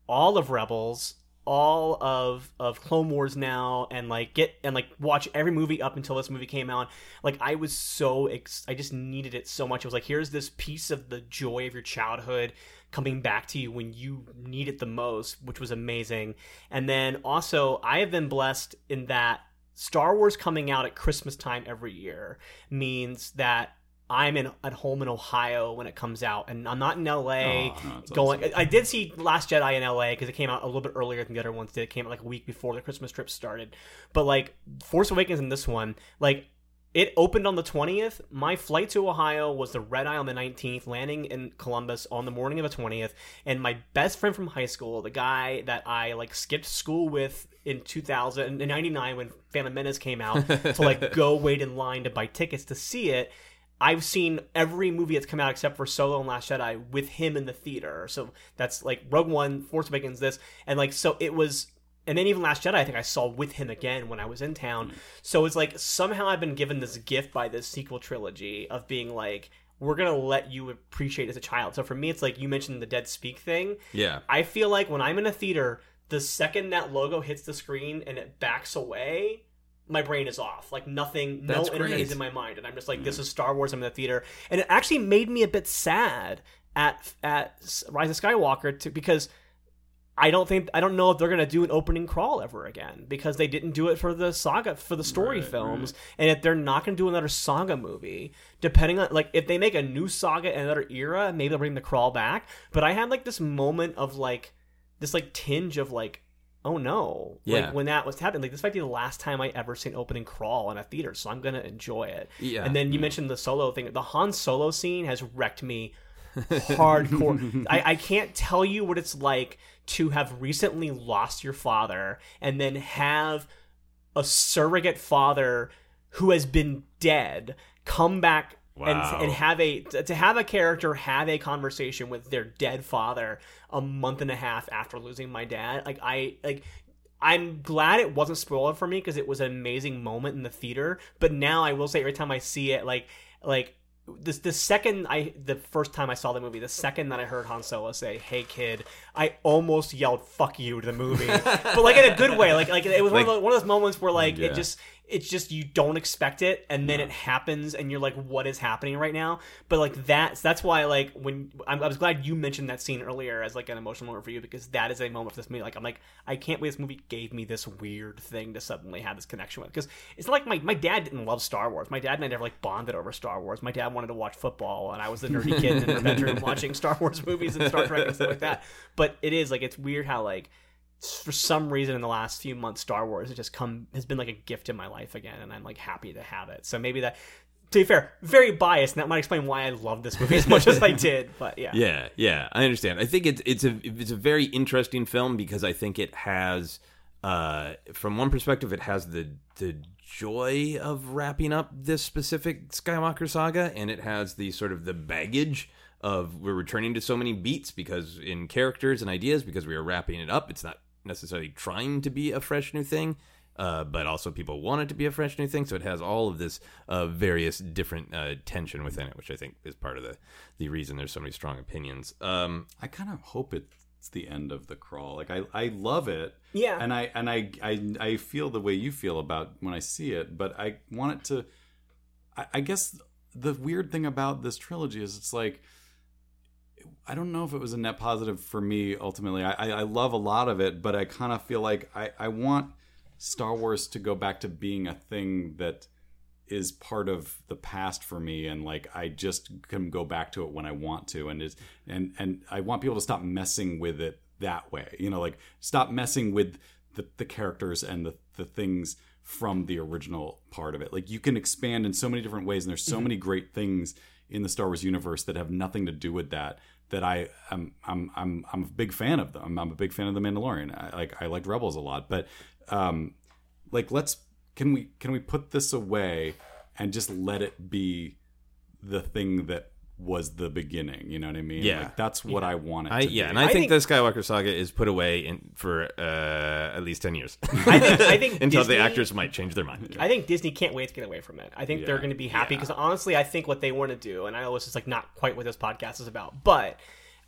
Speaker 4: all of Rebels, all of of Clone Wars now, and like get and like watch every movie up until this movie came out. Like I was so ex- I just needed it so much. It was like here's this piece of the joy of your childhood coming back to you when you need it the most, which was amazing. And then also I have been blessed in that Star Wars coming out at Christmas time every year means that I'm in at home in Ohio when it comes out, and I'm not in LA.
Speaker 3: Oh, no,
Speaker 4: going,
Speaker 3: awesome.
Speaker 4: I did see Last Jedi in LA because it came out a little bit earlier than the other ones did. It came out like a week before the Christmas trip started. But like Force Awakens and this one, like it opened on the 20th. My flight to Ohio was the red eye on the 19th, landing in Columbus on the morning of the 20th. And my best friend from high school, the guy that I like skipped school with in 2000 in 99 when Phantom Menace came out to like [LAUGHS] go wait in line to buy tickets to see it. I've seen every movie that's come out except for Solo and Last Jedi with him in the theater. So that's like Rogue One, Force Awakens, this, and like so it was. And then even Last Jedi, I think I saw with him again when I was in town. Mm. So it's like somehow I've been given this gift by this sequel trilogy of being like, we're gonna let you appreciate as a child. So for me, it's like you mentioned the Dead Speak thing.
Speaker 2: Yeah.
Speaker 4: I feel like when I'm in a theater, the second that logo hits the screen and it backs away, my brain is off. Like nothing,
Speaker 2: That's
Speaker 4: no internet
Speaker 2: great.
Speaker 4: is in my mind, and I'm just like, this mm. is Star Wars. I'm in the theater, and it actually made me a bit sad at at Rise of Skywalker to, because. I don't think I don't know if they're gonna do an opening crawl ever again because they didn't do it for the saga for the story
Speaker 3: Right,
Speaker 4: films, and if they're not gonna do another saga movie, depending on like if they make a new saga in another era, maybe they'll bring the crawl back. But I had like this moment of like this like tinge of like oh no.
Speaker 2: Yeah.
Speaker 4: Like when that was happening, like this might be the last time I ever seen opening crawl in a theater, so I'm gonna enjoy it.
Speaker 2: Yeah.
Speaker 4: And then you mm. mentioned the solo thing. The Han Solo scene has wrecked me [LAUGHS] hardcore. I, I can't tell you what it's like to have recently lost your father and then have a surrogate father who has been dead come back
Speaker 2: Wow.
Speaker 4: and, and have a to have a character have a conversation with their dead father a month and a half after losing my dad like i like i'm glad it wasn't spoiled for me because it was an amazing moment in the theater but now i will say every time i see it like like this the second I the first time I saw the movie, the second that I heard Han Solo say, "Hey kid," I almost yelled "fuck you" to the movie, [LAUGHS] but like in a good way. Like like it was one, of
Speaker 2: Like-
Speaker 4: those, one of those moments where like
Speaker 3: Yeah.
Speaker 4: it just it's just you don't expect it and then it happens and you're like what is happening right now? But like that's that's why like when I'm, i was glad you mentioned that scene earlier as like an emotional moment for you because that is a moment for this movie like i'm like i can't believe this movie gave me this weird thing to suddenly have this connection with because it's like my, my dad didn't love star wars. My dad and i never like bonded over star wars. My dad wanted to watch football and i was the nerdy kid in the [LAUGHS] bedroom watching star wars movies and star trek and stuff like that. But it is like it's weird how like for some reason in the last few months star wars has just come has been like a gift in my life again and i'm like happy to have it so maybe that to be fair very biased and that might explain why i love this movie as much as i did but yeah
Speaker 2: Yeah, yeah, I understand. I think it's it's a it's a very interesting film because I think it has, uh, from one perspective, it has the the joy of wrapping up this specific Skywalker saga, and it has the sort of the baggage of we're returning to so many beats because in characters and ideas because we are wrapping it up. It's not necessarily trying to be a fresh new thing. Uh, but also people want it to be a fresh new thing, so it has all of this uh, various different uh, tension within it, which I think is part of the the reason there's so many strong opinions. Um,
Speaker 3: I kind of hope it's the end of the crawl. Like I, I love it.
Speaker 4: Yeah.
Speaker 3: And I and I, I I feel the way you feel about when I see it, but I want it to. I, I guess the weird thing about this trilogy is it's like. I don't know if it was a net positive for me ultimately. I, I, I love a lot of it, but I kind of feel like I, I want Star Wars to go back to being a thing that is part of the past for me and like I just can go back to it when I want to and is and and I want people to stop messing with it that way. You know, like stop messing with the, the characters and the, the things from the original part of it. Like you can expand in so many different ways and there's so mm-hmm. many great things in the Star Wars universe that have nothing to do with that that I am I'm I'm I'm a big fan of them. I'm, a big fan of the Mandalorian. I like I liked Rebels a lot, but um like let's can we can we put this away and just let it be the thing that was the beginning you know what i mean
Speaker 2: Yeah.
Speaker 3: like, that's what i wanted.
Speaker 2: I
Speaker 3: to
Speaker 2: yeah,
Speaker 3: be.
Speaker 2: and I,
Speaker 4: I
Speaker 2: think,
Speaker 4: think-
Speaker 2: the Skywalker saga is put away in for uh, at least ten years
Speaker 4: I think, I think [LAUGHS]
Speaker 2: until
Speaker 4: Disney,
Speaker 2: the actors might change their mind.
Speaker 4: I think Disney can't wait to get away from it. I think they're going to be happy
Speaker 2: Yeah.
Speaker 4: because honestly, I think what they want to do, and I know this is like not quite what this podcast is about, but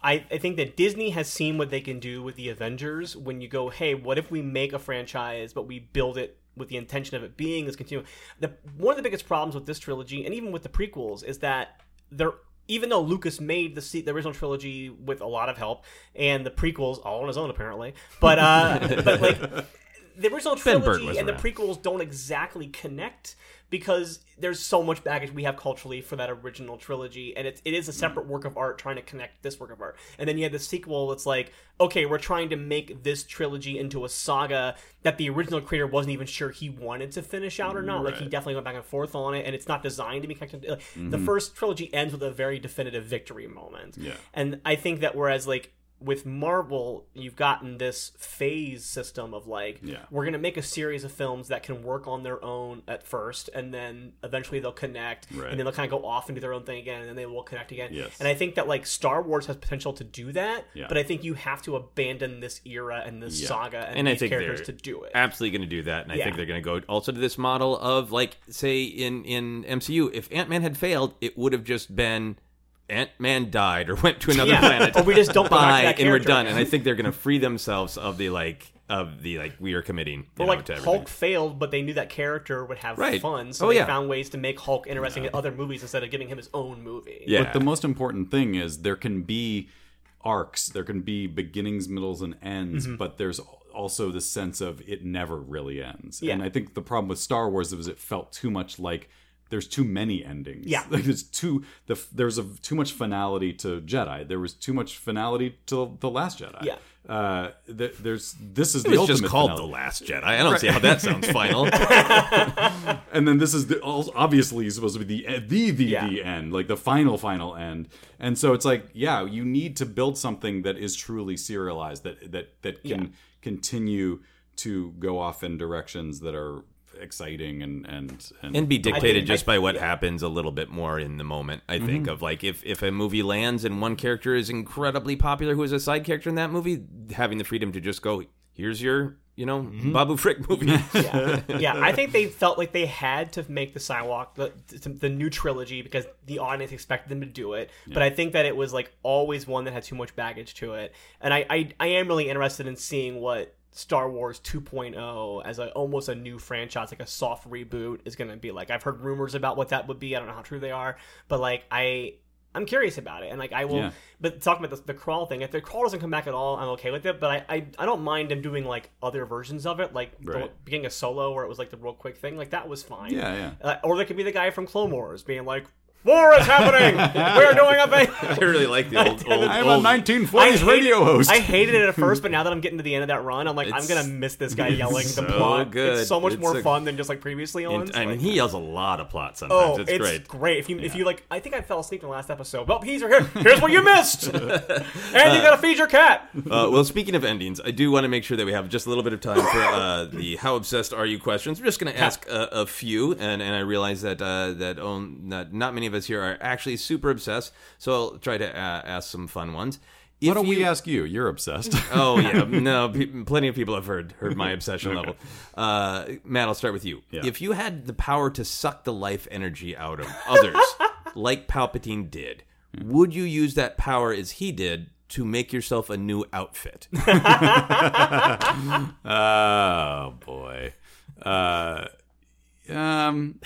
Speaker 4: I, I think that Disney has seen what they can do with the Avengers when you go, hey, what if we make a franchise, but we build it with the intention of it being this continuum? The one of the biggest problems with this trilogy, and even with the prequels, is that they're even though Lucas made the the original trilogy with a lot of help, and the prequels all on his own apparently, but uh, but like [LAUGHS] the original trilogy and the prequels don't exactly connect because there's so much baggage we have culturally for that original trilogy and it, it is a separate work of art trying to connect this work of art. And then you have the sequel that's like okay we're trying to make this trilogy into a saga that the original creator wasn't even sure he wanted to finish out or not. Like he definitely went back and forth on it and it's not designed to be connected. Like, the mm-hmm. first trilogy ends with a very definitive victory moment.
Speaker 3: Yeah.
Speaker 4: and I think that whereas like with Marvel, you've gotten this phase system of like
Speaker 3: Yeah.
Speaker 4: we're gonna make a series of films that can work on their own at first, and then eventually they'll connect,
Speaker 3: Right.
Speaker 4: and then they'll kind of go off and do their own thing again, and then they will connect again.
Speaker 3: Yes.
Speaker 4: And I think that like Star Wars has potential to do that,
Speaker 3: Yeah.
Speaker 4: but I think you have to abandon this era and this
Speaker 3: Yeah.
Speaker 4: saga and,
Speaker 2: And I
Speaker 4: these
Speaker 2: think
Speaker 4: characters to do it.
Speaker 2: Absolutely going to do that, and I think they're going to go also to this model of like, say in in MCU, if Ant Man had failed, it would have just been Ant Man died or [LAUGHS] went to another
Speaker 4: Yeah.
Speaker 2: planet,
Speaker 4: Or we just don't go back to
Speaker 2: bye,
Speaker 4: that
Speaker 2: and we're done. And I think they're going to free themselves of the like of the like we are committing. You
Speaker 4: Well,
Speaker 2: know,
Speaker 4: like
Speaker 2: to everything.
Speaker 4: Hulk failed, but they knew that character would have
Speaker 2: Right.
Speaker 4: fun, so
Speaker 2: Oh,
Speaker 4: they
Speaker 2: yeah.
Speaker 4: found ways to make Hulk interesting in other movies instead of giving him his own movie.
Speaker 2: Yeah.
Speaker 3: But the most important thing is there can be arcs, there can be beginnings, middles, and ends,
Speaker 4: Mm-hmm.
Speaker 3: but there's also the sense of it never really ends.
Speaker 4: Yeah.
Speaker 3: And I think the problem with Star Wars was it felt too much like there's too many endings.
Speaker 4: Yeah. [LAUGHS]
Speaker 3: like there's too the there's a too much finality to Jedi. There was too much finality to the Last Jedi.
Speaker 4: Yeah.
Speaker 3: Uh, th- there's this is the
Speaker 2: It's
Speaker 3: ultimate
Speaker 2: just called
Speaker 3: finale.
Speaker 2: The Last Jedi. I don't see how that sounds final. [LAUGHS]
Speaker 3: and then this is the obviously supposed to be the the the,
Speaker 4: Yeah.
Speaker 3: the end, like the final final end. And so it's like, yeah, you need to build something that is truly serialized that that that can
Speaker 4: Yeah.
Speaker 3: continue to go off in directions that are exciting and and and,
Speaker 2: and be dictated
Speaker 4: think-
Speaker 2: just by what
Speaker 4: yeah.
Speaker 2: happens a little bit more in the moment. I think mm-hmm. of like if if a movie lands and one character is incredibly popular who is a side character in that movie, having the freedom to just go, here's your you know mm-hmm. Babu Frick [LAUGHS] movie.
Speaker 4: yeah, yeah. I think they felt like they had to make the sidewalk the the new trilogy because the audience expected them to do it. But I think that it was like always one that had too much baggage to it, and I I, I am really interested in seeing what. Star Wars 2.0 as a almost a new franchise, like a soft reboot, is going to be like. I've heard rumors about what that would be. I don't know how true they are, but like I, I'm curious about it, and like I will.
Speaker 3: Yeah.
Speaker 4: But talking about the, the crawl thing, if the crawl doesn't come back at all, I'm okay with it. But I, I, I don't mind them doing like other versions of it, like the
Speaker 3: Right.
Speaker 4: beginning of Solo, where it was like the real quick thing. Like that was fine.
Speaker 3: Yeah, yeah.
Speaker 4: Uh, or there could be the guy from Clone Wars being like, "War is happening. We're doing a thing." [LAUGHS]
Speaker 2: I really like the old [LAUGHS] old.
Speaker 3: I'm
Speaker 2: old
Speaker 3: a 1940s radio host.
Speaker 4: I hated it at first, but now that I'm getting to the end of that run, I'm like, I'm gonna miss this guy [LAUGHS] yelling
Speaker 2: so
Speaker 4: the plot.
Speaker 2: good.
Speaker 4: It's so much
Speaker 2: It's
Speaker 4: more
Speaker 2: a-
Speaker 4: fun than just like previously on.
Speaker 2: I mean, he yells a lot of plot
Speaker 4: Oh,
Speaker 2: it's,
Speaker 4: it's
Speaker 2: great.
Speaker 4: If you if you like, I think I fell asleep in the last episode. Well, he's here. Here's what you missed, and you gotta feed your cat.
Speaker 2: Uh, well, speaking of endings, I do want to make sure that we have just a little bit of time for uh, the "How obsessed are you?" questions. We're just going to ask a, a few, and, and I realize that uh, that own that not many of us here are actually super obsessed. So I'll try to uh, ask some fun ones. If
Speaker 3: Why don't we ask you? You're obsessed. [LAUGHS]
Speaker 2: Oh yeah, [LAUGHS] no. Pe- plenty of people have heard heard my obsession level. Uh, Matt, I'll start with you.
Speaker 3: Yeah.
Speaker 2: If you had the power to suck the life energy out of others, [LAUGHS] like Palpatine did, would you use that power as he did to make yourself a new outfit?
Speaker 3: Oh boy. Uh, um,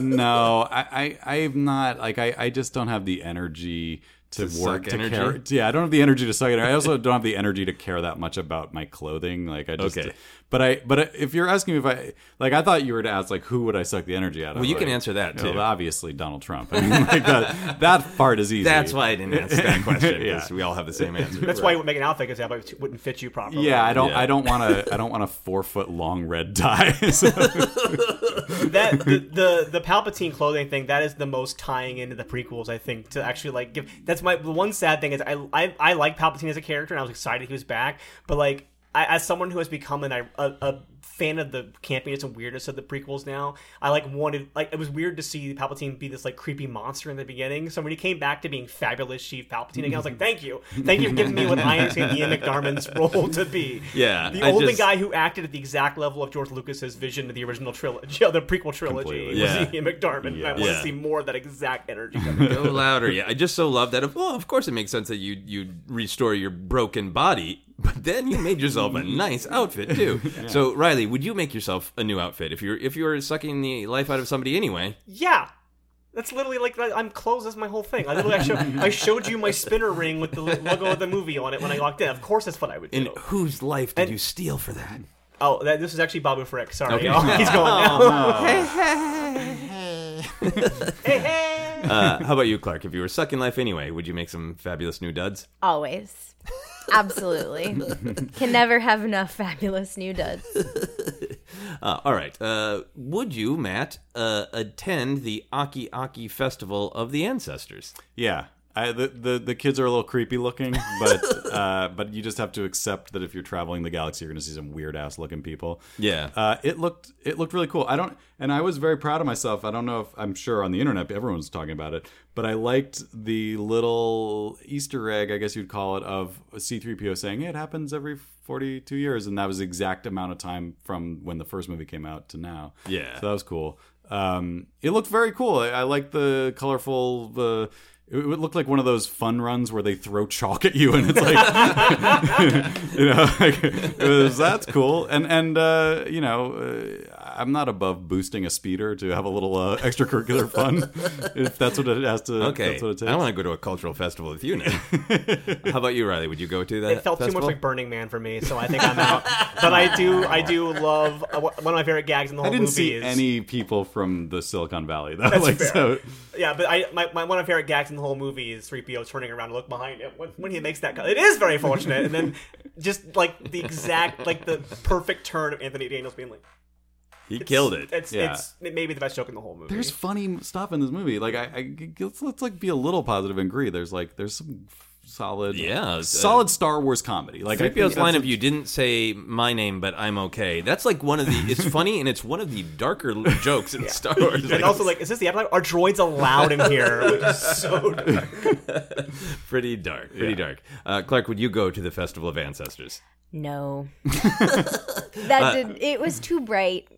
Speaker 3: no, I, I, I'm not like I, I just don't have the energy to,
Speaker 2: To
Speaker 3: work to
Speaker 2: energy?
Speaker 3: care. Yeah, I don't have the energy to suck it. I also don't have the energy to care that much about my clothing. Like I just,
Speaker 2: Okay.
Speaker 3: But I, but if you're asking me if I, like, I thought you were to ask like who would I suck the energy out of?
Speaker 2: Well, you can answer that,
Speaker 3: you know,
Speaker 2: too.
Speaker 3: obviously, Donald Trump. I mean, like that, that part is easy.
Speaker 2: That's why I didn't answer that question because [LAUGHS]
Speaker 3: Yeah.
Speaker 2: we all have the same answer.
Speaker 4: That's why you would make an outfit because that wouldn't fit you properly.
Speaker 3: Yeah, I don't.
Speaker 2: Yeah.
Speaker 3: I don't want to. I don't want a four foot long red tie. [LAUGHS] So-
Speaker 4: that the, the the Palpatine clothing thing that is the most tying into the prequels. I think to actually like give. That's my the one sad thing is I I, I like Palpatine as a character and I was excited he was back, but like I, as someone who has become an, a, a fan of the campiness and weirdness of the prequels now, I like wanted like it was weird to see Palpatine be this like creepy monster in the beginning. So when he came back to being fabulous Chief Palpatine again, I was like, thank you, thank you for giving me what I understand Ian McDiarmid's [LAUGHS] role to be.
Speaker 2: Yeah,
Speaker 4: the
Speaker 2: I
Speaker 4: only
Speaker 2: just-
Speaker 4: guy who acted at the exact level of George Lucas's vision of the original trilogy, [LAUGHS] the prequel trilogy,
Speaker 3: Completely.
Speaker 4: was
Speaker 2: Yeah.
Speaker 4: Ian McDiarmid. and I want
Speaker 2: Yeah.
Speaker 4: to see more of that exact energy. coming
Speaker 2: Go louder. Yeah, I just so love that. Well, of course, it makes sense that you you restore your broken body, but then you made yourself a [LAUGHS] nice outfit too. So, Riley, would you make yourself a new outfit if you're if you were sucking the life out of somebody anyway?
Speaker 4: yeah. That's literally like I'm clothes. That's my whole thing. I literally I, show, I showed you my spinner ring with the logo of the movie on it when I walked in. Of course, that's what I would do.
Speaker 2: And whose life did
Speaker 4: And-
Speaker 2: you steal for that?
Speaker 4: oh, that, this is actually Babu Frick. Sorry,
Speaker 2: Okay.
Speaker 4: Oh, [LAUGHS] he's going now. [LAUGHS] hey, hey.
Speaker 2: Uh, how about you, Clarke? If you were sucking life anyway, would you make some fabulous new duds?
Speaker 5: Always. Absolutely. Can never have enough fabulous new duds. [LAUGHS]
Speaker 2: Uh, all right. Uh, would you, Matt, uh, attend the Aki Aki Festival of the Ancestors?
Speaker 3: yeah, I, the, the the kids are a little creepy looking, but [LAUGHS] uh, but you just have to accept that if you're traveling the galaxy, you're going to see some weird ass looking people.
Speaker 2: Yeah.
Speaker 3: Uh, it looked it looked really cool. I don't, and I was very proud of myself. I don't know if I'm sure on the internet everyone's talking about it, but I liked the little Easter egg, I guess you'd call it, of C-3PO saying hey, it happens every 42 years, and that was the exact amount of time from when the first movie came out to now.
Speaker 2: Yeah.
Speaker 3: so that was cool. Um, it looked very cool. I, I like the colorful. The it would look like one of those fun runs where they throw chalk at you and it's like [LAUGHS] you know like, it was, that's cool and and uh, you know uh, I'm not above boosting a speeder to have a little uh, extracurricular fun [LAUGHS] if that's what it has to
Speaker 2: Okay,
Speaker 3: that's what it takes.
Speaker 2: I want to go to a cultural festival with you now. [LAUGHS] How about you, Riley? Would you go to that?
Speaker 4: It felt too much like Burning Man for me, so I think I'm out. but I do, I do love uh, one of my favorite gags in the whole.
Speaker 3: I
Speaker 4: whole
Speaker 3: didn't
Speaker 4: movie
Speaker 3: see
Speaker 4: is
Speaker 3: any people from the Silicon Valley though.
Speaker 4: That's
Speaker 3: like
Speaker 4: fair.
Speaker 3: so,
Speaker 4: Yeah, but I my, my one of my favorite gags in the whole movie is 3PO turning around to look behind him when, when he makes that cut. It is very fortunate, and then just like the exact like the perfect turn of Anthony Daniels being like,
Speaker 2: He killed it.
Speaker 4: It's
Speaker 3: Yeah.
Speaker 4: it's maybe the best joke in the whole movie.
Speaker 3: there's funny stuff in this movie. Like I, I let's, let's like be a little positive and agree. There's like there's some solid,
Speaker 2: Yeah, uh,
Speaker 3: solid Star Wars comedy. Like I think
Speaker 2: 3PO's line of "You didn't say my name, but I'm okay." That's like one of the. It's [LAUGHS] funny and it's one of the darker jokes in Star Wars.
Speaker 4: and
Speaker 2: Like,
Speaker 4: also like, is this the episode? Are droids allowed in here? [LAUGHS] Which is so dark. [LAUGHS]
Speaker 2: pretty dark. Pretty dark. Uh, Clarke, would you go to the Festival of Ancestors?
Speaker 5: No. that did it was too bright.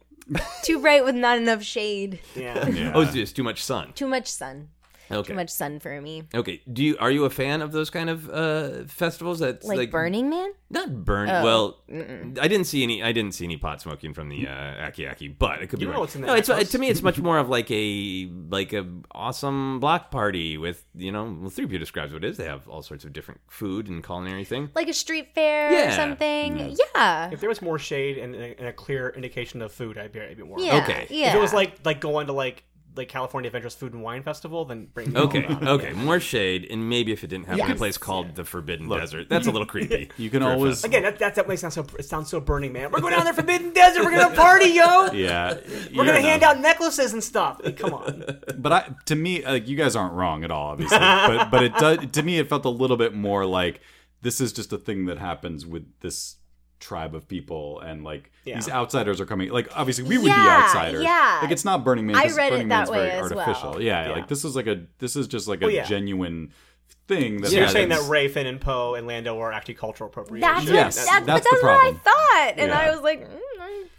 Speaker 5: Too bright with not enough shade.
Speaker 4: Yeah.
Speaker 2: Oh, it's just too much sun.
Speaker 5: Too much sun.
Speaker 2: Okay.
Speaker 5: Too much sun for me.
Speaker 2: Okay. Do you are you a fan of those kind of uh, festivals? That's
Speaker 5: Like, Burning Man?
Speaker 2: Not burn.
Speaker 5: Oh.
Speaker 2: Well, I didn't see any. I didn't see any pot smoking from the uh, Aki Aki, but it could
Speaker 4: You
Speaker 2: be
Speaker 4: know
Speaker 2: wrong.
Speaker 4: what's in the
Speaker 2: no, it's
Speaker 4: Echoes.
Speaker 2: to me. It's much more of like a like a awesome block party with you know. Well, three P describes what it is. They have all sorts of different food and culinary thing.
Speaker 5: Like a street fair
Speaker 2: Yeah.
Speaker 5: or something? Yeah.
Speaker 4: If there was more shade and, and a clear indication of food, I'd be, I'd be more.
Speaker 5: Yeah.
Speaker 2: Okay.
Speaker 5: Yeah.
Speaker 4: If it was like like going to like like California Adventures Food and Wine Festival, then bring me
Speaker 2: Okay,
Speaker 4: it.
Speaker 2: okay, more shade, and maybe if it didn't happen in a
Speaker 5: Yes.
Speaker 2: place called the Forbidden Desert, that's a little creepy. [LAUGHS]
Speaker 3: You can always
Speaker 2: festival.
Speaker 4: Again, that, that definitely sounds so. It sounds so Burning Man. We're going down there, Forbidden Desert. We're gonna party, yo. [LAUGHS]
Speaker 3: yeah.
Speaker 4: We're gonna hand out necklaces and stuff. Like, come on. [LAUGHS]
Speaker 3: But I, to me, like you guys aren't wrong at all, obviously. but but it does to me, it felt a little bit more like this is just a thing that happens with this tribe of people, and like
Speaker 4: Yeah.
Speaker 3: these outsiders are coming. Like obviously, we would be outsiders.
Speaker 5: yeah.
Speaker 3: Like it's not Burning Man.
Speaker 5: I
Speaker 3: 'cause
Speaker 5: read it
Speaker 3: Burning
Speaker 5: that
Speaker 3: Man's
Speaker 5: way
Speaker 3: very
Speaker 5: as well.
Speaker 3: artificial. Yeah,
Speaker 4: Yeah.
Speaker 3: like this is like a this is just like a
Speaker 4: Oh, yeah.
Speaker 3: genuine thing. That
Speaker 4: So you're saying that Rey, Finn, and Poe and Lando are actually cultural appropriation?
Speaker 5: That's,
Speaker 3: Yes,
Speaker 5: what, that's,
Speaker 3: that's
Speaker 5: but that's what I thought. And
Speaker 3: Yeah.
Speaker 5: I was like, mm,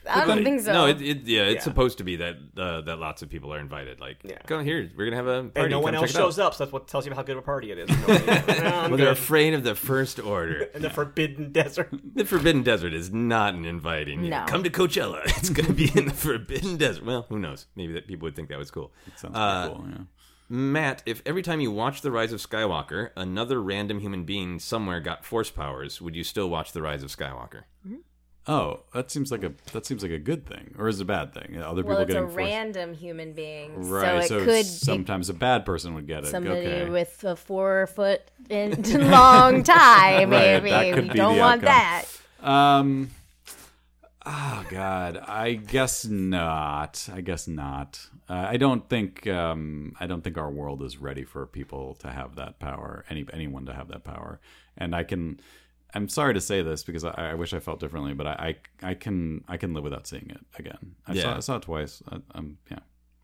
Speaker 5: I don't
Speaker 2: But-
Speaker 5: think so.
Speaker 2: No, it, it yeah, it's
Speaker 4: Yeah.
Speaker 2: supposed to be that uh, that lots of people are invited. Like,
Speaker 4: Yeah.
Speaker 2: come here, we're gonna have a party.
Speaker 4: And no one
Speaker 2: come
Speaker 4: else
Speaker 2: check it out.
Speaker 4: shows up, so that's what tells you how good of a party it is. Nobody- [LAUGHS] No, [LAUGHS] I'm
Speaker 2: Well, they're afraid of the First Order. [LAUGHS]
Speaker 4: in the Forbidden Desert.
Speaker 2: The Forbidden Desert is not an inviting. you know,
Speaker 5: No.
Speaker 2: Come to Coachella. It's going to be in the Forbidden Desert. Well, who knows? Maybe that people would think that was cool.
Speaker 3: It sounds
Speaker 2: Uh,
Speaker 3: cool. Yeah.
Speaker 2: Matt, if every time you watch The Rise of Skywalker, another random human being somewhere got force powers, would you still watch The Rise of Skywalker?
Speaker 3: Oh, that seems like a that seems like a good thing, or is it a bad thing? Other people
Speaker 5: well, it's a
Speaker 3: getting forced.
Speaker 5: random human being.
Speaker 3: Right,
Speaker 5: so
Speaker 3: so,
Speaker 5: it could
Speaker 3: sometimes a bad person would get it.
Speaker 5: somebody
Speaker 3: okay.
Speaker 5: with a four foot in [LAUGHS] [LAUGHS] long tie,
Speaker 3: Right,
Speaker 5: maybe.
Speaker 3: that could
Speaker 5: we
Speaker 3: be
Speaker 5: don't
Speaker 3: the
Speaker 5: want
Speaker 3: outcome.
Speaker 5: that.
Speaker 3: Um. Oh God, I guess not. I guess not. Uh, I don't think. Um, I don't think our world is ready for people to have that power. Any anyone to have that power. And I can. I'm sorry to say this because I, I wish I felt differently, but I, I I can I can live without seeing it again. I saw I saw it twice. I, um, yeah.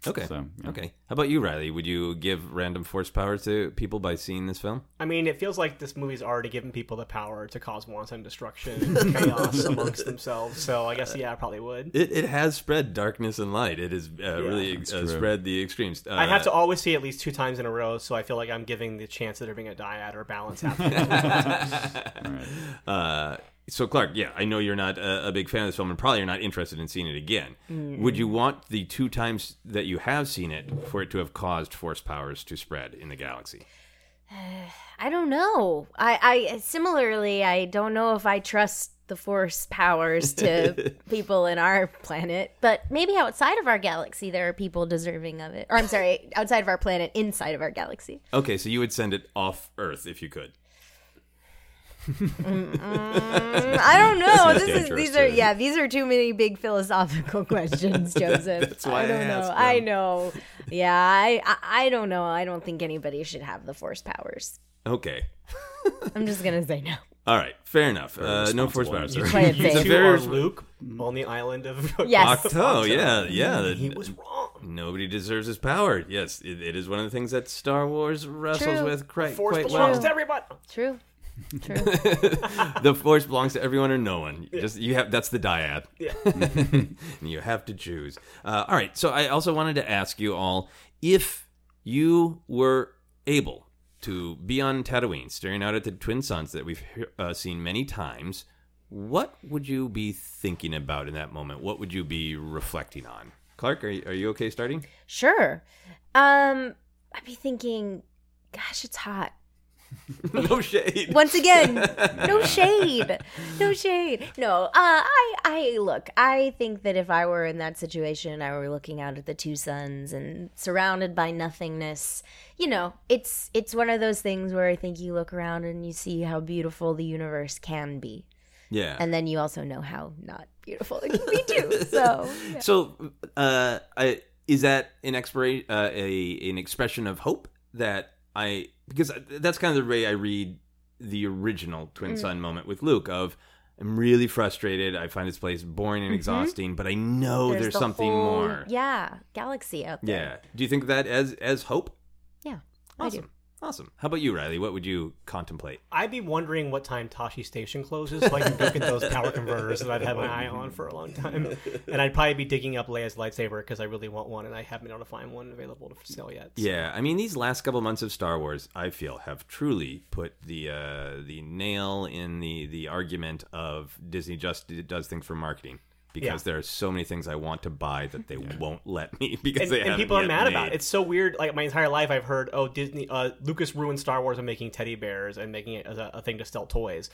Speaker 2: Okay.
Speaker 3: So, yeah.
Speaker 2: Okay. How about you, Riley? Would you give random force power to people by seeing this film?
Speaker 4: I mean, it feels like this movie's already given people the power to cause wanton destruction and [LAUGHS] chaos amongst themselves. So I guess yeah, I probably would.
Speaker 2: It, it has spread darkness and light. It has uh, really uh, spread the extremes. Uh,
Speaker 4: I have to always see at least two times in a row, so I feel like I'm giving the chance of there being a dyad or balance happening. [LAUGHS] [LAUGHS]
Speaker 2: Uh, so Clarke, yeah, I know you're not a, a big fan of this film, and probably you're not interested in seeing it again. Mm. Would you want the two times that you have seen it for it to have caused force powers to spread in the galaxy? [SIGHS]
Speaker 5: I don't know. I, I similarly, I don't know if I trust the force powers to [LAUGHS] people in our planet, but maybe outside of our galaxy, there are people deserving of it. Or I'm sorry, outside of our planet, inside of our galaxy.
Speaker 2: Okay, so you would send it off Earth if you could.
Speaker 5: Mm, I don't know.
Speaker 3: Seems
Speaker 5: This is these are yeah, these are too many big philosophical [LAUGHS] questions, [LAUGHS] Joseph.
Speaker 2: That's why
Speaker 5: I don't
Speaker 2: I
Speaker 5: know.
Speaker 2: asked
Speaker 5: I know. Yeah, I, I I don't know. I don't think anybody should have the force powers.
Speaker 2: Okay. [LAUGHS]
Speaker 5: I'm just gonna say no.
Speaker 2: All right, fair enough. Uh, no force powers.
Speaker 3: answer.
Speaker 5: Play it safe.
Speaker 2: The very-
Speaker 4: are Luke on the island of
Speaker 5: Yes.
Speaker 2: Ahch-To, yeah, yeah.
Speaker 4: He was wrong.
Speaker 2: Nobody deserves his power. Yes, it, it is one of the things that Star Wars wrestles
Speaker 5: True.
Speaker 2: with quite,
Speaker 4: Force
Speaker 2: quite
Speaker 4: belongs
Speaker 2: well.
Speaker 4: to everybody.
Speaker 5: True. True. [LAUGHS]
Speaker 2: the force belongs to everyone or no one. You Just you have that's the dyad.
Speaker 4: Yeah. [LAUGHS]
Speaker 2: and you have to choose. Uh, all right. So I also wanted to ask you all if you were able to be on Tatooine, staring out at the twin suns that we've uh, seen many times, what would you be thinking about in that moment? What would you be reflecting on? Clarke, are you, are you okay starting?
Speaker 5: Sure. Um, I'd be thinking, gosh, it's hot. [LAUGHS]
Speaker 2: no shade.
Speaker 5: Once again, no [LAUGHS] shade, no shade. No, uh, I, I look. I think that if I were in that situation, I were looking out at the two suns and surrounded by nothingness. You know, it's it's one of those things where I think you look around and you see how beautiful the universe can be,
Speaker 2: Yeah.
Speaker 5: and then you also know how not beautiful it can be [LAUGHS] too. So, yeah.
Speaker 2: So, uh, I, is that an expira- uh, a an expression of hope that I because that's kind of the way I read the original
Speaker 5: Mm.
Speaker 2: twin sun moment with Luke of I'm really frustrated. I find this place boring and exhausting, but I know there's,
Speaker 5: Mm-hmm. the
Speaker 2: something
Speaker 5: whole,
Speaker 2: more.
Speaker 5: Yeah, galaxy out there.
Speaker 2: Yeah. Do you think of that as as hope?
Speaker 5: Yeah, I do.
Speaker 2: Awesome. Awesome. How about you, Riley? What would you contemplate?
Speaker 4: I'd be wondering what time Tosche Station closes so I can go get those power converters that I've had my eye on for a long time. And I'd probably be digging up Leia's lightsaber because I really want one and I haven't been able to find one available to sell yet. So-
Speaker 2: Yeah, I mean these last couple months of Star Wars, I feel have truly put the uh, the nail in the the argument of Disney just does things for marketing because
Speaker 4: Yeah.
Speaker 2: there are so many things I want to buy that they won't let me [LAUGHS] because
Speaker 4: and,
Speaker 2: they
Speaker 4: and people are mad about it. It's so weird. Like my entire life, I've heard, "Oh, Disney, uh, Lucas ruined Star Wars and making teddy bears and making it as a, a thing to sell toys."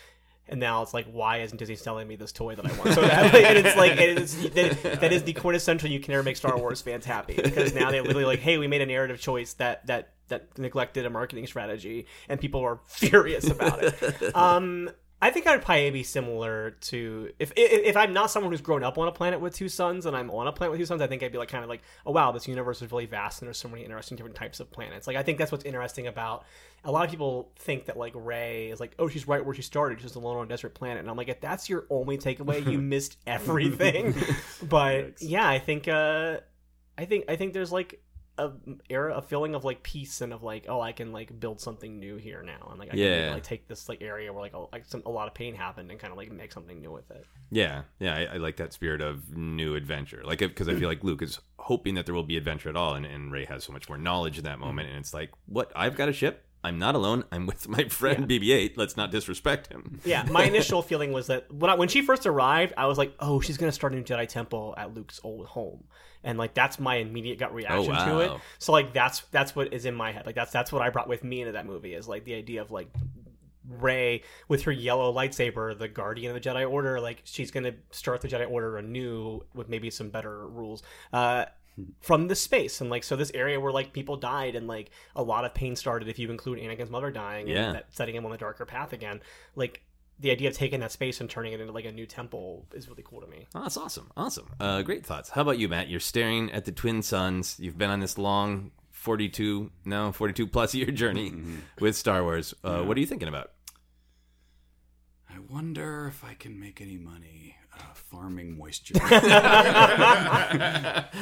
Speaker 4: And now it's like, why isn't Disney selling me this toy that I want so badly? [LAUGHS] and it's like, it is, that, that is the quintessential you can never make Star Wars fans happy because now they're literally like, hey, we made a narrative choice that that that neglected a marketing strategy, and people are [LAUGHS] furious about it. Um, I think I'd probably be similar to if, if if I'm not someone who's grown up on a planet with two suns and I'm on a planet with two suns, I think I'd be like kind of like, oh wow, this universe is really vast and there's so many interesting different types of planets. Like I think that's what's interesting about a lot of people think that like Rey is like, oh, she's right where she started, she's just alone on a desert planet, and I'm like, if that's your only takeaway, you [LAUGHS] missed everything. [LAUGHS] but yeah, I think uh, I think I think there's like a era a feeling of like peace and of like oh I can like build something new here now and like I
Speaker 2: Yeah.
Speaker 4: can like take this like area where like a, like some, a lot of pain happened and kind of like make something new with it.
Speaker 2: Yeah, yeah, I, I like that spirit of new adventure. Like, because I feel like Luke is hoping that there will be adventure at all, and, and Rey has so much more knowledge in that mm-hmm. moment, and it's like, what? I've got a ship. I'm not alone. I'm with my [LAUGHS] friend BB-8. Let's not disrespect him.
Speaker 4: Yeah, my [LAUGHS] initial feeling was that when I, when she first arrived, I was like, oh, she's gonna start a new Jedi temple at Luke's old home. And like that's my immediate gut reaction to it. So like that's that's what is in my head. Like that's that's what I brought with me into that movie is like the idea of like Rey with her yellow lightsaber, the guardian of the Jedi Order, like she's gonna start the Jedi Order anew with maybe some better rules. Uh [LAUGHS] from the space and like so this area where like people died and like a lot of pain started if you include Anakin's mother dying
Speaker 2: Yeah.
Speaker 4: and that setting him on the darker path again. Like the idea of taking that space and turning it into like a new temple is really cool to me.
Speaker 2: Oh, that's awesome. Awesome. Uh, great thoughts. How about you, Matt? You're staring at the twin suns. You've been on this long 42, no, 42 plus year journey [LAUGHS] with Star Wars. Uh, What are you thinking about?
Speaker 3: I wonder if I can make any money uh, farming moisture. [LAUGHS] [LAUGHS]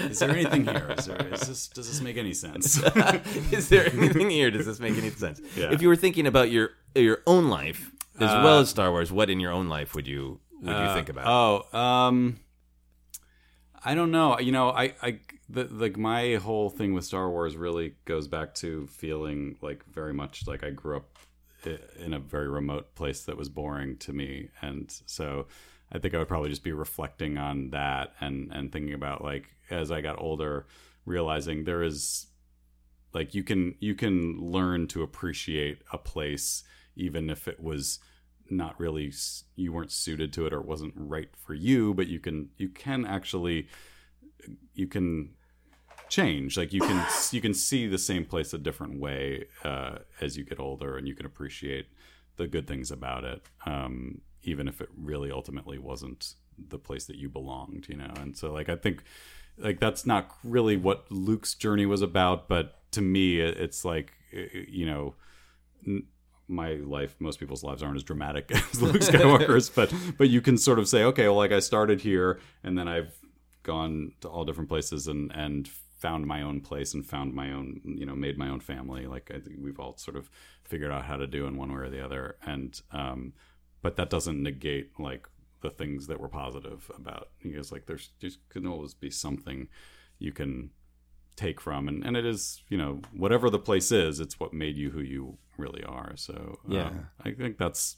Speaker 3: is there anything here? Is there, is this, does this make any sense?
Speaker 2: Is there anything here? Does this make any sense?
Speaker 3: Yeah.
Speaker 2: If you were thinking about your your own life as well as Star Wars, what in your own life would you would you think about?
Speaker 3: Oh, um, I don't know. You know, I, I, the, like my whole thing with Star Wars really goes back to feeling like very much like I grew up in a very remote place that was boring to me, and so I think I would probably just be reflecting on that and and thinking about like as I got older, realizing there is like you can you can learn to appreciate a place even if it was not really you weren't suited to it or it wasn't right for you but you can you can actually you can change. Like you can [LAUGHS] you can see the same place a different way uh, as you get older and you can appreciate the good things about it um, even if it really ultimately wasn't the place that you belonged you know? And so like i think like that's not really what luke's journey was about but to me it's like uh, you know n- my life most people's lives aren't as dramatic [LAUGHS] as luke skywalker's but but you can sort of say okay well like i started here and then i've gone to all different places and and found my own place and found my own you know made my own family. Like i think we've all sort of figured out how to do in one way or the other. And um but that doesn't negate like the things that were positive about. Because like there's just can always be something you can take from, and and it is you know whatever the place is, it's what made you who you really are. So uh,
Speaker 2: Yeah.
Speaker 3: I think that's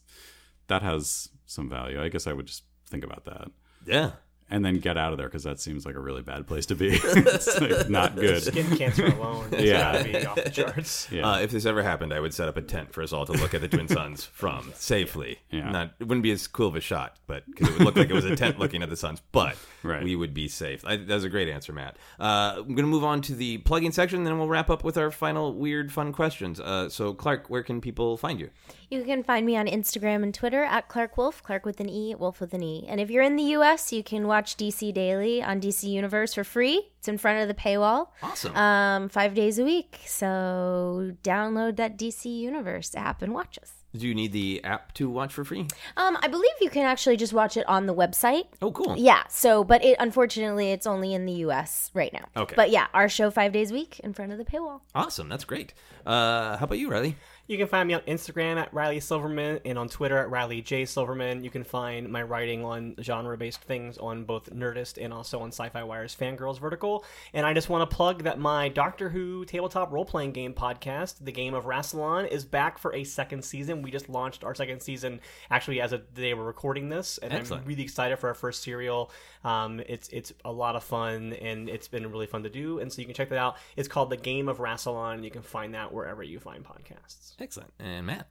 Speaker 3: that has some value. I guess I would just think about that
Speaker 2: Yeah.
Speaker 3: And then get out of there because that seems like a really bad place to be. [LAUGHS] [LAUGHS] it's like not good.
Speaker 4: Skin cancer alone.
Speaker 3: Yeah.
Speaker 4: gotta be off the charts. [LAUGHS]
Speaker 3: Yeah.
Speaker 2: Uh, if this ever happened, I would set up a tent for us all to look at the Twin Suns from safely.
Speaker 3: Yeah.
Speaker 2: Not it wouldn't be as cool of a shot, but because it would look like it was a tent looking at the Suns, but
Speaker 3: Right.
Speaker 2: we would be safe. I, that was a great answer, Matt. Uh, I'm going to move on to the plugging section, then we'll wrap up with our final weird, fun questions. Uh, so, Clarke, where can people find you?
Speaker 5: You can find me on Instagram and Twitter at Clarke Wolfe, Clarke with an E, Wolfe with an E. And if you're in the US, you can watch DC Daily on DC Universe for free. It's in front of the paywall.
Speaker 2: Awesome.
Speaker 5: Um, five days a week. So download that DC Universe app and watch us.
Speaker 2: Do you need the app to watch for free?
Speaker 5: Um, I believe you can actually just watch it on the website.
Speaker 2: Oh, cool.
Speaker 5: Yeah. So, but it unfortunately it's only in the U.S. right now.
Speaker 2: Okay.
Speaker 5: But yeah, our show five days a week in front of the paywall.
Speaker 2: Awesome. That's great. Uh, how about you, Riley?
Speaker 4: You can find me on Instagram at Riley Silverman and on Twitter at Riley J Silverman. You can find my writing on genre-based things on both Nerdist and also on Sci-Fi Wire's Fangirls Vertical. And I just want to plug that my Doctor Who tabletop role-playing game podcast, The Game of Rassilon, is back for a second season. We just launched our second season actually as of the day we're recording this, and
Speaker 2: Excellent.
Speaker 4: I'm really excited for our first serial. Um, it's it's a lot of fun and it's been really fun to do, and so you can check that out. It's called The Game of Rassilon. You can find that wherever you find podcasts.
Speaker 2: Excellent. And Matt?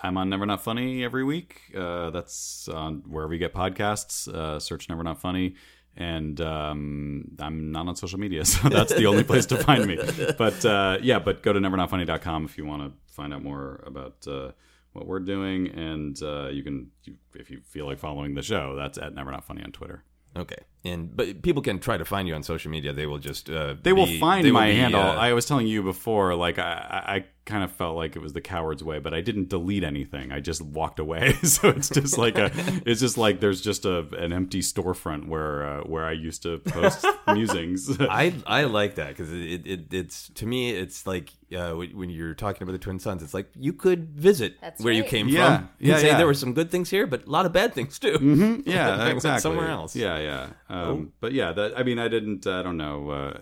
Speaker 3: I'm on Never Not Funny every week. Uh, that's on wherever you get podcasts. Uh, search Never Not Funny. And um, I'm not on social media, [LAUGHS] so that's the only place to find me. But uh, yeah, but go to nevernotfunny.com if you want to find out more about uh, what we're doing. And uh, you can, if you feel like following the show, that's at Never Not Funny on Twitter.
Speaker 2: Okay. And but people can try to find you on social media. They will just uh,
Speaker 3: They will
Speaker 2: be-
Speaker 3: find
Speaker 2: they will
Speaker 3: my
Speaker 2: be,
Speaker 3: handle.
Speaker 2: uh,
Speaker 3: I was telling you before, like I, I I kind of felt like it was the coward's way, but I didn't delete anything. I just walked away. [LAUGHS] so it's just like a, it's just like there's just a an empty storefront where uh, where I used to post [LAUGHS] musings. [LAUGHS]
Speaker 2: I I like that because it, it it's to me it's like uh, when when you're talking about the twin suns, it's like you could visit
Speaker 5: That's
Speaker 2: where you came
Speaker 3: Yeah.
Speaker 2: from.
Speaker 3: Yeah,
Speaker 2: and say
Speaker 3: yeah.
Speaker 2: there were some good things here, but a lot of bad things too.
Speaker 3: yeah,
Speaker 2: I went
Speaker 3: exactly.
Speaker 2: somewhere else.
Speaker 3: Yeah, yeah. Um, But yeah, that I mean, I didn't. I don't know. Uh,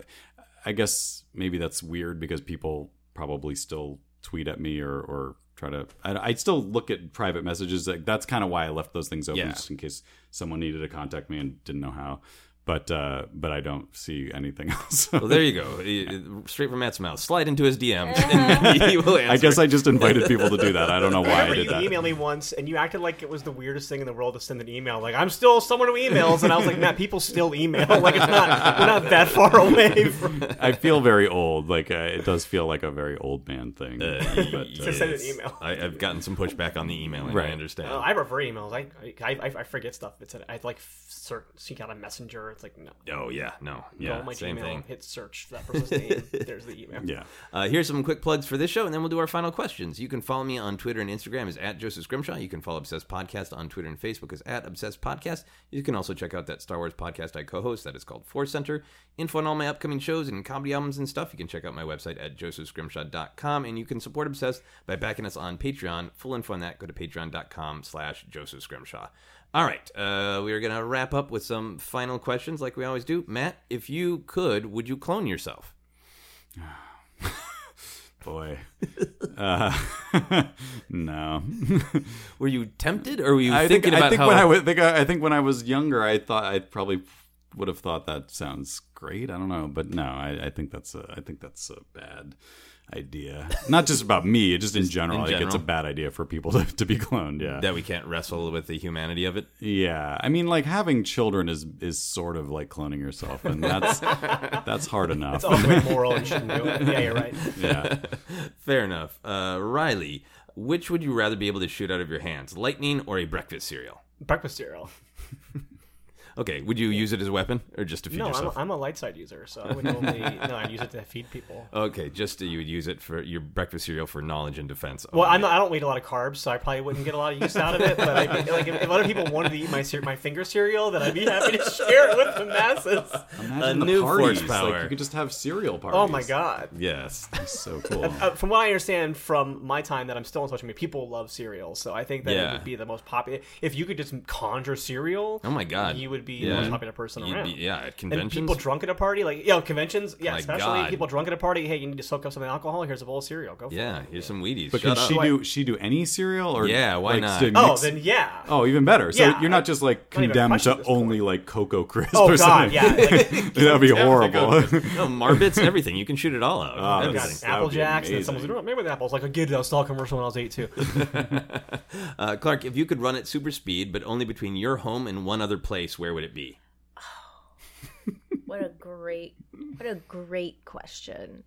Speaker 3: I guess maybe that's weird because people probably still tweet at me or or try to. I, I still look at private messages. Like that's kind of why I left those things open,
Speaker 2: Yeah.
Speaker 3: just in case someone needed to contact me and didn't know how. But uh, but I don't see anything [LAUGHS] else.
Speaker 2: Well, there you go. [LAUGHS] Straight from Matt's mouth. Slide into his DMs, and [LAUGHS] he will answer.
Speaker 3: I guess I just invited people to do that. I don't know why I
Speaker 4: remember
Speaker 3: did
Speaker 4: you
Speaker 3: that.
Speaker 4: emailed me once and you acted like it was the weirdest thing in the world to send an email. Like I'm still someone who emails, and I was like, Matt, people still email. Like it's not we're not that far away from
Speaker 3: I feel very old. Like uh, it does feel like a very old man thing.
Speaker 2: Uh,
Speaker 3: but,
Speaker 4: to
Speaker 3: uh,
Speaker 4: send an email.
Speaker 2: I, I've gotten some pushback on the emailing. I understand.
Speaker 4: Uh, I prefer emails. I I, I I forget stuff. It's a, I like search, seek out a messenger. It's like no.
Speaker 2: oh yeah, no, yeah,
Speaker 4: my
Speaker 2: same
Speaker 4: Gmail,
Speaker 2: thing.
Speaker 4: hit search for that person's name. [LAUGHS] There's the email.
Speaker 3: yeah.
Speaker 2: Uh, here's some quick plugs for this show, and then we'll do our final questions. You can follow me on Twitter and Instagram is at Joseph Scrimshaw. You can follow Obsessed Podcast on Twitter and Facebook is at Obsessed Podcast. You can also check out that Star Wars podcast I co-host that is called Force Center. Info on all my upcoming shows and comedy albums and stuff. You can check out my website at josephscrimshaw.com, and you can support Obsessed by backing us on Patreon. Full info on that, go to patreon.com slash Joseph Scrimshaw. All right, uh, we are going to wrap up with some final questions like we always do. Matt, if you could, would you clone yourself? [SIGHS]
Speaker 3: Boy. [LAUGHS] Uh, [LAUGHS] no. [LAUGHS]
Speaker 2: Were you tempted, or were you
Speaker 3: I think,
Speaker 2: thinking
Speaker 3: I
Speaker 2: about
Speaker 3: think
Speaker 2: how?
Speaker 3: when I, was, think I, I think when I was younger, I thought I probably would have thought that sounds great. I don't know, but no, I, I think that's a, I think that's a bad idea. Not just about me, just in general.
Speaker 2: in
Speaker 3: Like it's a bad idea for people to, to be cloned. Yeah,
Speaker 2: that we can't wrestle with the humanity of it.
Speaker 3: yeah. I mean, like having children is is sort of like cloning yourself, and that's [LAUGHS] that's hard enough.
Speaker 4: It's all the way moral and shouldn't do it. Yeah, you're right.
Speaker 3: yeah. [LAUGHS]
Speaker 2: Fair enough. Uh, Riley, which would you rather be able to shoot out of your hands, lightning or a breakfast cereal?
Speaker 4: Breakfast cereal. [LAUGHS]
Speaker 2: Okay, would you use it as a weapon or just to feed
Speaker 4: No, I'm. I'm a light side user, so I would [LAUGHS] only no. I use it to feed people.
Speaker 2: Okay, just you would use it for your breakfast cereal for knowledge and defense.
Speaker 4: Well,
Speaker 2: only.
Speaker 4: I'm not, I don't eat a lot of carbs, so I probably wouldn't get a lot of use out of it. But I, like, if, if other people wanted to eat my my finger cereal, then I'd be happy to [LAUGHS] share it with the masses.
Speaker 3: Imagine
Speaker 2: A
Speaker 3: the
Speaker 2: new
Speaker 3: parties.
Speaker 2: horsepower.
Speaker 3: Like you could just have cereal parties.
Speaker 4: Oh my god!
Speaker 2: yes.
Speaker 3: That's so cool.
Speaker 4: Uh, from what I understand from my time that I'm still on social media, people love cereal. So I think that
Speaker 2: Yeah.
Speaker 4: it would be the most popular. If you could just conjure cereal,
Speaker 2: Oh my God.
Speaker 4: you would be the
Speaker 2: Yeah.
Speaker 4: most popular person
Speaker 2: You'd
Speaker 4: around.
Speaker 2: be- yeah, at
Speaker 4: And people drunk at a party, like you know, conventions, yeah,
Speaker 2: My
Speaker 4: especially
Speaker 2: God.
Speaker 4: people drunk at a party. Hey, you need to soak up some alcohol. Here's a bowl of cereal. Go for
Speaker 2: yeah,
Speaker 4: it.
Speaker 2: here's some Wheaties.
Speaker 3: But
Speaker 2: Shut
Speaker 3: can
Speaker 2: up.
Speaker 3: she do she do any cereal or
Speaker 2: Yeah, why
Speaker 3: like,
Speaker 2: not?
Speaker 3: to
Speaker 4: Oh, then yeah.
Speaker 3: Oh, even better. So
Speaker 4: Yeah,
Speaker 3: you're not just like condemned to
Speaker 4: at this point.
Speaker 3: only like Cocoa Crisp
Speaker 4: Oh
Speaker 3: or
Speaker 4: god,
Speaker 3: something.
Speaker 4: yeah. [LAUGHS] [LAUGHS] Like,
Speaker 3: That'd be horrible. [LAUGHS]
Speaker 2: no, Marbits, everything. You can shoot it all out.
Speaker 3: Oh,
Speaker 4: I've got
Speaker 2: Everything.
Speaker 3: that
Speaker 4: Apple Jacks, and
Speaker 3: amazing.
Speaker 4: someone's like, oh, maybe with apples. Like a kid that saw a commercial when I was eight too.
Speaker 2: Uh, Clarke, if you could run at super speed, but only between your home and one other place, where would it be?
Speaker 5: Oh, what a great, what a great question.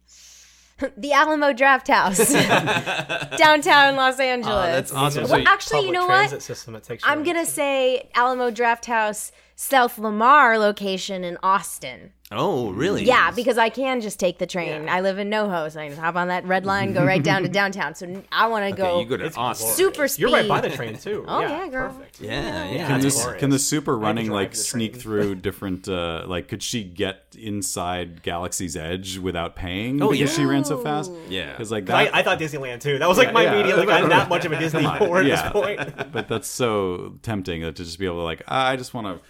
Speaker 5: the Alamo Drafthouse, [LAUGHS] downtown Los ah, Angeles.
Speaker 2: Oh, that's awesome.
Speaker 5: Well,
Speaker 2: So-
Speaker 5: actually, you know what?
Speaker 4: System that takes
Speaker 5: I'm gonna say Alamo Drafthouse, South Lamar location in Austin.
Speaker 2: Oh, really?
Speaker 5: Yeah, because I can just take the train.
Speaker 4: Yeah.
Speaker 5: I live in NoHo, so I can hop on that red line, go right down to [LAUGHS] downtown. So I want to
Speaker 2: Okay,
Speaker 5: go.
Speaker 2: you go to
Speaker 4: It's
Speaker 2: Austin.
Speaker 4: glorious.
Speaker 5: Super
Speaker 4: You're right by the train too. [LAUGHS]
Speaker 5: Oh,
Speaker 4: yeah,
Speaker 5: yeah, girl.
Speaker 4: Perfect.
Speaker 2: Yeah, yeah.
Speaker 3: Can this can the super
Speaker 4: I have to
Speaker 3: running like sneak
Speaker 4: train.
Speaker 3: through [LAUGHS] different uh like could she get inside Galaxy's Edge without paying
Speaker 2: Oh,
Speaker 3: because
Speaker 2: yeah.
Speaker 3: she ran so fast?
Speaker 2: Yeah.
Speaker 3: Because like
Speaker 4: I,
Speaker 3: that
Speaker 4: I thought Disneyland too. That was like
Speaker 3: Yeah,
Speaker 4: my
Speaker 3: yeah.
Speaker 4: immediate. Like I'm not much of a Disney whore at
Speaker 3: Yeah.
Speaker 4: this point.
Speaker 3: but that's so tempting to just be able to like I just want to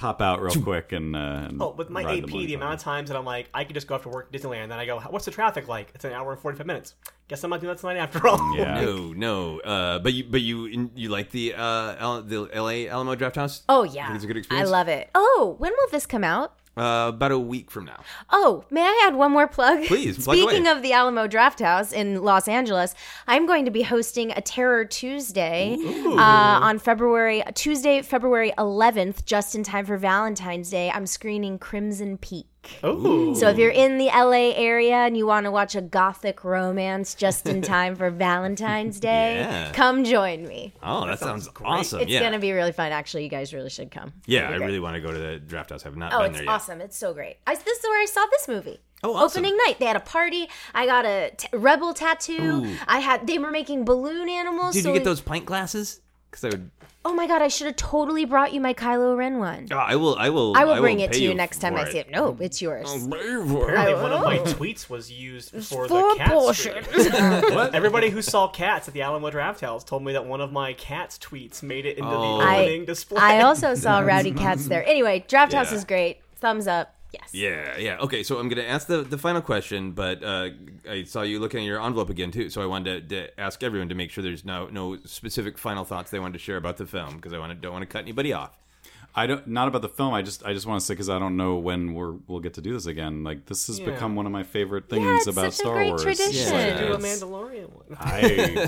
Speaker 3: pop out real quick and, uh, and
Speaker 4: Oh, with my
Speaker 3: ride
Speaker 4: AP, the,
Speaker 3: Millennium
Speaker 4: amount of times that I'm like, I could just go after work at Disneyland, and then I go, what's the traffic like? It's an hour and 45 minutes. Guess I'm not doing that tonight after all.
Speaker 3: Yeah. [LAUGHS]
Speaker 2: No, no. Uh, but you, but you, you like the uh, Al- the L.A. Alamo Drafthouse?
Speaker 5: Oh yeah,
Speaker 2: it's a good experience.
Speaker 5: I love it. Oh, when will this come out?
Speaker 2: Uh, about a week from now.
Speaker 5: Oh, may I add one more plug?
Speaker 2: Please, plug
Speaker 5: Speaking
Speaker 2: away.
Speaker 5: of the Alamo Drafthouse in Los Angeles, I'm going to be hosting a Terror Tuesday uh, on February Tuesday, February 11th, just in time for Valentine's Day. I'm screening Crimson Peak.
Speaker 4: Ooh.
Speaker 5: So if you're in the LA area and you want to watch a gothic romance just in [LAUGHS] time for Valentine's Day,
Speaker 2: Yeah.
Speaker 5: come join me.
Speaker 2: Oh, that, sounds,
Speaker 4: great.
Speaker 2: awesome.
Speaker 5: It's
Speaker 2: yeah,
Speaker 5: going to be really fun. Actually, you guys really should come.
Speaker 2: yeah. I
Speaker 5: be great.
Speaker 2: really want to go to the Drafthouse. I've not
Speaker 5: Oh,
Speaker 2: been
Speaker 5: it's
Speaker 2: there yet.
Speaker 5: awesome. It's so great. I, this is where I saw this movie.
Speaker 2: Oh, awesome.
Speaker 5: Opening night. They had a party. I got a t- rebel tattoo.
Speaker 2: Ooh.
Speaker 5: I had. They were making balloon animals.
Speaker 2: Did
Speaker 5: so
Speaker 2: you get
Speaker 5: we-
Speaker 2: those pint glasses? Because I would.
Speaker 5: Oh my god! I should have totally brought you my Kylo Ren one.
Speaker 2: Oh, I will. I will.
Speaker 5: I will bring it to you next time I see it. No, it's yours.
Speaker 2: I'll pay for it.
Speaker 4: Apparently, one of my tweets was used for,
Speaker 5: For
Speaker 4: the cat
Speaker 5: bullshit.
Speaker 4: stream. [LAUGHS] Everybody who saw cats at the Alamo Drafthouse told me that one of my cat's tweets made it into
Speaker 2: Oh.
Speaker 4: the
Speaker 5: I-
Speaker 4: display.
Speaker 5: I also saw [LAUGHS] Rowdy Cats there. Anyway, Drafthouse
Speaker 2: Yeah.
Speaker 5: is great. Thumbs up. Yes.
Speaker 2: Yeah, yeah. Okay, so I'm going to ask the, the final question, but uh, I saw you looking at your envelope again too, so I wanted to, to ask everyone to make sure there's no no specific final thoughts they wanted to share about the film because I want to, don't want to cut anybody off.
Speaker 3: I don't not about the film. I just I just want to say because I don't know when we're we'll get to do this again. Like this has
Speaker 4: Yeah.
Speaker 3: become one of my favorite things
Speaker 5: Yeah, it's
Speaker 3: about
Speaker 5: such a
Speaker 3: Star
Speaker 5: great
Speaker 3: Wars.
Speaker 5: tradition.
Speaker 2: Yeah.
Speaker 4: do a Mandalorian one.
Speaker 3: I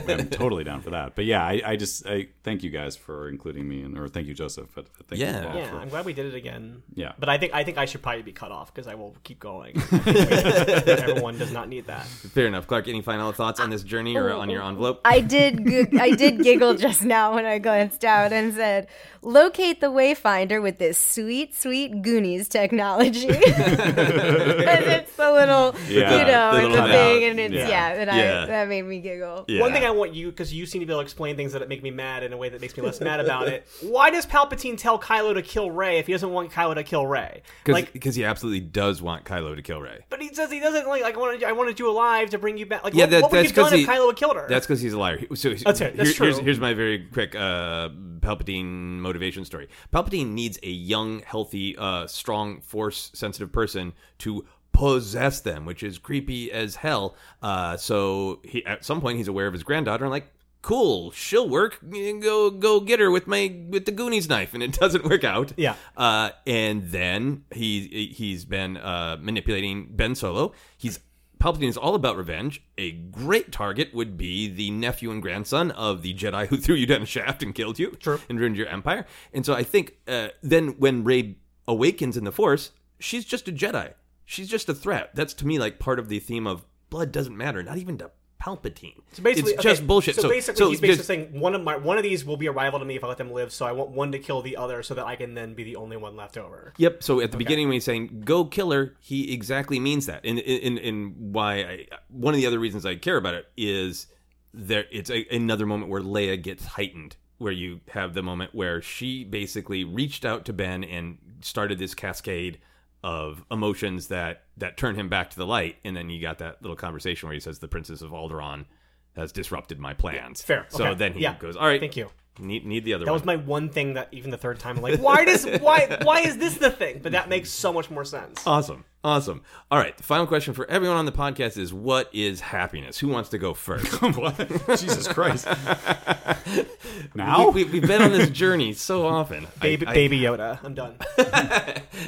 Speaker 3: am [LAUGHS] totally down for that. But yeah, I, I just I thank you guys for including me, and or thank you, Joseph. But thank
Speaker 2: Yeah.
Speaker 3: you
Speaker 4: Yeah,
Speaker 3: for-
Speaker 4: I'm glad we did it again.
Speaker 3: Yeah.
Speaker 4: but I think I think I should probably be cut off because I will keep going. [LAUGHS] Everyone does not need that.
Speaker 2: Fair enough, Clarke. Any final thoughts on this journey or on your oh. envelope?
Speaker 5: I did. G- I did giggle just now when I glanced out and said, "Locate the Wayfinder with this sweet, sweet Goonies technology." [LAUGHS] 'Cause it's the little,
Speaker 3: Yeah,
Speaker 5: you know,
Speaker 2: the
Speaker 5: and the
Speaker 2: little
Speaker 5: thing,
Speaker 3: cutout.
Speaker 5: and it's
Speaker 3: Yeah.
Speaker 5: yeah, and
Speaker 2: Yeah.
Speaker 5: I that made me giggle.
Speaker 2: Yeah.
Speaker 4: One thing I want you, because you seem to be able to explain things that make me mad in a way that makes me less mad about it. [LAUGHS] Why does Palpatine tell Kylo to kill Rey if he doesn't want Kylo to kill Rey? Like,
Speaker 2: because he absolutely does want Kylo to kill Rey.
Speaker 4: but he says he doesn't like. like I wanted, I wanted you alive to bring you back. Like,
Speaker 2: Yeah,
Speaker 4: what,
Speaker 2: that-
Speaker 4: what would
Speaker 2: that's
Speaker 4: you done
Speaker 2: 'cause
Speaker 4: if
Speaker 2: he-
Speaker 4: Kylo had killed her?
Speaker 2: That's because he's a liar. So
Speaker 4: That's it. That's
Speaker 2: here- Here's, here's my very quick uh, Palpatine motivation story. Palpatine needs a young, healthy, uh, strong, force-sensitive person to possess them, which is creepy as hell. Uh, so he, at some point, he's aware of his granddaughter and like. Cool, she'll work. Go, go get her with my with the Goonies knife, and it [LAUGHS] doesn't work out.
Speaker 4: Yeah.
Speaker 2: Uh, and then he he's been uh, manipulating Ben Solo. He's Palpatine is all about revenge. A great target would be the nephew and grandson of the Jedi who [LAUGHS] threw you down a shaft and killed you
Speaker 4: True.
Speaker 2: and ruined your empire. And so I think uh, then when Rey awakens in the Force, she's just a Jedi. She's just a threat. That's to me like part of the theme of blood doesn't matter, not even to Palpatine.
Speaker 4: So basically,
Speaker 2: it's just
Speaker 4: okay,
Speaker 2: bullshit.
Speaker 4: So,
Speaker 2: So,
Speaker 4: basically,
Speaker 2: so
Speaker 4: he's basically
Speaker 2: just-
Speaker 4: saying one of my one of these will be a rival to me if I let them live. So I want one to kill the other, so that I can then be the only one left over.
Speaker 2: Yep. So at the beginning, when he's saying "go killer," he exactly means that. And in in why I, one of the other reasons I care about it is there. It's a, another moment where Leia gets heightened, where you have the moment where she basically reached out to Ben and started this cascade of emotions that that turn him back to the light, and then you got that little conversation where he says, "The Princess of Alderaan." has disrupted my plans.
Speaker 4: Fair.
Speaker 2: So
Speaker 4: Okay.
Speaker 2: then he
Speaker 4: Yeah.
Speaker 2: goes, all right,
Speaker 4: Thank you.
Speaker 2: Need need the other
Speaker 4: That
Speaker 2: one.
Speaker 4: was my one thing that even the third time I'm like, why does why why is this the thing? But that makes so much more sense.
Speaker 2: Awesome. Awesome. All right. The final question for everyone on the podcast is what is happiness? Who wants to go first? [LAUGHS]
Speaker 3: what? Jesus Christ! [LAUGHS] now
Speaker 2: we, we, have been on this journey so often.
Speaker 4: Baby,
Speaker 2: I-
Speaker 4: baby Yoda. I'm done. [LAUGHS]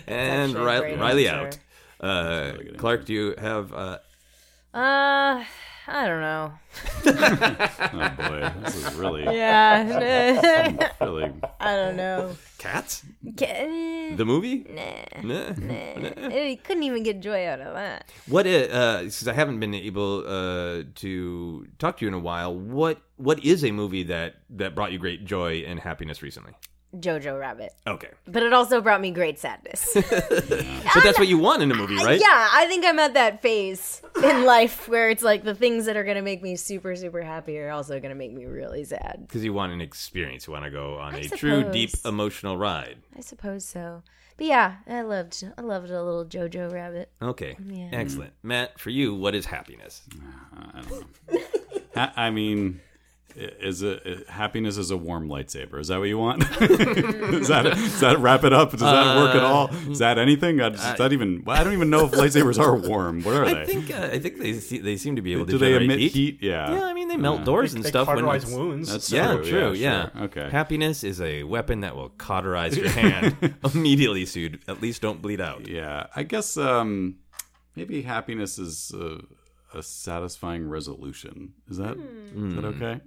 Speaker 2: and
Speaker 5: actually a
Speaker 2: Ri-
Speaker 5: great
Speaker 2: Riley out. Uh, Clarke, do you have? Uh,
Speaker 5: Uh, I don't know. [LAUGHS]
Speaker 3: oh boy, this is really, [LAUGHS]
Speaker 5: Yeah, [LAUGHS]
Speaker 3: really.
Speaker 5: I don't know.
Speaker 2: cats?
Speaker 5: Ca-
Speaker 2: The movie?
Speaker 5: Nah,
Speaker 2: Nah.
Speaker 5: nah. I couldn't even get joy out of that.
Speaker 2: What? Because I haven't been able uh, to talk to you in a while. What? What is a movie that that brought you great joy and happiness recently?
Speaker 5: Jojo Rabbit.
Speaker 2: Okay,
Speaker 5: But it also brought me great sadness. [LAUGHS]
Speaker 2: but that's what you want in a movie, right?
Speaker 5: Yeah, I think I'm at that phase in life where it's like the things that are going to make me super, super happy are also going to make me really sad.
Speaker 2: Because you want an experience. You want to go on
Speaker 5: I
Speaker 2: a true, deep, emotional ride.
Speaker 5: I suppose so. But yeah, I loved I loved a little Jojo Rabbit.
Speaker 2: Okay,
Speaker 5: Yeah.
Speaker 2: excellent. Matt, for you, what is happiness?
Speaker 3: Uh, I don't know. Ha- I mean, i- is it happiness is a warm lightsaber? Is that what you want? [LAUGHS] does that does that wrap it up? Does that work at all? Is that anything? I, does that even? well, I don't even know if lightsabers are warm. What are
Speaker 2: I
Speaker 3: they?
Speaker 2: think uh, I think they se- they seem to be able to
Speaker 3: Do they emit
Speaker 2: heat.
Speaker 3: heat? Yeah.
Speaker 2: Yeah, I mean they melt
Speaker 3: Yeah.
Speaker 2: doors and
Speaker 4: They
Speaker 2: stuff. when
Speaker 4: cauterize
Speaker 2: it's-
Speaker 4: wounds.
Speaker 3: That's
Speaker 2: Yeah,
Speaker 3: true.
Speaker 2: true.
Speaker 3: Yeah,
Speaker 2: Yeah,
Speaker 3: sure. Okay.
Speaker 2: Happiness is a weapon that will cauterize your [LAUGHS] hand immediately, so you at least don't bleed out.
Speaker 3: Yeah, I guess um, maybe happiness is a, a satisfying resolution. Is that is that okay?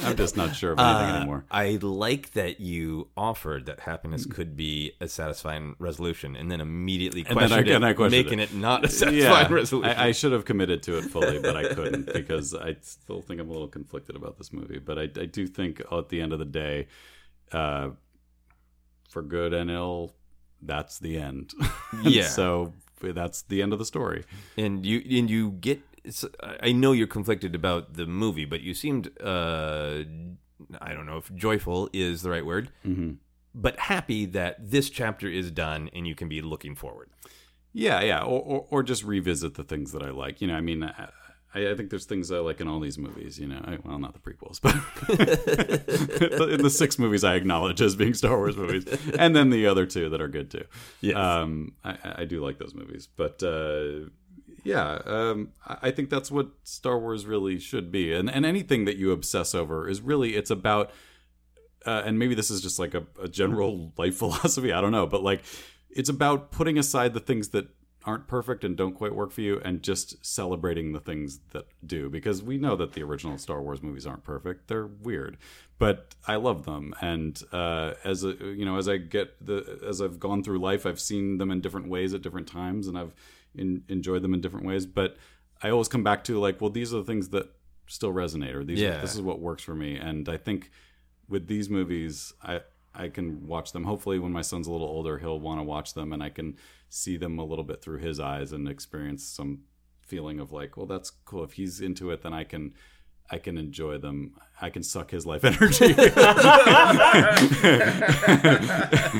Speaker 3: [LAUGHS] [LAUGHS] I'm just not sure of anything
Speaker 2: Uh,
Speaker 3: anymore.
Speaker 2: I like that you offered that happiness could be a satisfying resolution, and then immediately
Speaker 3: And
Speaker 2: questioned
Speaker 3: and I
Speaker 2: it,
Speaker 3: questioned
Speaker 2: making
Speaker 3: it.
Speaker 2: it. not a [LAUGHS] satisfying
Speaker 3: Yeah,
Speaker 2: resolution.
Speaker 3: I, I should have committed to it fully, but I couldn't because I still think I'm a little conflicted about this movie. But I, I do think at the end of the day, uh, for good and ill, that's the end.
Speaker 2: Yeah.
Speaker 3: so that's the end of the story.
Speaker 2: and you and you get. I know you're conflicted about the movie, but you seemed. Uh, I don't know if joyful is the right word,
Speaker 3: hmm
Speaker 2: but happy that this chapter is done and you can be looking forward.
Speaker 3: Yeah, yeah, or, or or just revisit the things that I like. You know, I mean, I, I think there's things I like in all these movies. You know, I, well, not the prequels, but [LAUGHS] in the six movies I acknowledge as being Star Wars movies, and then the other two that are good too.
Speaker 2: Yes.
Speaker 3: um, I, I do like those movies, but. Uh, yeah, um, I I think that's what Star Wars really should be, and and anything that you obsess over is really it's about uh, and maybe this is just like a, a general [LAUGHS] life philosophy. I don't know, but like it's about putting aside the things that aren't perfect and don't quite work for you, and just celebrating the things that do. Because we know that the original Star Wars movies aren't perfect; they're weird, but I love them. And uh, as a you know, as I get the as I've gone through life, I've seen them in different ways at different times, and I've in, enjoyed them in different ways. But I always come back to like, well, these are the things that still resonate, or these
Speaker 2: Yeah.
Speaker 3: are, this is what works for me. And I think with these movies, I I can watch them. Hopefully, when my son's a little older, he'll want to watch them, and I can see them a little bit through his eyes and experience some feeling of like, well, that's cool. If he's into it, then I can. I can enjoy them. I can suck his life [LAUGHS] energy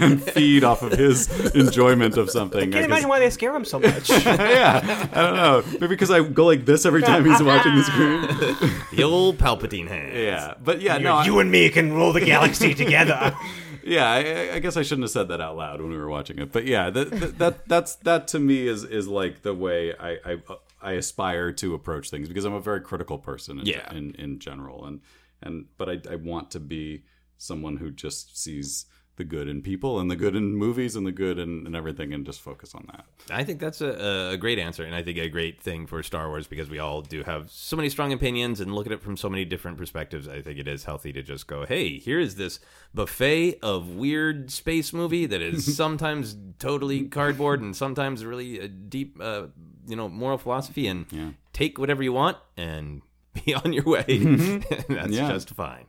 Speaker 3: and feed off of his enjoyment of something.
Speaker 4: I can't
Speaker 3: guess-
Speaker 4: imagine why they scare him so much. [LAUGHS]
Speaker 3: yeah, I don't know. Maybe because I go like this every time he's watching the screen.
Speaker 2: The old Palpatine hands.
Speaker 3: Yeah, but yeah, no, I-
Speaker 4: you and me can rule the galaxy together. [LAUGHS]
Speaker 3: yeah. I, I guess I shouldn't have said that out loud when we were watching it. But yeah, that that, that that's that to me is is like the way I I, I aspire to approach things because I'm a very critical person. In,
Speaker 2: Yeah.
Speaker 3: in in general, and and but I I want to be someone who just sees the good in people and the good in movies and the good in, in everything and just focus on that.
Speaker 2: I think that's a, a great answer, and I think a great thing for Star Wars because we all do have so many strong opinions and look at it from so many different perspectives. I think it is healthy to just go, "Hey, here is this buffet of weird space movie that is [LAUGHS] sometimes totally cardboard and sometimes really a deep, uh, you know, moral philosophy, and
Speaker 3: Yeah.
Speaker 2: take whatever you want and." [LAUGHS] Be on your way. [LAUGHS] That's
Speaker 3: Yeah.
Speaker 2: just fine.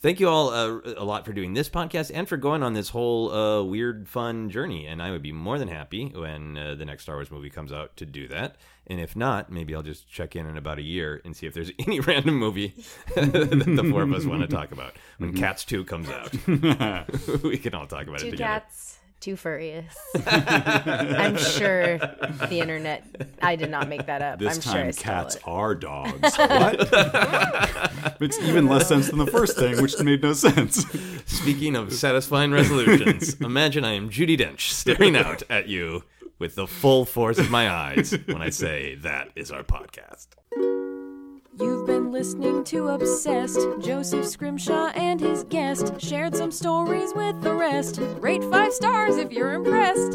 Speaker 2: Thank you all uh, a lot for doing this podcast and for going on this whole uh, weird, fun journey. And I would be more than happy when uh, the next Star Wars movie comes out to do that. And if not, maybe I'll just check in in about a year and see if there's [LAUGHS] any random movie that the four of us want to talk about when Cats 2 comes out. we can all talk about it together.
Speaker 5: cats, too furious. [LAUGHS] I'm sure the internet. I did not make that up.
Speaker 3: This
Speaker 5: I'm sure
Speaker 3: time
Speaker 5: I stole
Speaker 3: cats
Speaker 5: it.
Speaker 3: are dogs. [LAUGHS] what? [LAUGHS] Makes even less sense than the first thing, which made no sense.
Speaker 2: Speaking of satisfying resolutions, imagine I am Judi Dench staring out at you with the full force of my eyes when I say that is our podcast.
Speaker 1: You've been listening to Obsessed. Joseph Scrimshaw and his guest shared some stories with the rest. Rate five stars if you're impressed.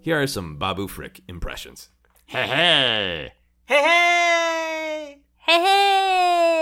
Speaker 2: Here are some Babu Frick impressions.
Speaker 4: Hey, hey!
Speaker 5: Hey, hey!